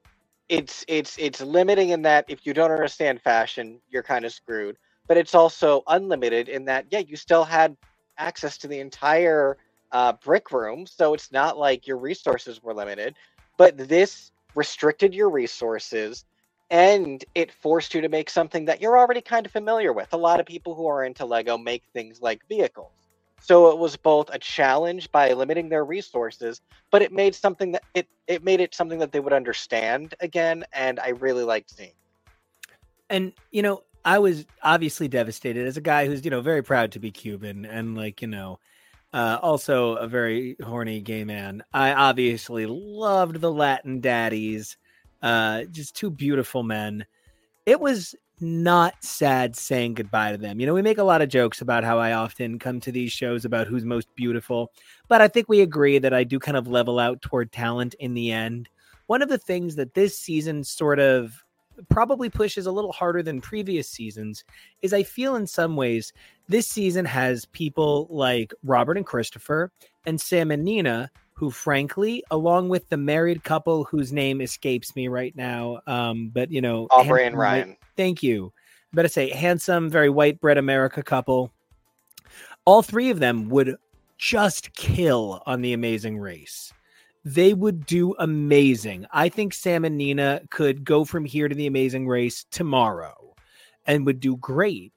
it's it's it's limiting in that if you don't understand fashion you're kind of screwed but it's also unlimited in that yeah you still had access to the entire uh, brick room so it's not like your resources were limited but this restricted your resources and it forced you to make something that you're already kind of familiar with. A lot of people who are into Lego make things like vehicles. So it was both a challenge by limiting their resources, but it made something that it, it made it something that they would understand again, and I really liked seeing. and you know i was obviously devastated as a guy who's you know very proud to be cuban and like you know uh, also a very horny gay man i obviously loved the latin daddies uh, just two beautiful men it was not sad saying goodbye to them you know we make a lot of jokes about how i often come to these shows about who's most beautiful but i think we agree that i do kind of level out toward talent in the end one of the things that this season sort of probably pushes a little harder than previous seasons is I feel in some ways this season has people like Robert and Christopher and Sam and Nina who frankly along with the married couple whose name escapes me right now um but you know Aubrey and Ryan. Thank you I better say handsome very white bread America couple all three of them would just kill on the amazing race they would do amazing. I think Sam and Nina could go from here to the amazing race tomorrow and would do great.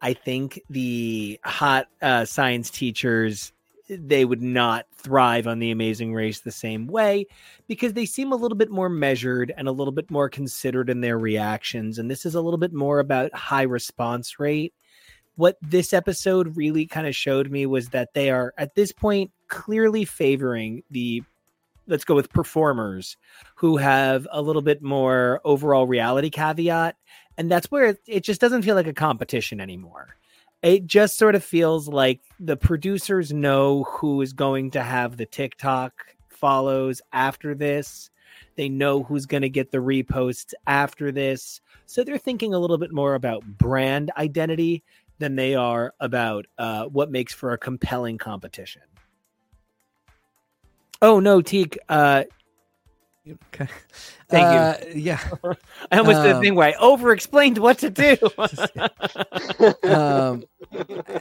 I think the hot uh, science teachers they would not thrive on the amazing race the same way because they seem a little bit more measured and a little bit more considered in their reactions. And this is a little bit more about high response rate. What this episode really kind of showed me was that they are at this point clearly favoring the let's go with performers who have a little bit more overall reality caveat. And that's where it, just doesn't feel like a competition anymore it just sort of feels like the producers know who is going to have the tiktok follows after this they know who's going to get the reposts after this so they're thinking a little bit more about brand identity than they are about uh, what makes for a compelling competition Oh no, Teak. Uh, okay. *laughs* Thank you. Uh, yeah. *laughs* I almost did a Um, thing where I over-explained what to do. *laughs* um,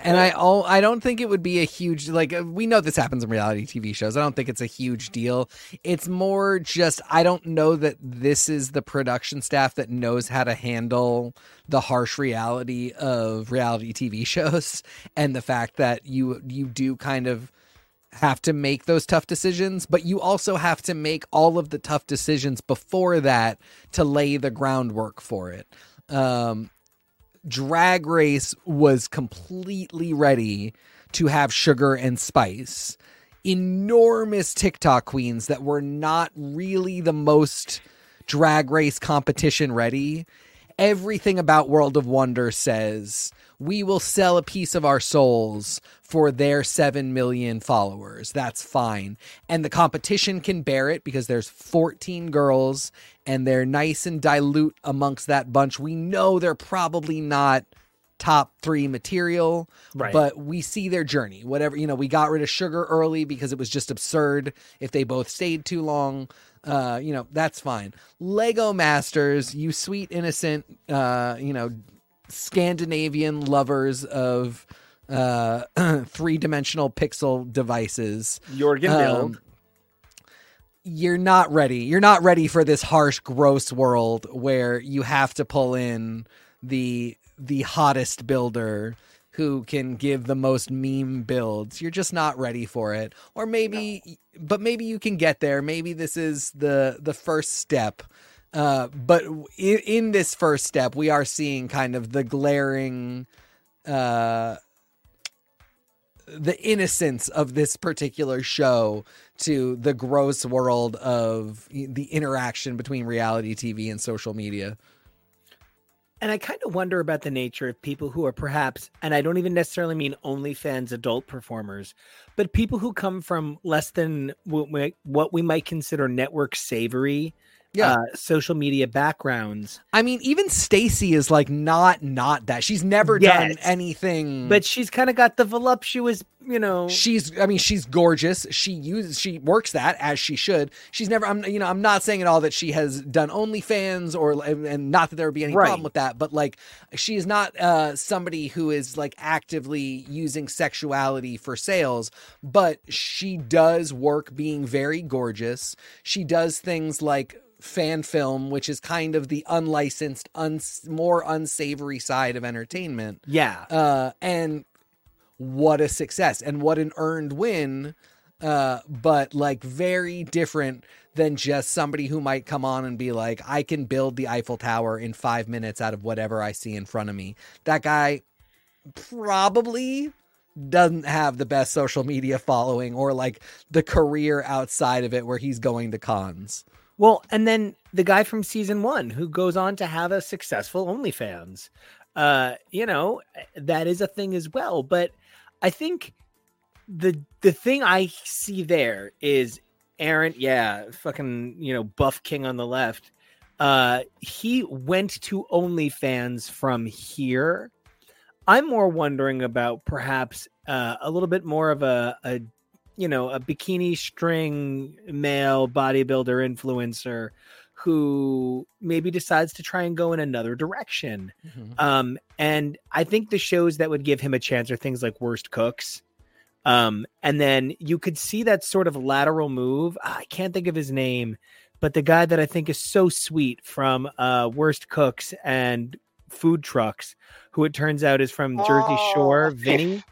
and I all I don't think it would be a huge like uh, we know this happens in reality TV shows. I don't think it's a huge deal. It's more just I don't know that this is the production staff that knows how to handle the harsh reality of reality TV shows and the fact that you you do kind of have to make those tough decisions, but you also have to make all of the tough decisions before that to lay the groundwork for it. Um, Drag Race was completely ready to have sugar and spice. enormous TikTok queens that were not really the most drag race competition ready. Everything about World of Wonder says we will sell a piece of our souls for their 7 million followers. That's fine. And the competition can bear it because there's 14 girls and they're nice and dilute amongst that bunch. We know they're probably not top three material, Right. but we see their journey. Whatever, you know, we got rid of sugar early because it was just absurd if they both stayed too long. Uh, you know, that's fine. Lego Masters, you sweet, innocent, uh, you know, Scandinavian lovers of uh, *clears throat* three dimensional pixel devices Jorgen um, you're not ready. You're not ready for this harsh, gross world where you have to pull in the the hottest builder who can give the most meme builds. You're just not ready for it. Or maybe but maybe you can get there. Maybe this is the the first step. Uh, but in, in this first step, we are seeing kind of the glaring uh the innocence of this particular show to the gross world of the interaction between reality TV and social media. And I kind of wonder about the nature of people who are perhaps, and I don't even necessarily mean OnlyFans adult performers, but people who come from less than what we, what we might consider network savory Yeah. uh, social media backgrounds. I mean, even Stacy is like not not that. She's never done anything. But she's kind of got the voluptuous, you know. she's I mean, she's gorgeous. She uses she works that as she should. She's never I'm you know, I'm not saying at all that she has done OnlyFans or and not that there would be any Right. problem with that, but like she is not uh somebody who is like actively using sexuality for sales, but she does work being very gorgeous. She does things like fan film, which is kind of the unlicensed, uns- more unsavory side of entertainment. yeah. Uh, and what a success and what an earned win. Uh, but like very different than just somebody who might come on and be like, I can build the Eiffel Tower in five minutes out of whatever I see in front of me. That guy probably doesn't have the best social media following or like the career outside of it where he's going to cons. Well, and then the guy from season one who goes on to have a successful OnlyFans. Uh, you know, that is a thing as well. But I think the the thing I see there is Aaron, yeah, fucking, you know, buff king on the left. Uh he went to OnlyFans from here. I'm more wondering about perhaps uh, a little bit more of a, a you know, a bikini string male bodybuilder influencer who maybe decides to try and go in another direction. Um, and I think the shows that would give him a chance are things like Worst Cooks. Um, and then you could see that sort of lateral move. Ah, I can't think of his name, but the guy that I think is so sweet from uh, Worst Cooks and Food Trucks, who it turns out is from Jersey Oh, Shore, *laughs* Fif. Vinny.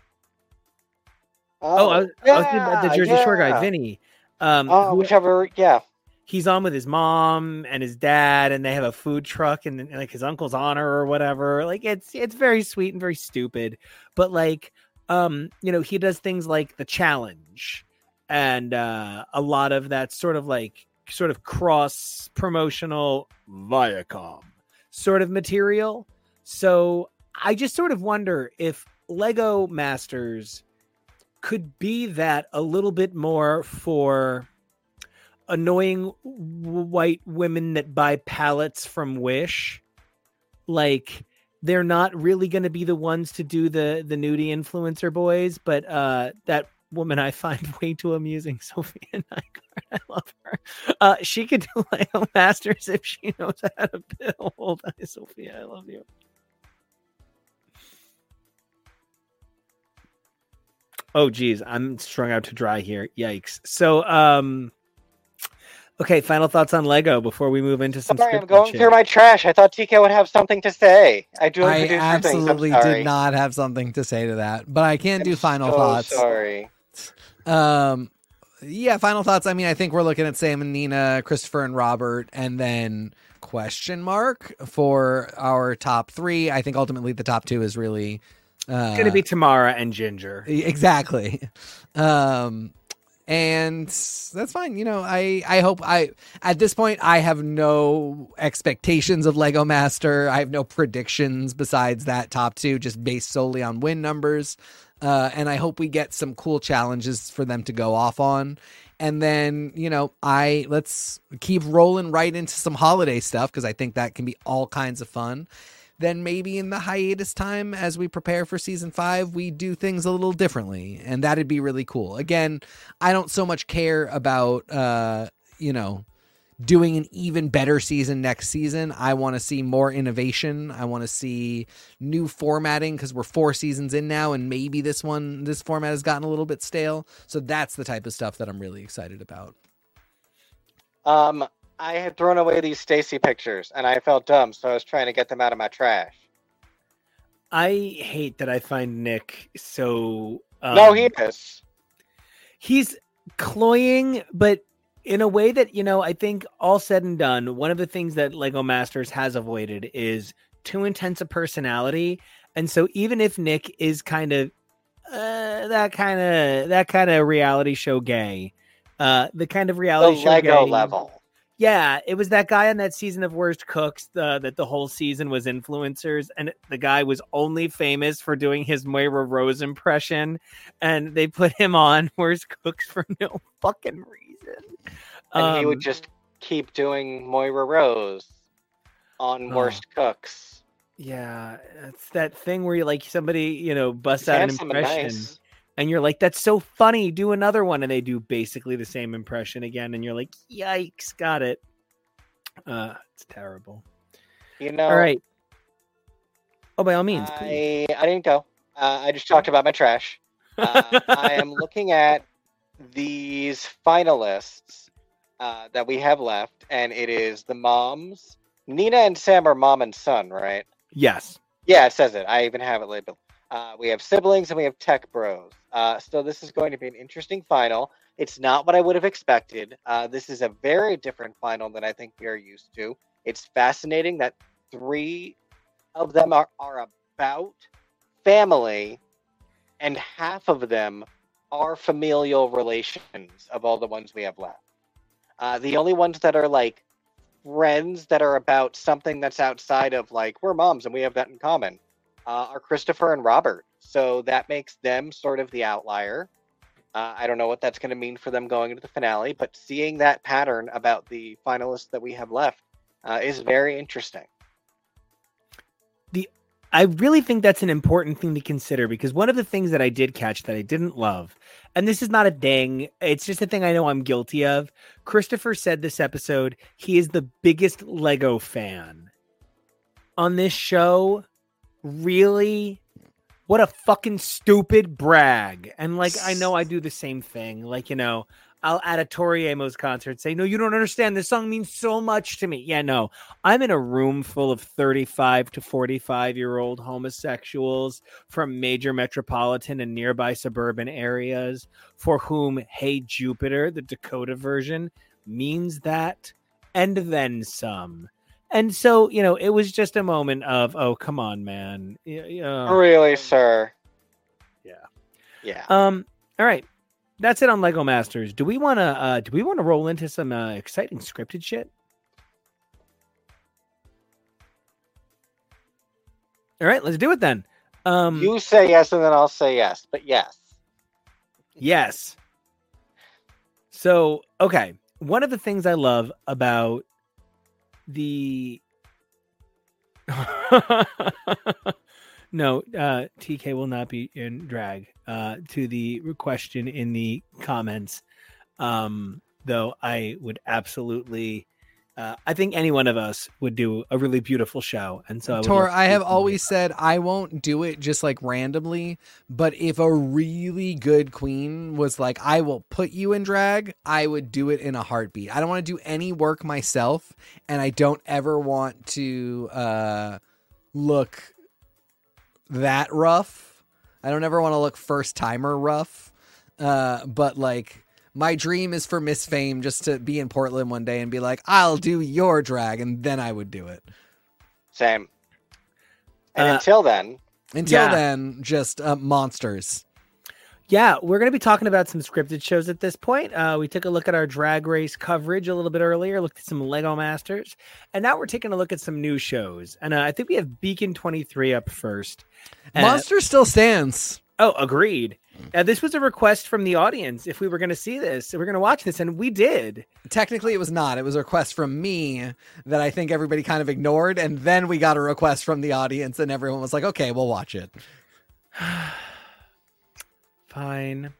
Oh, I was, I was thinking about the yeah, Jersey Shore guy. Vinny. Um, Oh, who- whichever, yeah. he's on with his mom and his dad, and they have a food truck, and, and, like his uncle's honor or whatever. Like it's it's very sweet and very stupid, but like um, you know, he does things like the challenge and uh, a lot of that sort of like sort of cross promotional Viacom sort of material. So I just sort of wonder if Lego Masters could be that a little bit more for annoying white women that buy palettes from Wish. Like they're not really going to be the ones to do the the nudie influencer boys, but uh that woman I find *laughs* way too amusing, *laughs* Sophia Nygaard. I love her. Uh she could do *laughs* Lego Masters if she knows how to build. Hi, Sophia, I love you. Oh geez, I'm strung out to dry here. Yikes. So um okay, final thoughts on Lego before we move into some Sorry, I'm scripted going shit. through my trash. I thought TK would have something to say. I do I producer things. Absolutely did not have something to say to that, but I can I'm do final so thoughts. Sorry. Um, yeah, final thoughts. I mean, I think we're looking at Sam and Nina, Christopher and Robert, and then question mark for our top three. I think ultimately the top two is really uh, It's gonna be Tomara and Ginger. exactly. Um, and that's fine. You know, I I hope I at this point I have no expectations of Lego Master. I have no predictions besides that top two, just based solely on win numbers. Uh, and I hope we get some cool challenges for them to go off on. And then, you know, I let's keep rolling right into some holiday stuff because I think that can be all kinds of fun then maybe in the hiatus time as we prepare for season five, we do things a little differently. And that'd be really cool. Again, I don't so much care about, uh, you know, doing an even better season next season. I want to see more innovation. I want to see new formatting because we're four seasons in now, and maybe this one, this format has gotten a little bit stale. So that's the type of stuff that I'm really excited about. Um, I had thrown away these Stacy pictures and I felt dumb, so I was trying to get them out of my trash. I hate that I find Nick so. Um, no, he is. He's cloying, but in a way that you know, I think all said and done, one of the things that Lego Masters has avoided is too intense a personality, and so even if Nick is kind of uh, that kind of that kind of reality show gay, uh, the kind of The reality show Lego gay, level. Yeah, it was that guy on that season of Worst Cooks uh, that the whole season was influencers, and the guy was only famous for doing his Moira Rose impression, and they put him on *laughs* Worst Cooks for no fucking reason. And he would Um, just keep doing Moira Rose on Oh. Worst Cooks. yeah, it's that thing where you like somebody you know busts He's out an impression, nice. And you're like, "That's so funny, do another one," and they do basically the same impression again, and you're like, "Yikes, got it." Uh, it's terrible. You know, All right. Oh, by all means, please. I, I didn't go. Uh, I just talked about my trash. Uh, I am *laughs* looking at these finalists uh, that we have left, and it is the moms. Nina and Sam are mom and son, right? Yes. Yeah, it says it. I even have it labeled. Uh, we have siblings and we have tech bros. Uh, so this is going to be an interesting final. It's not what I would have expected. Uh, this is a very different final than I think we are used to. It's fascinating that three of them are, are about family, and half of them are familial relations of all the ones we have left. Uh, the only ones that are like friends that are about something that's outside of like we're moms and we have that in common uh, are Christopher and Robert. So that makes them sort of the outlier. Uh, I don't know what that's going to mean for them going into the finale, but seeing that pattern about the finalists that we have left uh, is very interesting. The I really think that's an important thing to consider because one of the things that I did catch that I didn't love, and this is not a ding, it's just a thing I know I'm guilty of. Christopher said this episode he is the biggest Lego fan on this show. Really? What a fucking stupid brag. And like, I know I do the same thing. Like, you know, I'll at a Tori Amos concert say, No, you don't understand. This song means so much to me. Yeah, no, I'm in a room full of 35 to 45 year old homosexuals from major metropolitan and nearby suburban areas for whom Hey Jupiter, the Dakota version, means that and then some. And so, you know, it was just a moment of, oh, come on, man. Yeah. really, sir? Yeah. Yeah. Um. All right, that's it on Lego Masters. Do we want to? Uh, do we want to roll into some uh, exciting scripted shit? All right, let's do it then. Um. you say yes, and then I'll say yes. But yes. Yes. So, okay. One of the things I love about the *laughs* No, uh TK will not be in drag. Uh to the question in the comments. Um though I would absolutely uh, I think any one of us would do a really beautiful show, and so I Tor, I have always said I won't do it just like randomly, but if a really good queen was like, I will put you in drag, I would do it in a heartbeat. I don't want to do any work myself, and I don't ever want to uh, look that rough. I don't ever want to look first timer rough. Uh, but like my dream is for Miss Fame just to be in Portland one day and be like, I'll do your drag, and then I would do it. Same. And Uh, until then, Until Yeah. then, just uh, monsters. Yeah, we're going to be talking about some scripted shows at this point. Uh, we took a look at our drag race coverage a little bit earlier, looked at some Lego Masters, and now we're taking a look at some new shows. And uh, I think we have Beacon 23 up first. Uh, Monster still stands. Oh, agreed. Uh, this was a request from the audience if we were going to see this, if we're going to watch this, and we did. Technically, it was not. It was a request from me that I think everybody kind of ignored, and then we got a request from the audience, and everyone was like, "Okay, we'll watch it." *sighs* Fine.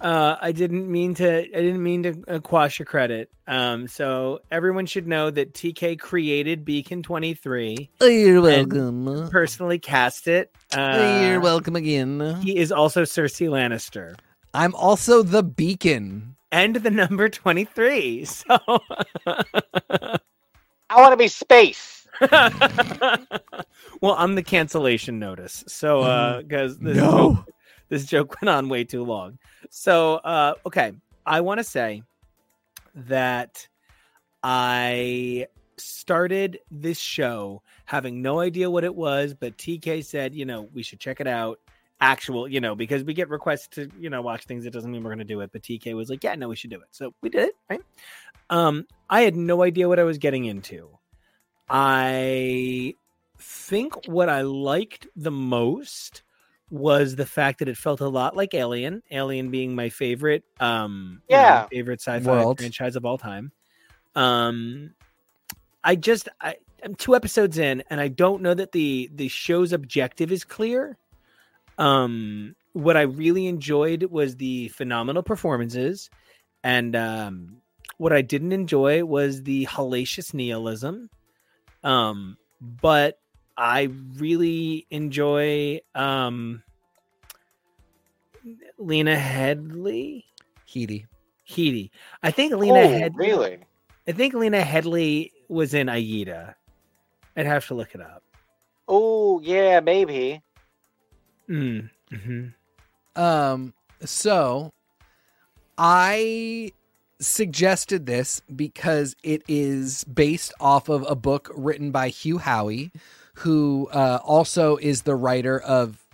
Uh, I didn't mean to. I didn't mean to uh, quash your credit. Um, so everyone should know that TK created Beacon Twenty Three. Oh, You're welcome. Personally cast it. Uh, You're welcome again. He is also Cersei Lannister I'm also the beacon. and the number twenty three. So. *laughs* I want to be space. *laughs* well, I'm the cancellation notice. So, uh, *laughs* because this, No. This joke went on way too long. So, uh, okay, I want to say that I started this show having no idea what it was, but TK said, you know, we should check it out. Actual, you know, because we get requests to, you know, watch things. It doesn't mean we're going to do it. But TK was like, yeah, no, we should do it. So we did it, right? Um, I had no idea what I was getting into. I think what I liked the most was the fact that it felt a lot like Alien. Alien being my favorite, um, you know, Yeah. favorite sci-fi World. franchise of all time. Um, I just I, I'm two episodes in, and I don't know that the the show's objective is clear. Um, what I really enjoyed was the phenomenal performances, and um, what I didn't enjoy was the hellacious nihilism. Um, but I really enjoy um Lena Headley. Heedy. Heedy. I think Lena oh, Head really? I think Lena Headley was in Aida. I'd have to look it up. Oh, yeah, maybe. Mm. hmm Um, so I suggested this because it is based off of a book written by Hugh Howey, who uh, also is the writer of.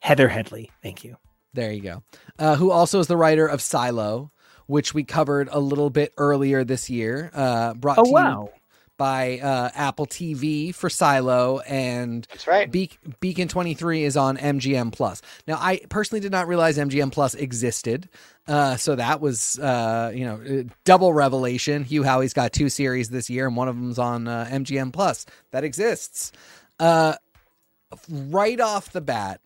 Heather Headley. Thank you. There you go. Uh, who also is the writer of Silo, which we covered a little bit earlier this year. Uh, brought Oh to you by uh, Apple TV for Silo and That's right. Be- Beacon 23 is on MGM Plus. Now, I personally did not realize MGM Plus existed. Uh, so that was, uh, you know, uh, double revelation. Hugh Howey's got two series this year, and one of them's on uh, MGM Plus. That exists. Uh, right off the bat,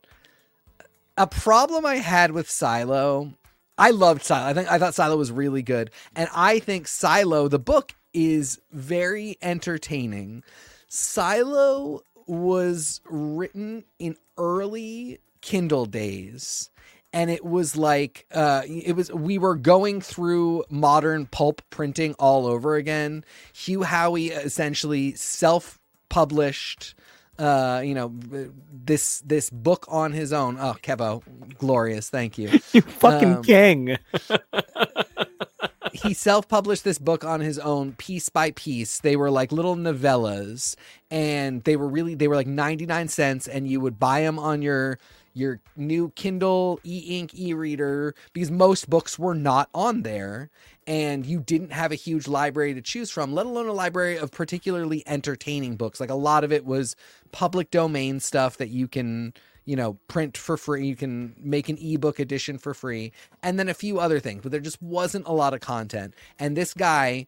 a problem I had with Silo. I loved Silo. I think I thought Silo was really good, and I think Silo, the book, is very entertaining. Silo was written in early Kindle days. And it was like uh, it was. We were going through modern pulp printing all over again. Hugh Howey essentially self-published, uh, you know, this this book on his own. Oh, Kevo, glorious! Thank you *laughs* You fucking Um, king. *laughs* he self-published this book on his own piece by piece they were like little novellas and they were really they were like 99 cents and you would buy them on your your new kindle e-ink e-reader because most books were not on there and you didn't have a huge library to choose from let alone a library of particularly entertaining books like a lot of it was public domain stuff that you can you know, print for free. You can make an ebook edition for free, and then a few other things, but there just wasn't a lot of content. And this guy,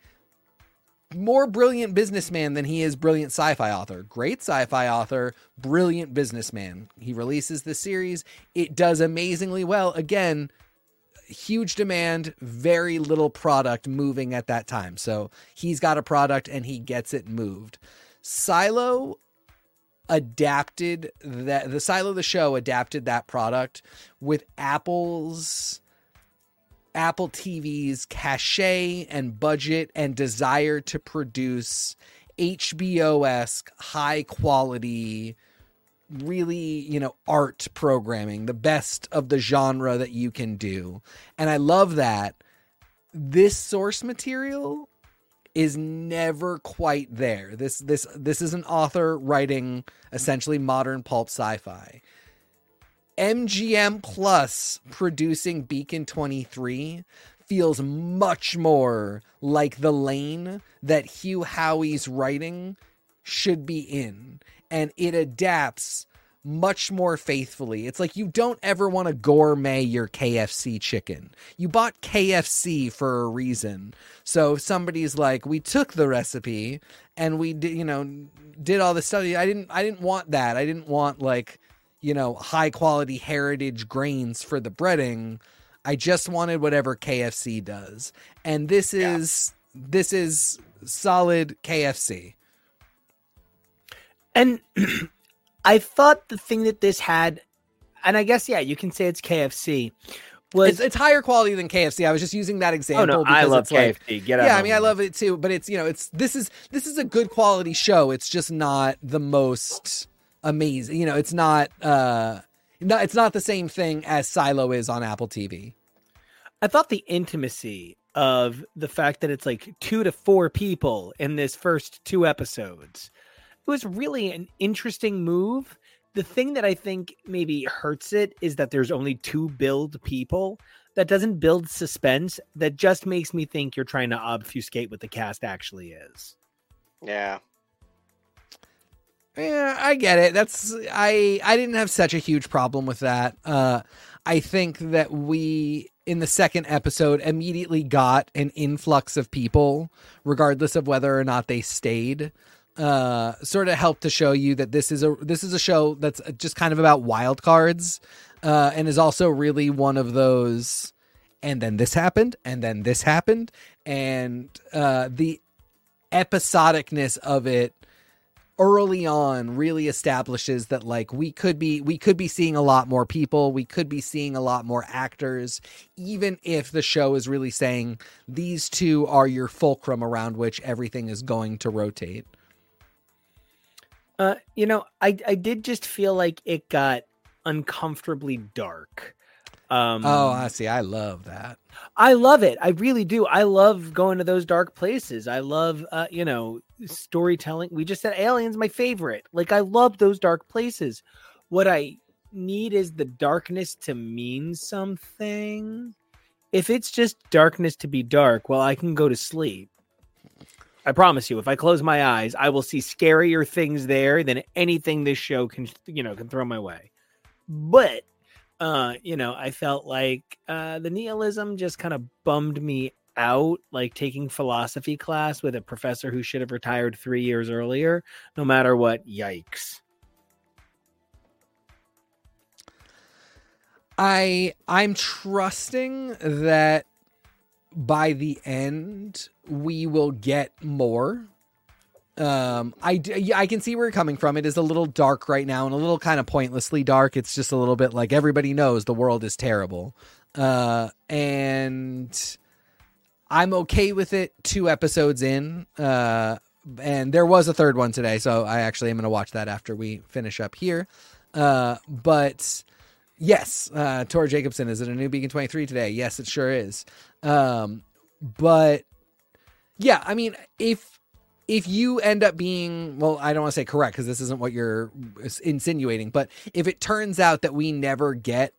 more brilliant businessman than he is brilliant sci-fi author. Great sci-fi author, brilliant businessman. He releases the series. It does amazingly well. Again, huge demand, very little product moving at that time. So he's got a product and he gets it moved. Silo adapted that the silo the show adapted that product with apple's apple tv's cachet and budget and desire to produce hbo-esque high quality really you know art programming the best of the genre that you can do and i love that this source material is never quite there. This this this is an author writing essentially modern pulp sci-fi. MGM Plus producing Beacon 23 feels much more like the lane that Hugh Howey's writing should be in. And it adapts much more faithfully. It's like you don't ever want to gourmet your KFC chicken. You bought KFC for a reason. So if somebody's like, we took the recipe and we did, you know, did all this stuff. I didn't, I didn't want that. I didn't want like, you know, high quality heritage grains for the breading. I just wanted whatever KFC does. And this is, yeah. this is solid KFC. And *clears throat* I thought the thing that this had, and I guess yeah, you can say it's KFC. Was it's, it's higher quality than KFC. I was just using that example. Oh no, I love KFC. Like, Get out yeah, I mean, I love it too. But it's you know, it's this is this is a good quality show. It's just not the most amazing. You know, it's not uh, not it's not the same thing as Silo is on Apple TV. I thought the intimacy of the fact that it's like two to four people in this first two episodes it was really an interesting move. The thing that I think maybe hurts it is that there's only two build people. That doesn't build suspense. That just makes me think you're trying to obfuscate what the cast actually is. Yeah. Yeah, I get it. That's I I didn't have such a huge problem with that. Uh I think that we in the second episode immediately got an influx of people regardless of whether or not they stayed uh, sort of help to show you that this is a this is a show that's just kind of about wild cards, uh, and is also really one of those. And then this happened, and then this happened, and uh, the episodicness of it early on really establishes that like we could be we could be seeing a lot more people we could be seeing a lot more actors even if the show is really saying these two are your fulcrum around which everything is going to rotate uh, you know, I I did just feel like it got uncomfortably dark. Um, oh, I see. I love that. I love it. I really do. I love going to those dark places. I love, uh, you know, storytelling. We just said Aliens, my favorite. Like, I love those dark places. What I need is the darkness to mean something. If it's just darkness to be dark, well, I can go to sleep. I promise you, if I close my eyes, I will see scarier things there than anything this show can, you know, can throw my way. But, uh, you know, I felt like uh, the nihilism just kind of bummed me out, like taking philosophy class with a professor who should have retired three years earlier. No matter what, yikes. I I'm trusting that by the end we will get more. Um i i can see where you're coming from. It is a little dark right now and a little kind of pointlessly dark. It's just a little bit like everybody knows the world is terrible. Uh and i'm okay with it two episodes in uh and there was a third one today so i actually am going to watch that after we finish up here. Uh but yes uh tor jacobson is it a new beacon 23 today? Yes it sure is. Um, but yeah, I mean, if if you end up being well, I don't want to say correct because this isn't what you're insinuating, but if it turns out that we never get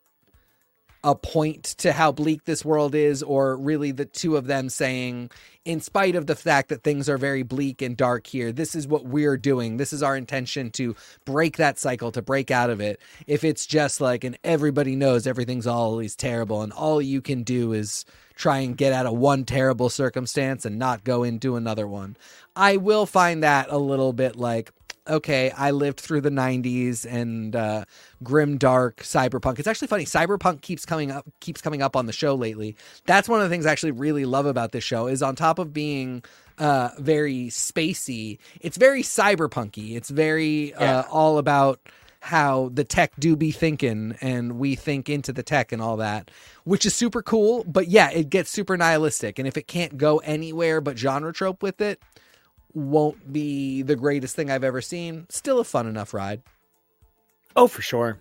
a point to how bleak this world is, or really the two of them saying, in spite of the fact that things are very bleak and dark here, this is what we're doing. This is our intention to break that cycle, to break out of it. If it's just like, and everybody knows everything's always terrible, and all you can do is try and get out of one terrible circumstance and not go into another one. I will find that a little bit like, okay, I lived through the 90s and uh, grim dark cyberpunk. It's actually funny. Cyberpunk keeps coming up keeps coming up on the show lately. That's one of the things I actually really love about this show is on top of being uh, very spacey, it's very cyberpunky. It's very uh, yeah. all about how the tech do be thinking and we think into the tech and all that, which is super cool. But yeah, it gets super nihilistic. And if it can't go anywhere but genre trope with it, won't be the greatest thing I've ever seen. Still a fun enough ride. Oh, for sure.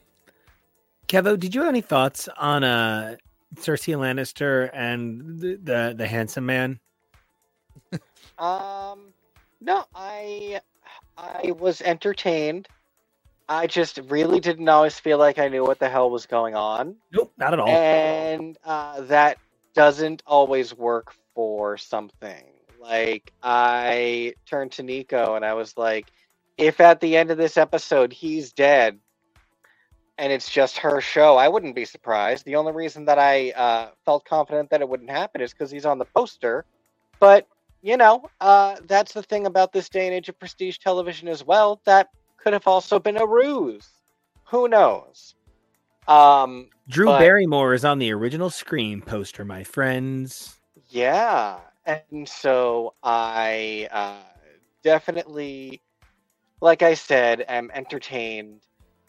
Kevo, did you have any thoughts on uh Cersei Lannister and the the, the handsome man? *laughs* um no, I I was entertained. I just really didn't always feel like I knew what the hell was going on. Nope, not at all. And uh, that doesn't always work for something. Like, I turned to Nico and I was like, if at the end of this episode he's dead and it's just her show, I wouldn't be surprised. The only reason that I uh, felt confident that it wouldn't happen is because he's on the poster. But, you know, uh, that's the thing about this day and age of prestige television as well. That could have also been a ruse. Who knows? Um, Drew but- Barrymore is on the original Scream poster, my friends. Yeah, and so I uh, definitely, like I said, am entertained.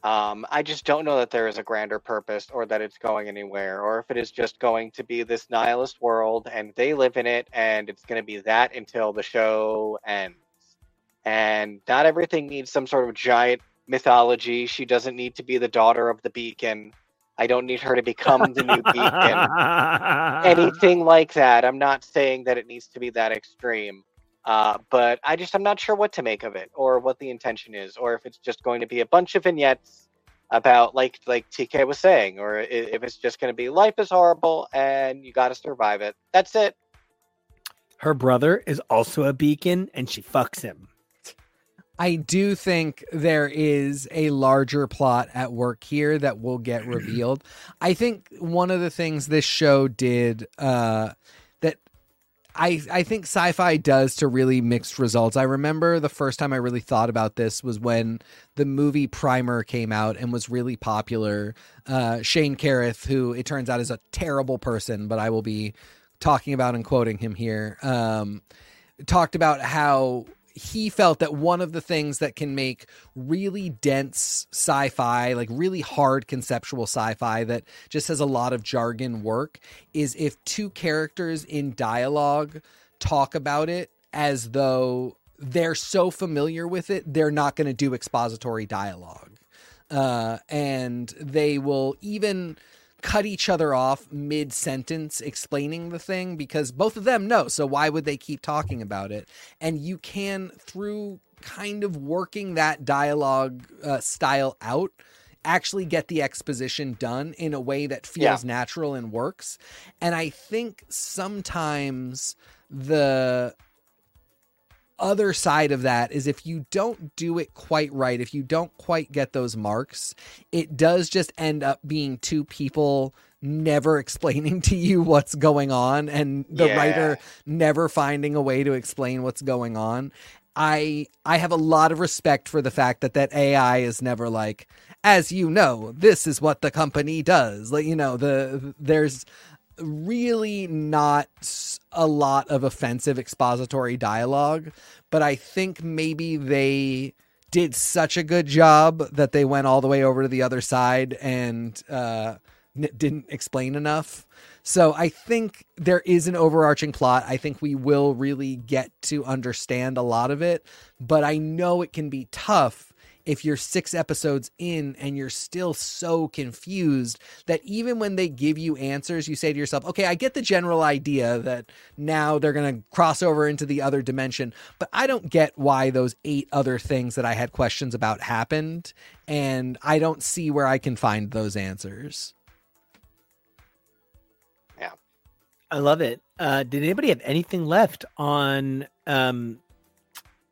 Um, I just don't know that there is a grander purpose or that it's going anywhere, or if it is just going to be this nihilist world and they live in it and it's going to be that until the show ends. And not everything needs some sort of giant mythology. She doesn't need to be the daughter of the beacon. I don't need her to become the new beacon *laughs* anything like that. I'm not saying that it needs to be that extreme, uh, but I just I'm not sure what to make of it or what the intention is, or if it's just going to be a bunch of vignettes about like like TK was saying, or if it's just going to be life is horrible and you got to survive it. That's it. Her brother is also a beacon, and she fucks him. I do think there is a larger plot at work here that will get *clears throat* revealed. I think one of the things this show did uh, that I I think sci-fi does to really mixed results. I remember the first time I really thought about this was when the movie Primer came out and was really popular. Uh, Shane Carruth, who it turns out is a terrible person, but I will be talking about and quoting him here. Um, talked about how he felt that one of the things that can make really dense sci-fi like really hard conceptual sci-fi that just has a lot of jargon work is if two characters in dialogue talk about it as though they're so familiar with it they're not going to do expository dialogue. Uh, and they will even cut each other off mid sentence explaining the thing because both of them know. So why would they keep talking about it? And you can, through kind of working that dialogue uh, style out, actually get the exposition done in a way that feels natural and works. And I think sometimes the other side of that is if you don't do it quite right, if you don't quite get those marks, it does just end up being two people never *laughs* explaining to you what's going on and the Yeah. writer never finding a way to explain what's going on. I I have a lot of respect for the fact that that AI is never like as you know, this is what the company does. Like you know, the there's really not a lot of offensive expository dialogue, but I think maybe they did such a good job that they went all the way over to the other side and uh, n- didn't explain enough. So I think there is an overarching plot. I think we will really get to understand a lot of it, but I know it can be tough if you're six episodes in and you're still so confused that even when they give you answers, you say to yourself, okay, I get the general idea that now they're going to cross over into the other dimension, but I don't get why those eight other things that I had questions about happened. And I don't see where I can find those answers. Yeah. I love it. Uh, did anybody have anything left on? Um,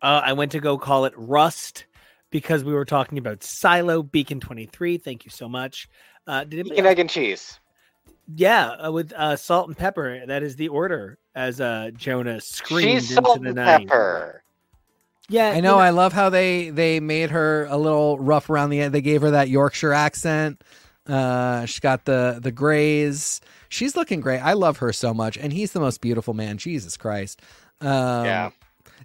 uh, I went to go call it Rust because we were talking about Silo Beacon Twenty Three. Thank you so much. Uh, did anybody Bacon, egg, and cheese. Yeah, uh, with uh, salt and pepper. That is the order as uh, Jonah screamed She's into salt the and night. pepper. Yeah, I know. I love how they they made her a little rough around the end. They gave her that Yorkshire accent. Uh, she's got the the grays. She's looking great. I love her so much, and he's the most beautiful man. Jesus Christ. Um, Yeah.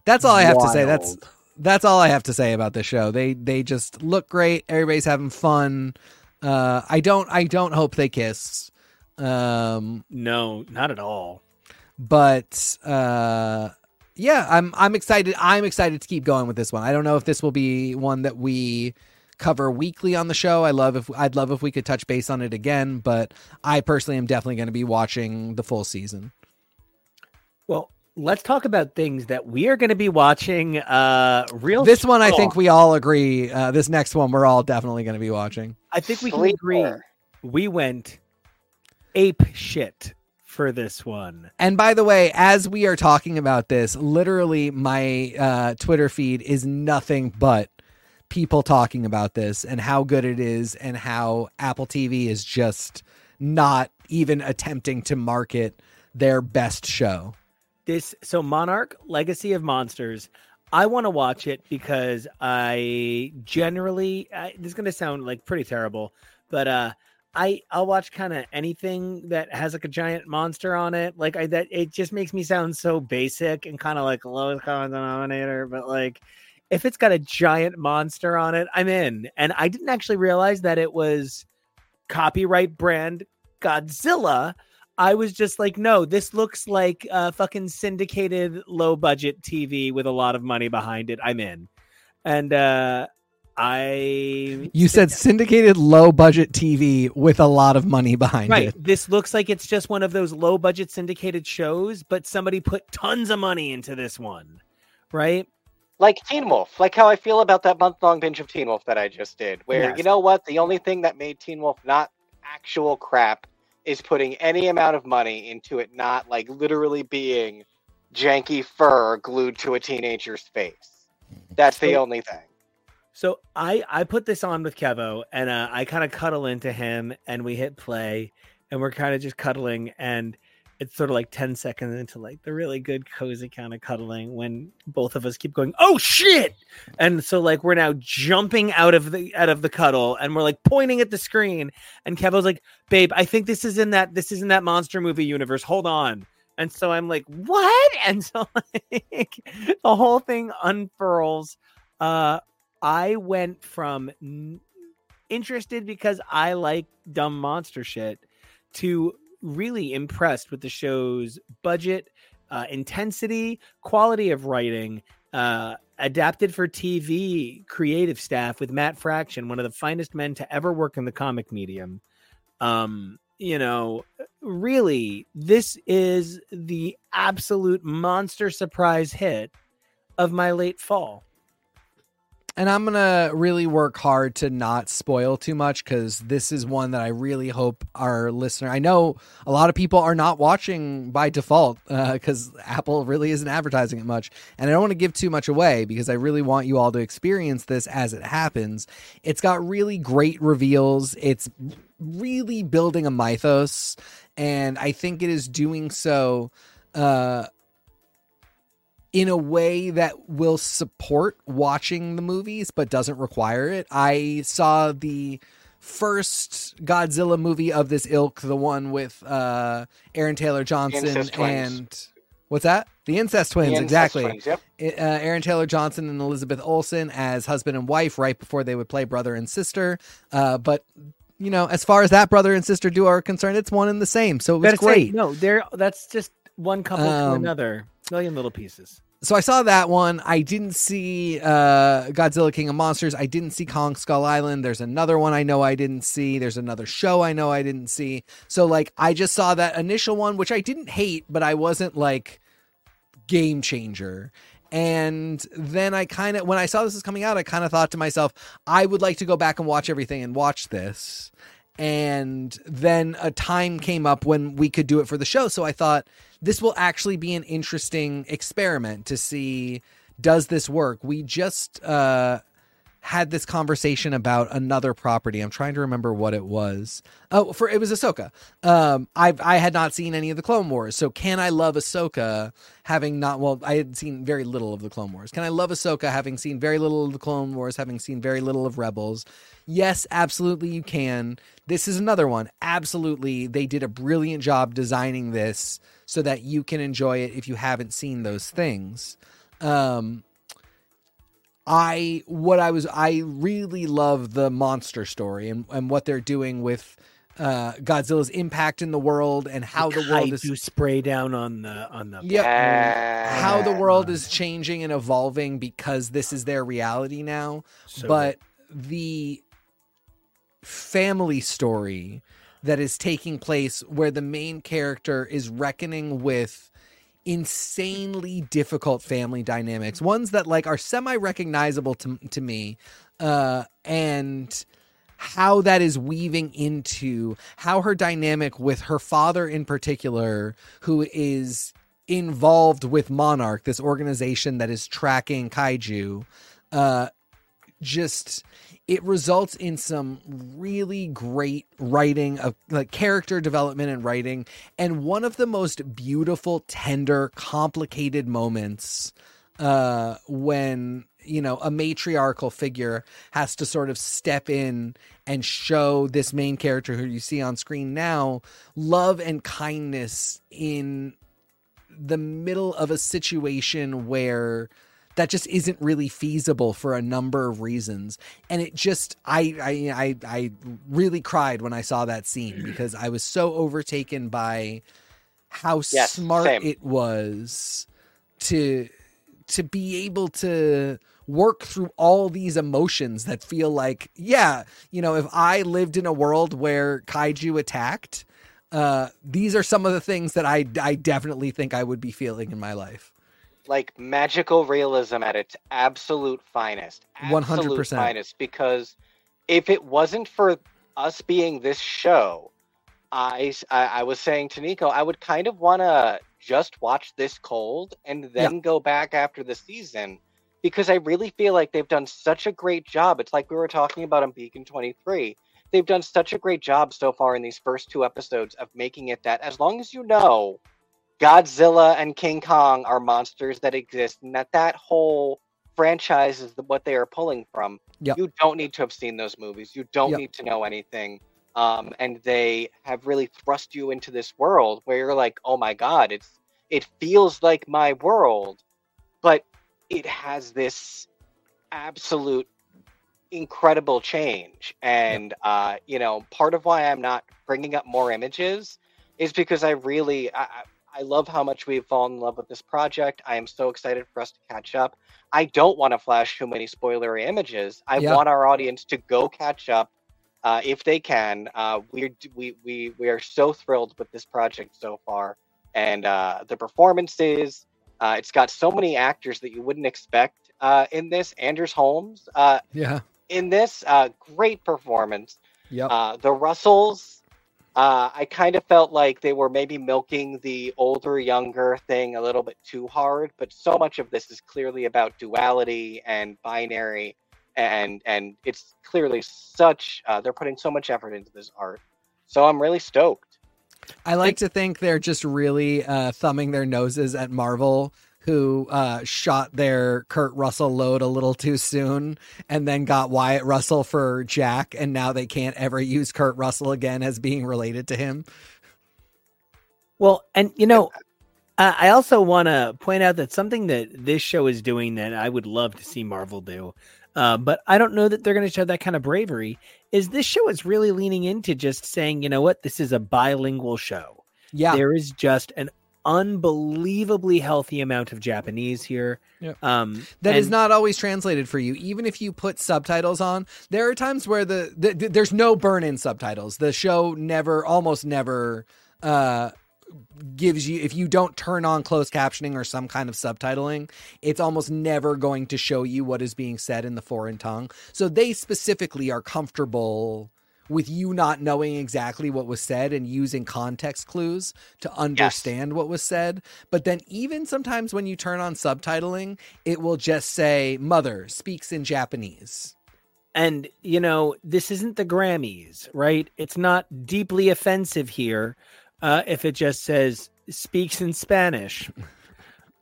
that's all I have to say. That's Wild. That's all I have to say about the show. They they just look great. Everybody's having fun. Uh, I don't I don't hope they kiss. Um, no, not at all. but uh yeah i'm i'm excited i'm excited to keep going with this one i don't know if this will be one that we cover weekly on the show i love if i'd love if we could touch base on it again but i personally am definitely going to be watching the full season let's talk about things that we are going to be watching. Uh, real. This one, I think we all agree. Uh, this next one, we're all definitely going to be watching. I think we can agree. We went ape shit for this one. And by the way, as we are talking about this, literally my uh, Twitter feed is nothing but people talking about this and how good it is and how Apple TV is just not even attempting to market their best show. This so Monarch Legacy of Monsters. I want to watch it because I generally I, this is going to sound like pretty terrible, but uh I I'll watch kind of anything that has like a giant monster on it. Like I that it just makes me sound so basic and kind of like lowest common denominator, but like if it's got a giant monster on it, I'm in. And I didn't actually realize that it was copyright brand Godzilla. I was just like, no, this looks like a fucking syndicated low budget TV with a lot of money behind it. I'm in. And uh I You said syndicated low budget TV with a lot of money behind right. it. This looks like it's just one of those low budget syndicated shows, but somebody put tons of money into this one. Right? Like Teen Wolf, like how I feel about that month long binge of Teen Wolf that I just did, where Yes. you know what? The only thing that made Teen Wolf not actual crap is putting any amount of money into it not like literally being janky fur glued to a teenager's face. That's the So- only thing. So I I put this on with Kevo and uh, I kind of cuddle into him and we hit play and we're kind of just cuddling and it's sort of like 10 seconds into like the really good cozy kind of cuddling when both of us keep going oh shit! And so like we're now jumping out of the out of the cuddle and we're like pointing at the screen and Kevo's like babe I think this is in that this is in that monster movie universe. Hold on. And so I'm like what? *laughs* And so like the whole thing unfurls. Uh I went from n- interested because I like dumb monster shit to really impressed with the show's budget, uh, intensity, quality of writing, uh, adapted for TV creative staff with Matt Fraction, one of the finest men to ever work in the comic medium. Um, you know, really, this is the absolute monster surprise hit of my late fall. And I'm going to really work hard to not spoil too much because this is one that I really hope our listener. I know a lot of people are not watching by default because Apple really isn't advertising it much. And I don't want to give too much away because I really want you all to experience this as it happens. It's got really great reveals. It's really building a mythos. And I think it is doing so. Uh, in a way that will support watching the movies but doesn't require it. I saw the first Godzilla movie of this ilk, the one with uh, Aaron Taylor Johnson and what's that? The incest twins, The incest exactly. twins, yep. Uh, Aaron Taylor Johnson and Elizabeth Olsen as husband and wife right before they would play brother and sister. Uh, but you know, as far as that brother and sister duo are concerned, it's one and the same. So it was Gotta say, great. no, there. That's just one couple to Um, another. Million little pieces. So I saw that one. I didn't see uh, Godzilla King of Monsters. I didn't see Kong Skull Island. There's another one I know I didn't see. There's another show I know I didn't see. So like I just saw that initial one, which I didn't hate, but I wasn't like game changer. And then I kind of when I saw this was coming out, I kind of thought to myself, I would like to go back and watch everything and watch this. And then a time came up when we could do it for the show. So I thought this will actually be an interesting experiment to see does this work. We just uh, had this conversation about another property. I'm trying to remember what it was. Oh, for it was Ahsoka. Um, I I had not seen any of the Clone Wars, so can I love Ahsoka having not? Well, I had seen very little of the Clone Wars. Can I love Ahsoka having seen very little of the Clone Wars, having seen very little of Rebels? Yes, absolutely, you can. This is another one. Absolutely, they did a brilliant job designing this so that you can enjoy it if you haven't seen those things. Um, I what I was I really love the monster story and, and what they're doing with uh Godzilla's impact in the world and how the world is you spray down on the on the Yep. Yeah. how the world is changing and evolving because this is their reality now So but the family story that is taking place where the main character is reckoning with insanely difficult family dynamics, ones that like are semi recognizable to to me, uh, and how that is weaving into how her dynamic with her father in particular, who is involved with Monarch, this organization that is tracking kaiju, uh, just it results in some really great writing of like character development and writing and one of the most beautiful tender complicated moments uh when you know a matriarchal figure has to sort of step in and show this main character who you see on screen now love and kindness in the middle of a situation where that just isn't really feasible for a number of reasons. And it just I, I i i really cried when i saw that scene because i was so overtaken by how Yes, smart same. it was to to be able to work through all these emotions that feel like yeah you know if i lived in a world where kaiju attacked uh these are some of the things that i i definitely think i would be feeling in my life like magical realism at its absolute finest. 100%. Absolute finest. Because if it wasn't for us being this show, I I was saying to Nico, I would kind of want to just watch this cold and then go back after the season because I really feel like they've done such a great job. It's like we were talking about on Beacon 23. They've done such a great job so far in these first two episodes of making it that as long as you know Godzilla and King Kong are monsters that exist, and that that whole franchise is what they are pulling from. Yep. You don't need to have seen those movies. You don't Yep. need to know anything. Um, and they have really thrust you into this world where you're like, oh my god, it's it feels like my world, but it has this absolute incredible change. And uh, you know, part of why I'm not bringing up more images is because I really I, I- love how much we've fallen in love with this project. I am so excited for us to catch up. I don't want to flash too many spoilery images. I Yeah. want our audience to go catch up uh, if they can. Uh, we're we we we are so thrilled with this project so far, and uh, the performances. Uh, it's got so many actors that you wouldn't expect uh, in this. Anders Holmes uh, yeah in this, uh, great performance. yep Uh, the Russells, uh, I kind of felt like they were maybe milking the older, younger thing a little bit too hard, but so much of this is clearly about duality and binary, and and it's clearly such uh, they're putting so much effort into this art. So I'm really stoked. I like to think they're just really uh, thumbing their noses at Marvel, who uh, shot their Kurt Russell load a little too soon and then got Wyatt Russell for Jack, and now they can't ever use Kurt Russell again as being related to him. Well, and you know, uh, I also want to point out that something that this show is doing that I would love to see Marvel do, uh, but I don't know that they're going to show that kind of bravery. Is this show is really leaning into just saying, you know what, this is a bilingual show. Yeah, There is just an unbelievably healthy amount of Japanese here. Yep. Um, that is and- not always translated for you. Even if you put subtitles on, there are times where the, the, the- there's no burn-in subtitles. The show never, almost never, uh, gives you if you don't turn on closed captioning or some kind of subtitling, it's almost never going to show you what is being said in the foreign tongue. So they specifically are comfortable with you not knowing exactly what was said and using context clues to understand what was said. But then even sometimes when you turn on subtitling, it will just say mother speaks in Japanese. And you know, this isn't the Grammys, right? It's not deeply offensive here uh, if it just says speaks in Spanish.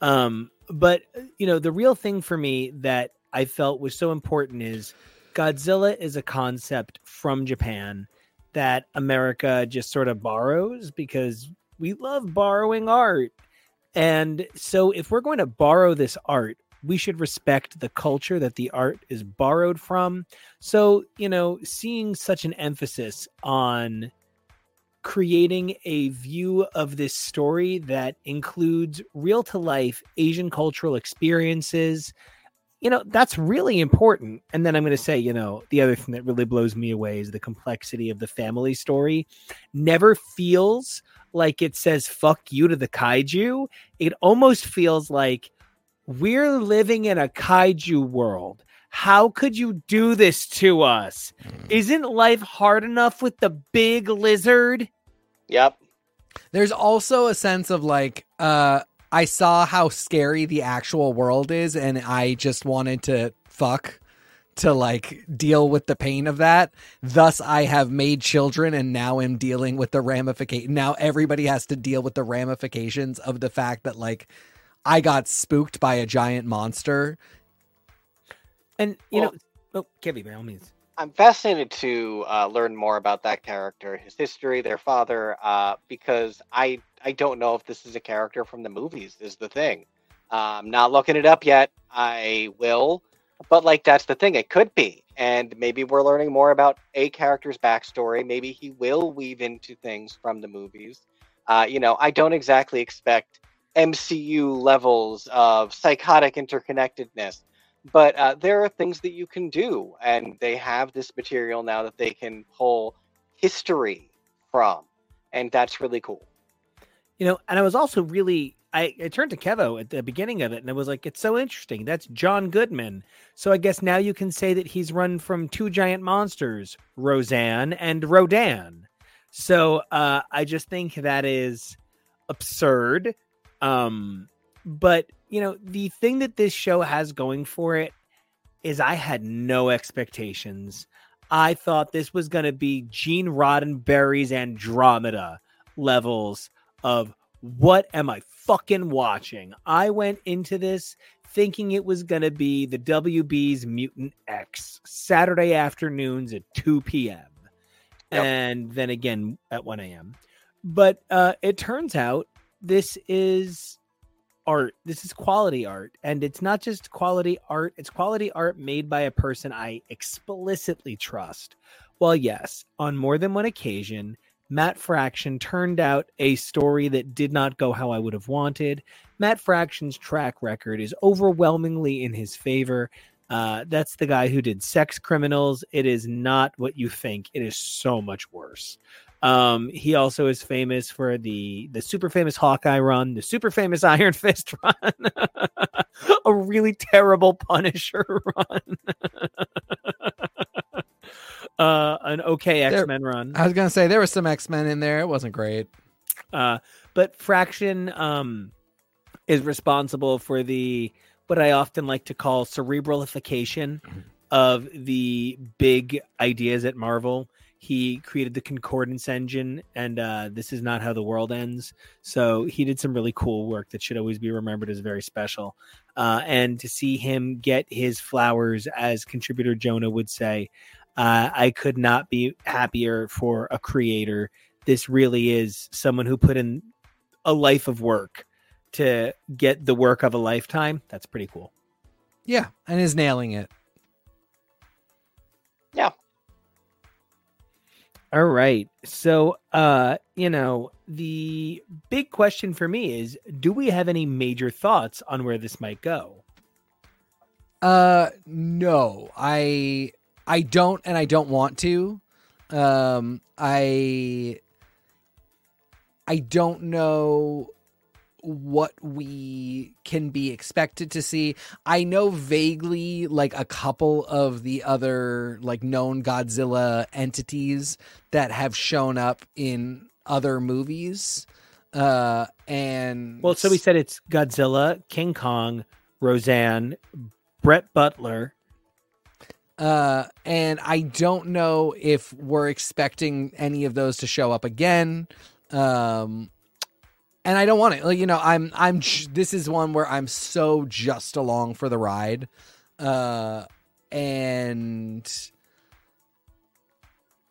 um, but you know, the real thing for me that I felt was so important is Godzilla is a concept from Japan that America just sort of borrows because we love borrowing art. And so if we're going to borrow this art, we should respect the culture that the art is borrowed from. So, you know, seeing such an emphasis on creating a view of this story that includes real to life Asian cultural experiences, you know, that's really important. And then I'm going to say, you know, the other thing that really blows me away is the complexity of the family story. Never feels like it says fuck you to the kaiju, it almost feels like we're living in a kaiju world. How could you do this to us? Isn't life hard enough with the big lizard? Yep. There's also a sense of like, uh, I saw how scary the actual world is, and I just wanted to fuck to like deal with the pain of that. Thus, I have made children, and now am dealing with the ramification. Now everybody has to deal with the ramifications of the fact that like I got spooked by a giant monster. And you Well- know, oh, Kevin, by all means. I'm fascinated to uh, learn more about that character, his history, their father, uh, because I I don't know if this is a character from the movies. Is the thing. Uh, I'm not looking it up yet. I will, but like that's the thing. It could be, and maybe we're learning more about a character's backstory. Maybe he will weave into things from the movies. Uh, you know, I don't exactly expect MCU levels of psychotic interconnectedness but uh, there are things that you can do and they have this material now that they can pull history from and that's really cool You know, and I was also really I, I turned to Kevo at the beginning of it and I was like, it's so interesting. That's John Goodman. So I guess now you can say that he's run from two giant monsters, Roseanne and Rodan. So uh, I just think that is absurd. Um, but you know, the thing that this show has going for it is I had no expectations. I thought this was going to be Gene Roddenberry's Andromeda levels of what am I fucking watching? I went into this thinking it was going to be the WB's Mutant X Saturday afternoons at 2 p.m. Yep. and then again at 1 a.m. But uh, it turns out this is art. This is quality art. And it's not just quality art, it's quality art made by a person I explicitly trust. Well, yes, on more than one occasion, Matt Fraction turned out a story that did not go how I would have wanted. Matt Fraction's track record is overwhelmingly in his favor. Uh, that's the guy who did Sex Criminals. It is not what you think. It is so much worse. Um, he also is famous for the the super famous Hawkeye run, the super famous *laughs* Iron Fist run, *laughs* a really terrible Punisher *laughs* run, uh, an okay X Men run. I was gonna say there was some X Men in there. It wasn't great. Uh, but Fraction um, is responsible for the what I often like to call cerebralification of the big ideas at Marvel. He created the Concordance engine, and uh, this is not how the world ends. So he did some really cool work that should always be remembered as very special. Uh, and to see him get his flowers, as contributor Jonah would say, uh, I could not be happier for a creator this really is someone who put in a life of work to get the work of a lifetime. That's pretty cool. Yeah, and is nailing it. All right. So, uh, you know, the big question for me is do we have any major thoughts on where this might go? Uh no. I I don't and I don't want to. Um I I don't know what we can be expected to see. I know vaguely like a couple of the other like known Godzilla entities that have shown up in other movies. Uh and Well, so we said it's Godzilla, King Kong, Roseanne, Brett Butler. Uh, and I don't know if we're expecting any of those to show up again. Um, and I don't want it. Like, you know, I'm, I'm. This is one where I'm so just along for the ride. Uh, and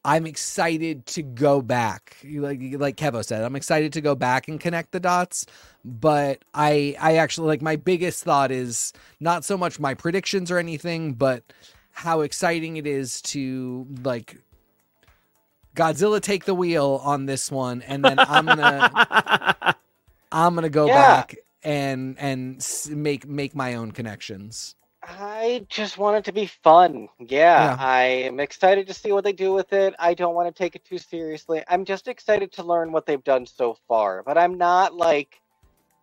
I'm excited to go back. Like, like Kevo said, I'm excited to go back and connect the dots. But I, I actually like my biggest thought is not so much my predictions or anything, but how exciting it is to like Godzilla take the wheel on this one, and then I'm gonna *laughs* I'm gonna go Yeah. back and and make make my own connections. I just want it to be fun. Yeah, Yeah. I am excited to see what they do with it. I don't want to take it too seriously. I'm just excited to learn what they've done so far. But I'm not like,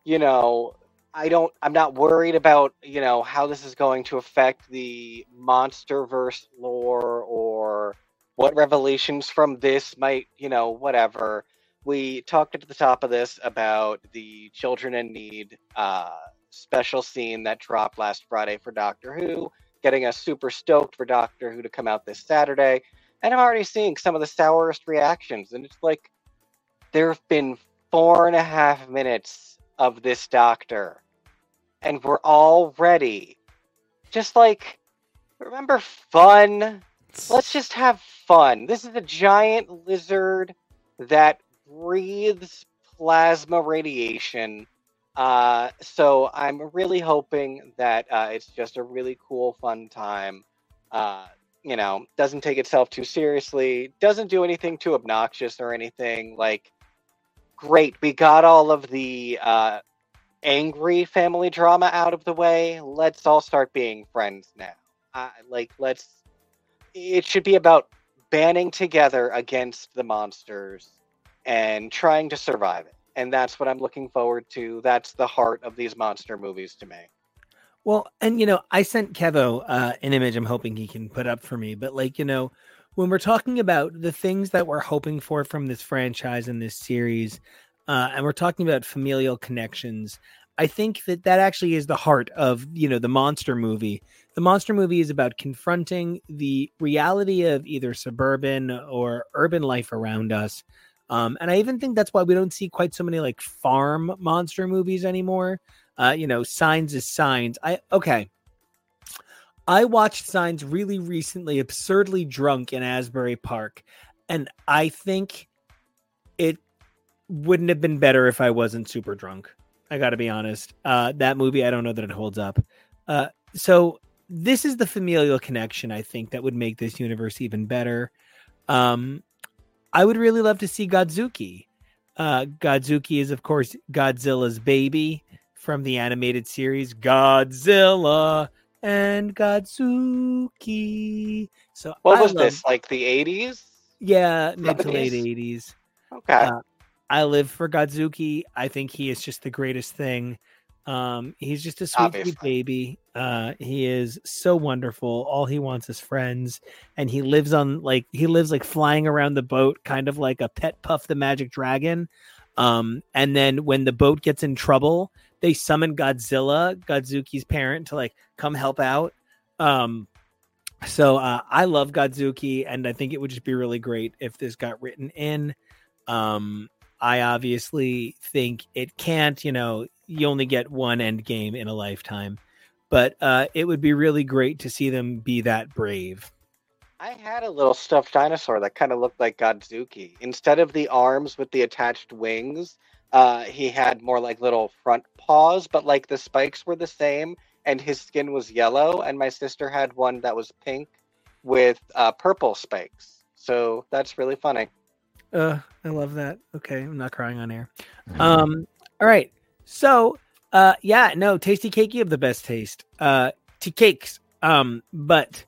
you know, I don't. I'm not worried about you know how this is going to affect the MonsterVerse lore or what revelations from this might you know whatever. We talked at the top of this about the Children in Need uh, special scene that dropped last Friday for Doctor Who, getting us super stoked for Doctor Who to come out this Saturday. And I'm already seeing some of the sourest reactions. And it's like, there have been four and a half minutes of this Doctor, and we're already just like, remember fun? Let's just have fun. This is a giant lizard that breathes plasma radiation. Uh, so I'm really hoping that uh, it's just a really cool, fun time. Uh, you know, doesn't take itself too seriously, doesn't do anything too obnoxious or anything. Like, great, we got all of the uh, angry family drama out of the way. Let's all start being friends now. Like, let's. It should be about banding together against the monsters and trying to survive it. And that's what I'm looking forward to. That's the heart of these monster movies to me. Well, and you know, I sent Kevo uh, an image I'm hoping he can put up for me. But like, you know, when we're talking about the things that we're hoping for from this franchise and this series, uh, and we're talking about familial connections, I think that that actually is the heart of you know the monster movie. The monster movie is about confronting the reality of either suburban or urban life around us. Um, and I even think that's why we don't see quite so many like farm monster movies anymore. Uh, you know, Signs is Signs. I okay. I watched Signs really recently, absurdly drunk in Asbury Park, and I think it wouldn't have been better if I wasn't super drunk. I got to be honest. Uh, that movie, I don't know that it holds up. Uh, so this is the familial connection I think that would make this universe even better. Um, I would really love to see Godzuki. Uh, Godzuki is, of course, Godzilla's baby from the animated series Godzilla and Godzuki. So What I was love- this? Like the 80s? Yeah, mid to late eighties. Okay. Uh, I live for Godzuki. I think he is just the greatest thing. Um, he's just a sweet, Obviously. baby. Uh, he is so wonderful. All he wants is friends, and he lives on like he lives like flying around the boat, kind of like a pet Puff the Magic Dragon. Um, and then when the boat gets in trouble, they summon Godzilla, Godzuki's parent, to like come help out. Um, so uh, I love Godzuki, and I think it would just be really great if this got written in. Um, I obviously think it can't. You know, you only get one end game in a lifetime, but uh, it would be really great to see them be that brave. I had a little stuffed dinosaur that kind of looked like Godzuki. Instead of the arms with the attached wings, uh, he had more like little front paws, but like the spikes were the same, and his skin was yellow. And my sister had one that was pink with uh, purple spikes. So that's really funny. Uh, I love that. Okay, I'm not crying on air. *laughs* Um, all right. So, uh, yeah, no, tasty cake, you have the best taste. Uh, to cakes. Um, but,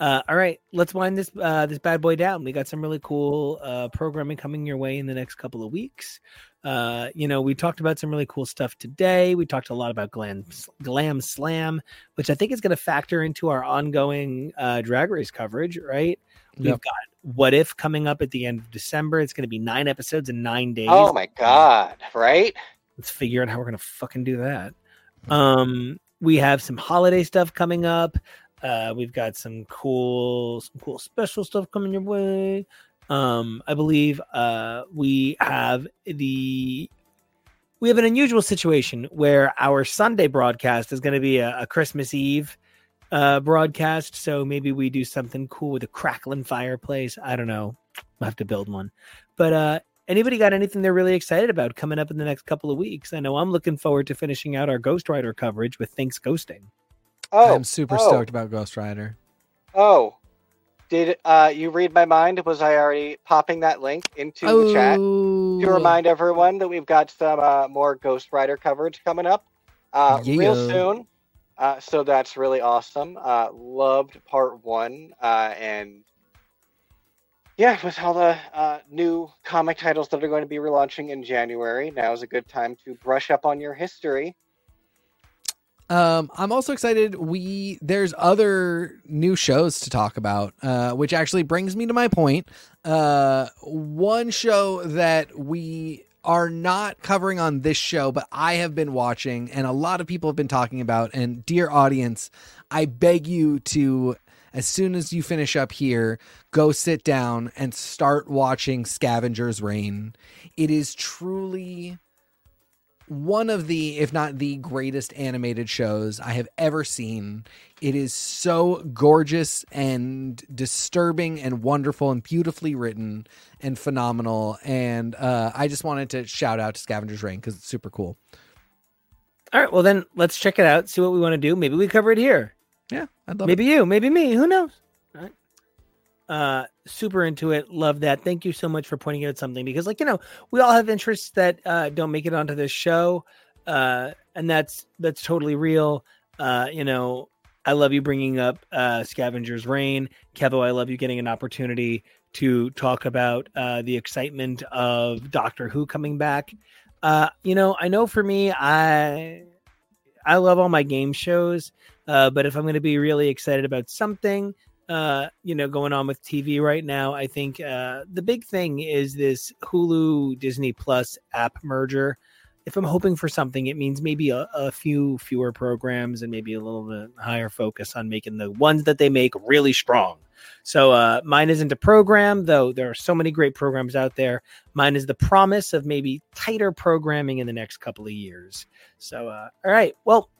uh, all right, let's wind this, uh, this bad boy down. We got some really cool, uh, programming coming your way in the next couple of weeks. Uh, you know, we talked about some really cool stuff today. We talked a lot about Glam, Glam Slam, which I think is going to factor into our ongoing, uh, drag race coverage, right? We've got What If coming up at the end of December. It's going to be nine episodes in nine days. Oh my god! Right? Let's figure out how we're gonna fucking do that. Um, we have some holiday stuff coming up. Uh, we've got some cool, some cool special stuff coming your way. Um, I believe uh, we have the we have an unusual situation where our Sunday broadcast is going to be a, a Christmas Eve uh, broadcast. So maybe we do something cool with a crackling fireplace. I don't know. We'll have to build one. But uh, anybody got anything they're really excited about coming up in the next couple of weeks? I know I'm looking forward to finishing out our Ghost Rider coverage with Thanks Ghosting. Oh, I'm super oh, stoked about Ghost Rider. Oh, did uh, you read my mind? Was I already popping that link into the chat? Oh, to remind everyone that we've got some uh, more Ghost Rider coverage coming up uh, real soon. Uh, so that's really awesome. Uh, loved part one, uh, and yeah, with all the uh, new comic titles that are going to be relaunching in January, now is a good time to brush up on your history. Um, I'm also excited. We there's other new shows to talk about, uh, which actually brings me to my point. Uh, one show that we are not covering on this show, but I have been watching, and a lot of people have been talking about. And dear audience, I beg you to, as soon as you finish up here, go sit down and start watching Scavenger's Reign. It is truly one of the, if not the greatest animated shows I have ever seen. It is so gorgeous and disturbing and wonderful and beautifully written and phenomenal. And uh, I just wanted to shout out to Scavenger's Reign because it's super cool. All right, well then let's check it out. See what we want to do. Maybe we cover it here. Yeah, I'd love maybe you, maybe me. Who knows? All right. Uh, super into it. Love that. Thank you so much for pointing out something because, like, you know, we all have interests that uh, don't make it onto this show, uh, and that's that's totally real. Uh, you know, I love you bringing up uh, Scavenger's Reign, Kevo. I love you getting an opportunity to talk about uh, the excitement of Doctor Who coming back. Uh, you know, I know for me, I I love all my game shows, uh, but if I'm going to be really excited about something, uh, you know, going on with TV right now, I think uh, the big thing is this Hulu Disney Plus app merger. If I'm hoping for something, it means maybe a, a few fewer programs and maybe a little bit higher focus on making the ones that they make really strong. So uh, mine isn't a program, though there are so many great programs out there. Mine is the promise of maybe tighter programming in the next couple of years. So, uh, all right. Well,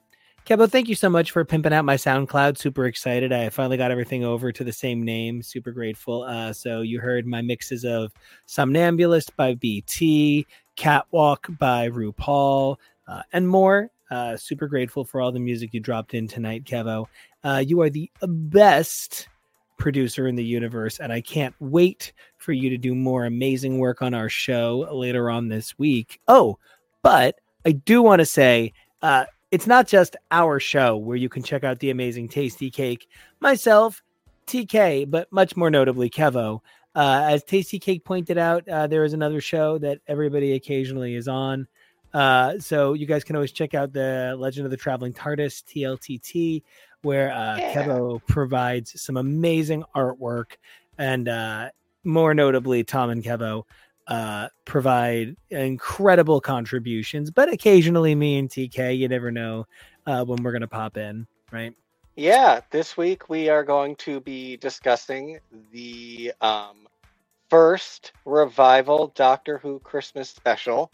Kevo, thank you so much for pimping out my SoundCloud. Super excited. I finally got everything over to the same name. Super grateful. Uh, so you heard my mixes of Somnambulist by BT, Catwalk by RuPaul, uh, and more. Uh, super grateful for all the music you dropped in tonight, Kevo. Uh, you are the best producer in the universe, and I can't wait for you to do more amazing work on our show later on this week. Oh, but I do want to say, uh, it's not just our show where you can check out the amazing Tasty Cake, myself, TK, but much more notably Kevo. Uh, as Tasty Cake pointed out, uh, there is another show that everybody occasionally is on. Uh, so you guys can always check out the Legend of the Traveling TARDIS TLTT, where uh, Yeah. Kevo provides some amazing artwork, and uh, more notably, Tom and Kevo uh, provide incredible contributions. But occasionally, me and TK, you never know uh, when we're gonna pop in, right? Yeah, this week we are going to be discussing the um, first revival Doctor Who Christmas special,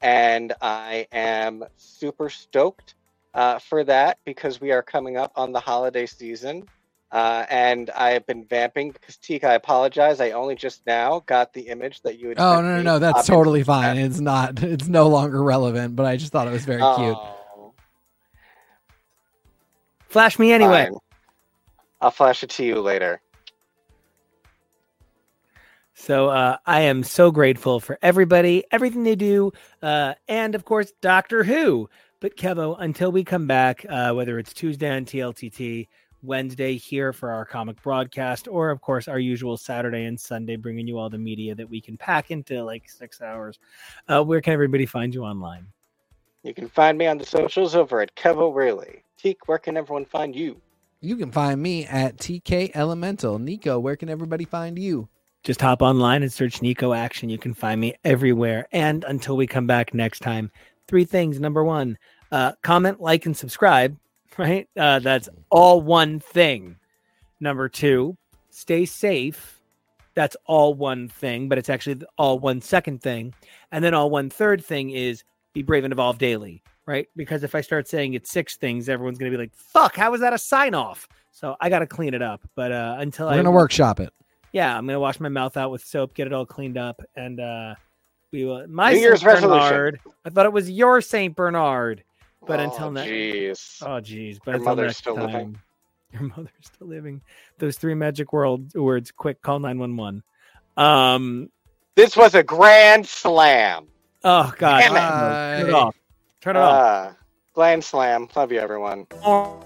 and I am super stoked uh, for that because we are coming up on the holiday season. Uh, and I have been vamping because Tika, I apologize. I only just now got the image that you had. Oh no, no, no, that's Obviously, totally fine. It's not. It's no longer relevant. But I just thought it was very cute. Oh, Flash me anyway. fine. I'll flash it to you later. So uh, I am so grateful for everybody, everything they do, uh, and of course Doctor Who. But Kevo, until we come back, uh, whether it's Tuesday on TLTT, Wednesday here for our comic broadcast, or of course our usual Saturday and Sunday, bringing you all the media that we can pack into like six hours. Uh, where can everybody find you online? You can find me on the socials over at Kevo Rayleigh. Teak, where can everyone find you? You can find me at TK Elemental. Nico, where can everybody find you? Just hop online and search Nico Action. You can find me everywhere. And until we come back next time, three things. Number one, uh, comment, like, and subscribe. *laughs* Right? Uh, that's all one thing. Number two, stay safe. That's all one thing, but it's actually all one second thing. And then all one third thing is be brave and evolve daily. Right? Because if I start saying it's six things, everyone's going to be like, fuck, how is that a sign off? So I got to clean it up. But uh, until We're I gonna workshop it. yeah, I'm gonna wash my mouth out with soap, get it all cleaned up, and uh we will. My New Year's Saint resolution. Bernard. I thought it was your Saint Bernard, but Oh, until now, jeez. oh geez, but Your until mother's next still time, living. *laughs* your mother's still living. Those three magic world words. Quick, call nine one one. Um. This was a grand slam. Oh God. Damn it. Turn it off. Turn it off. Uh, Glam slam. Love you, everyone. Or-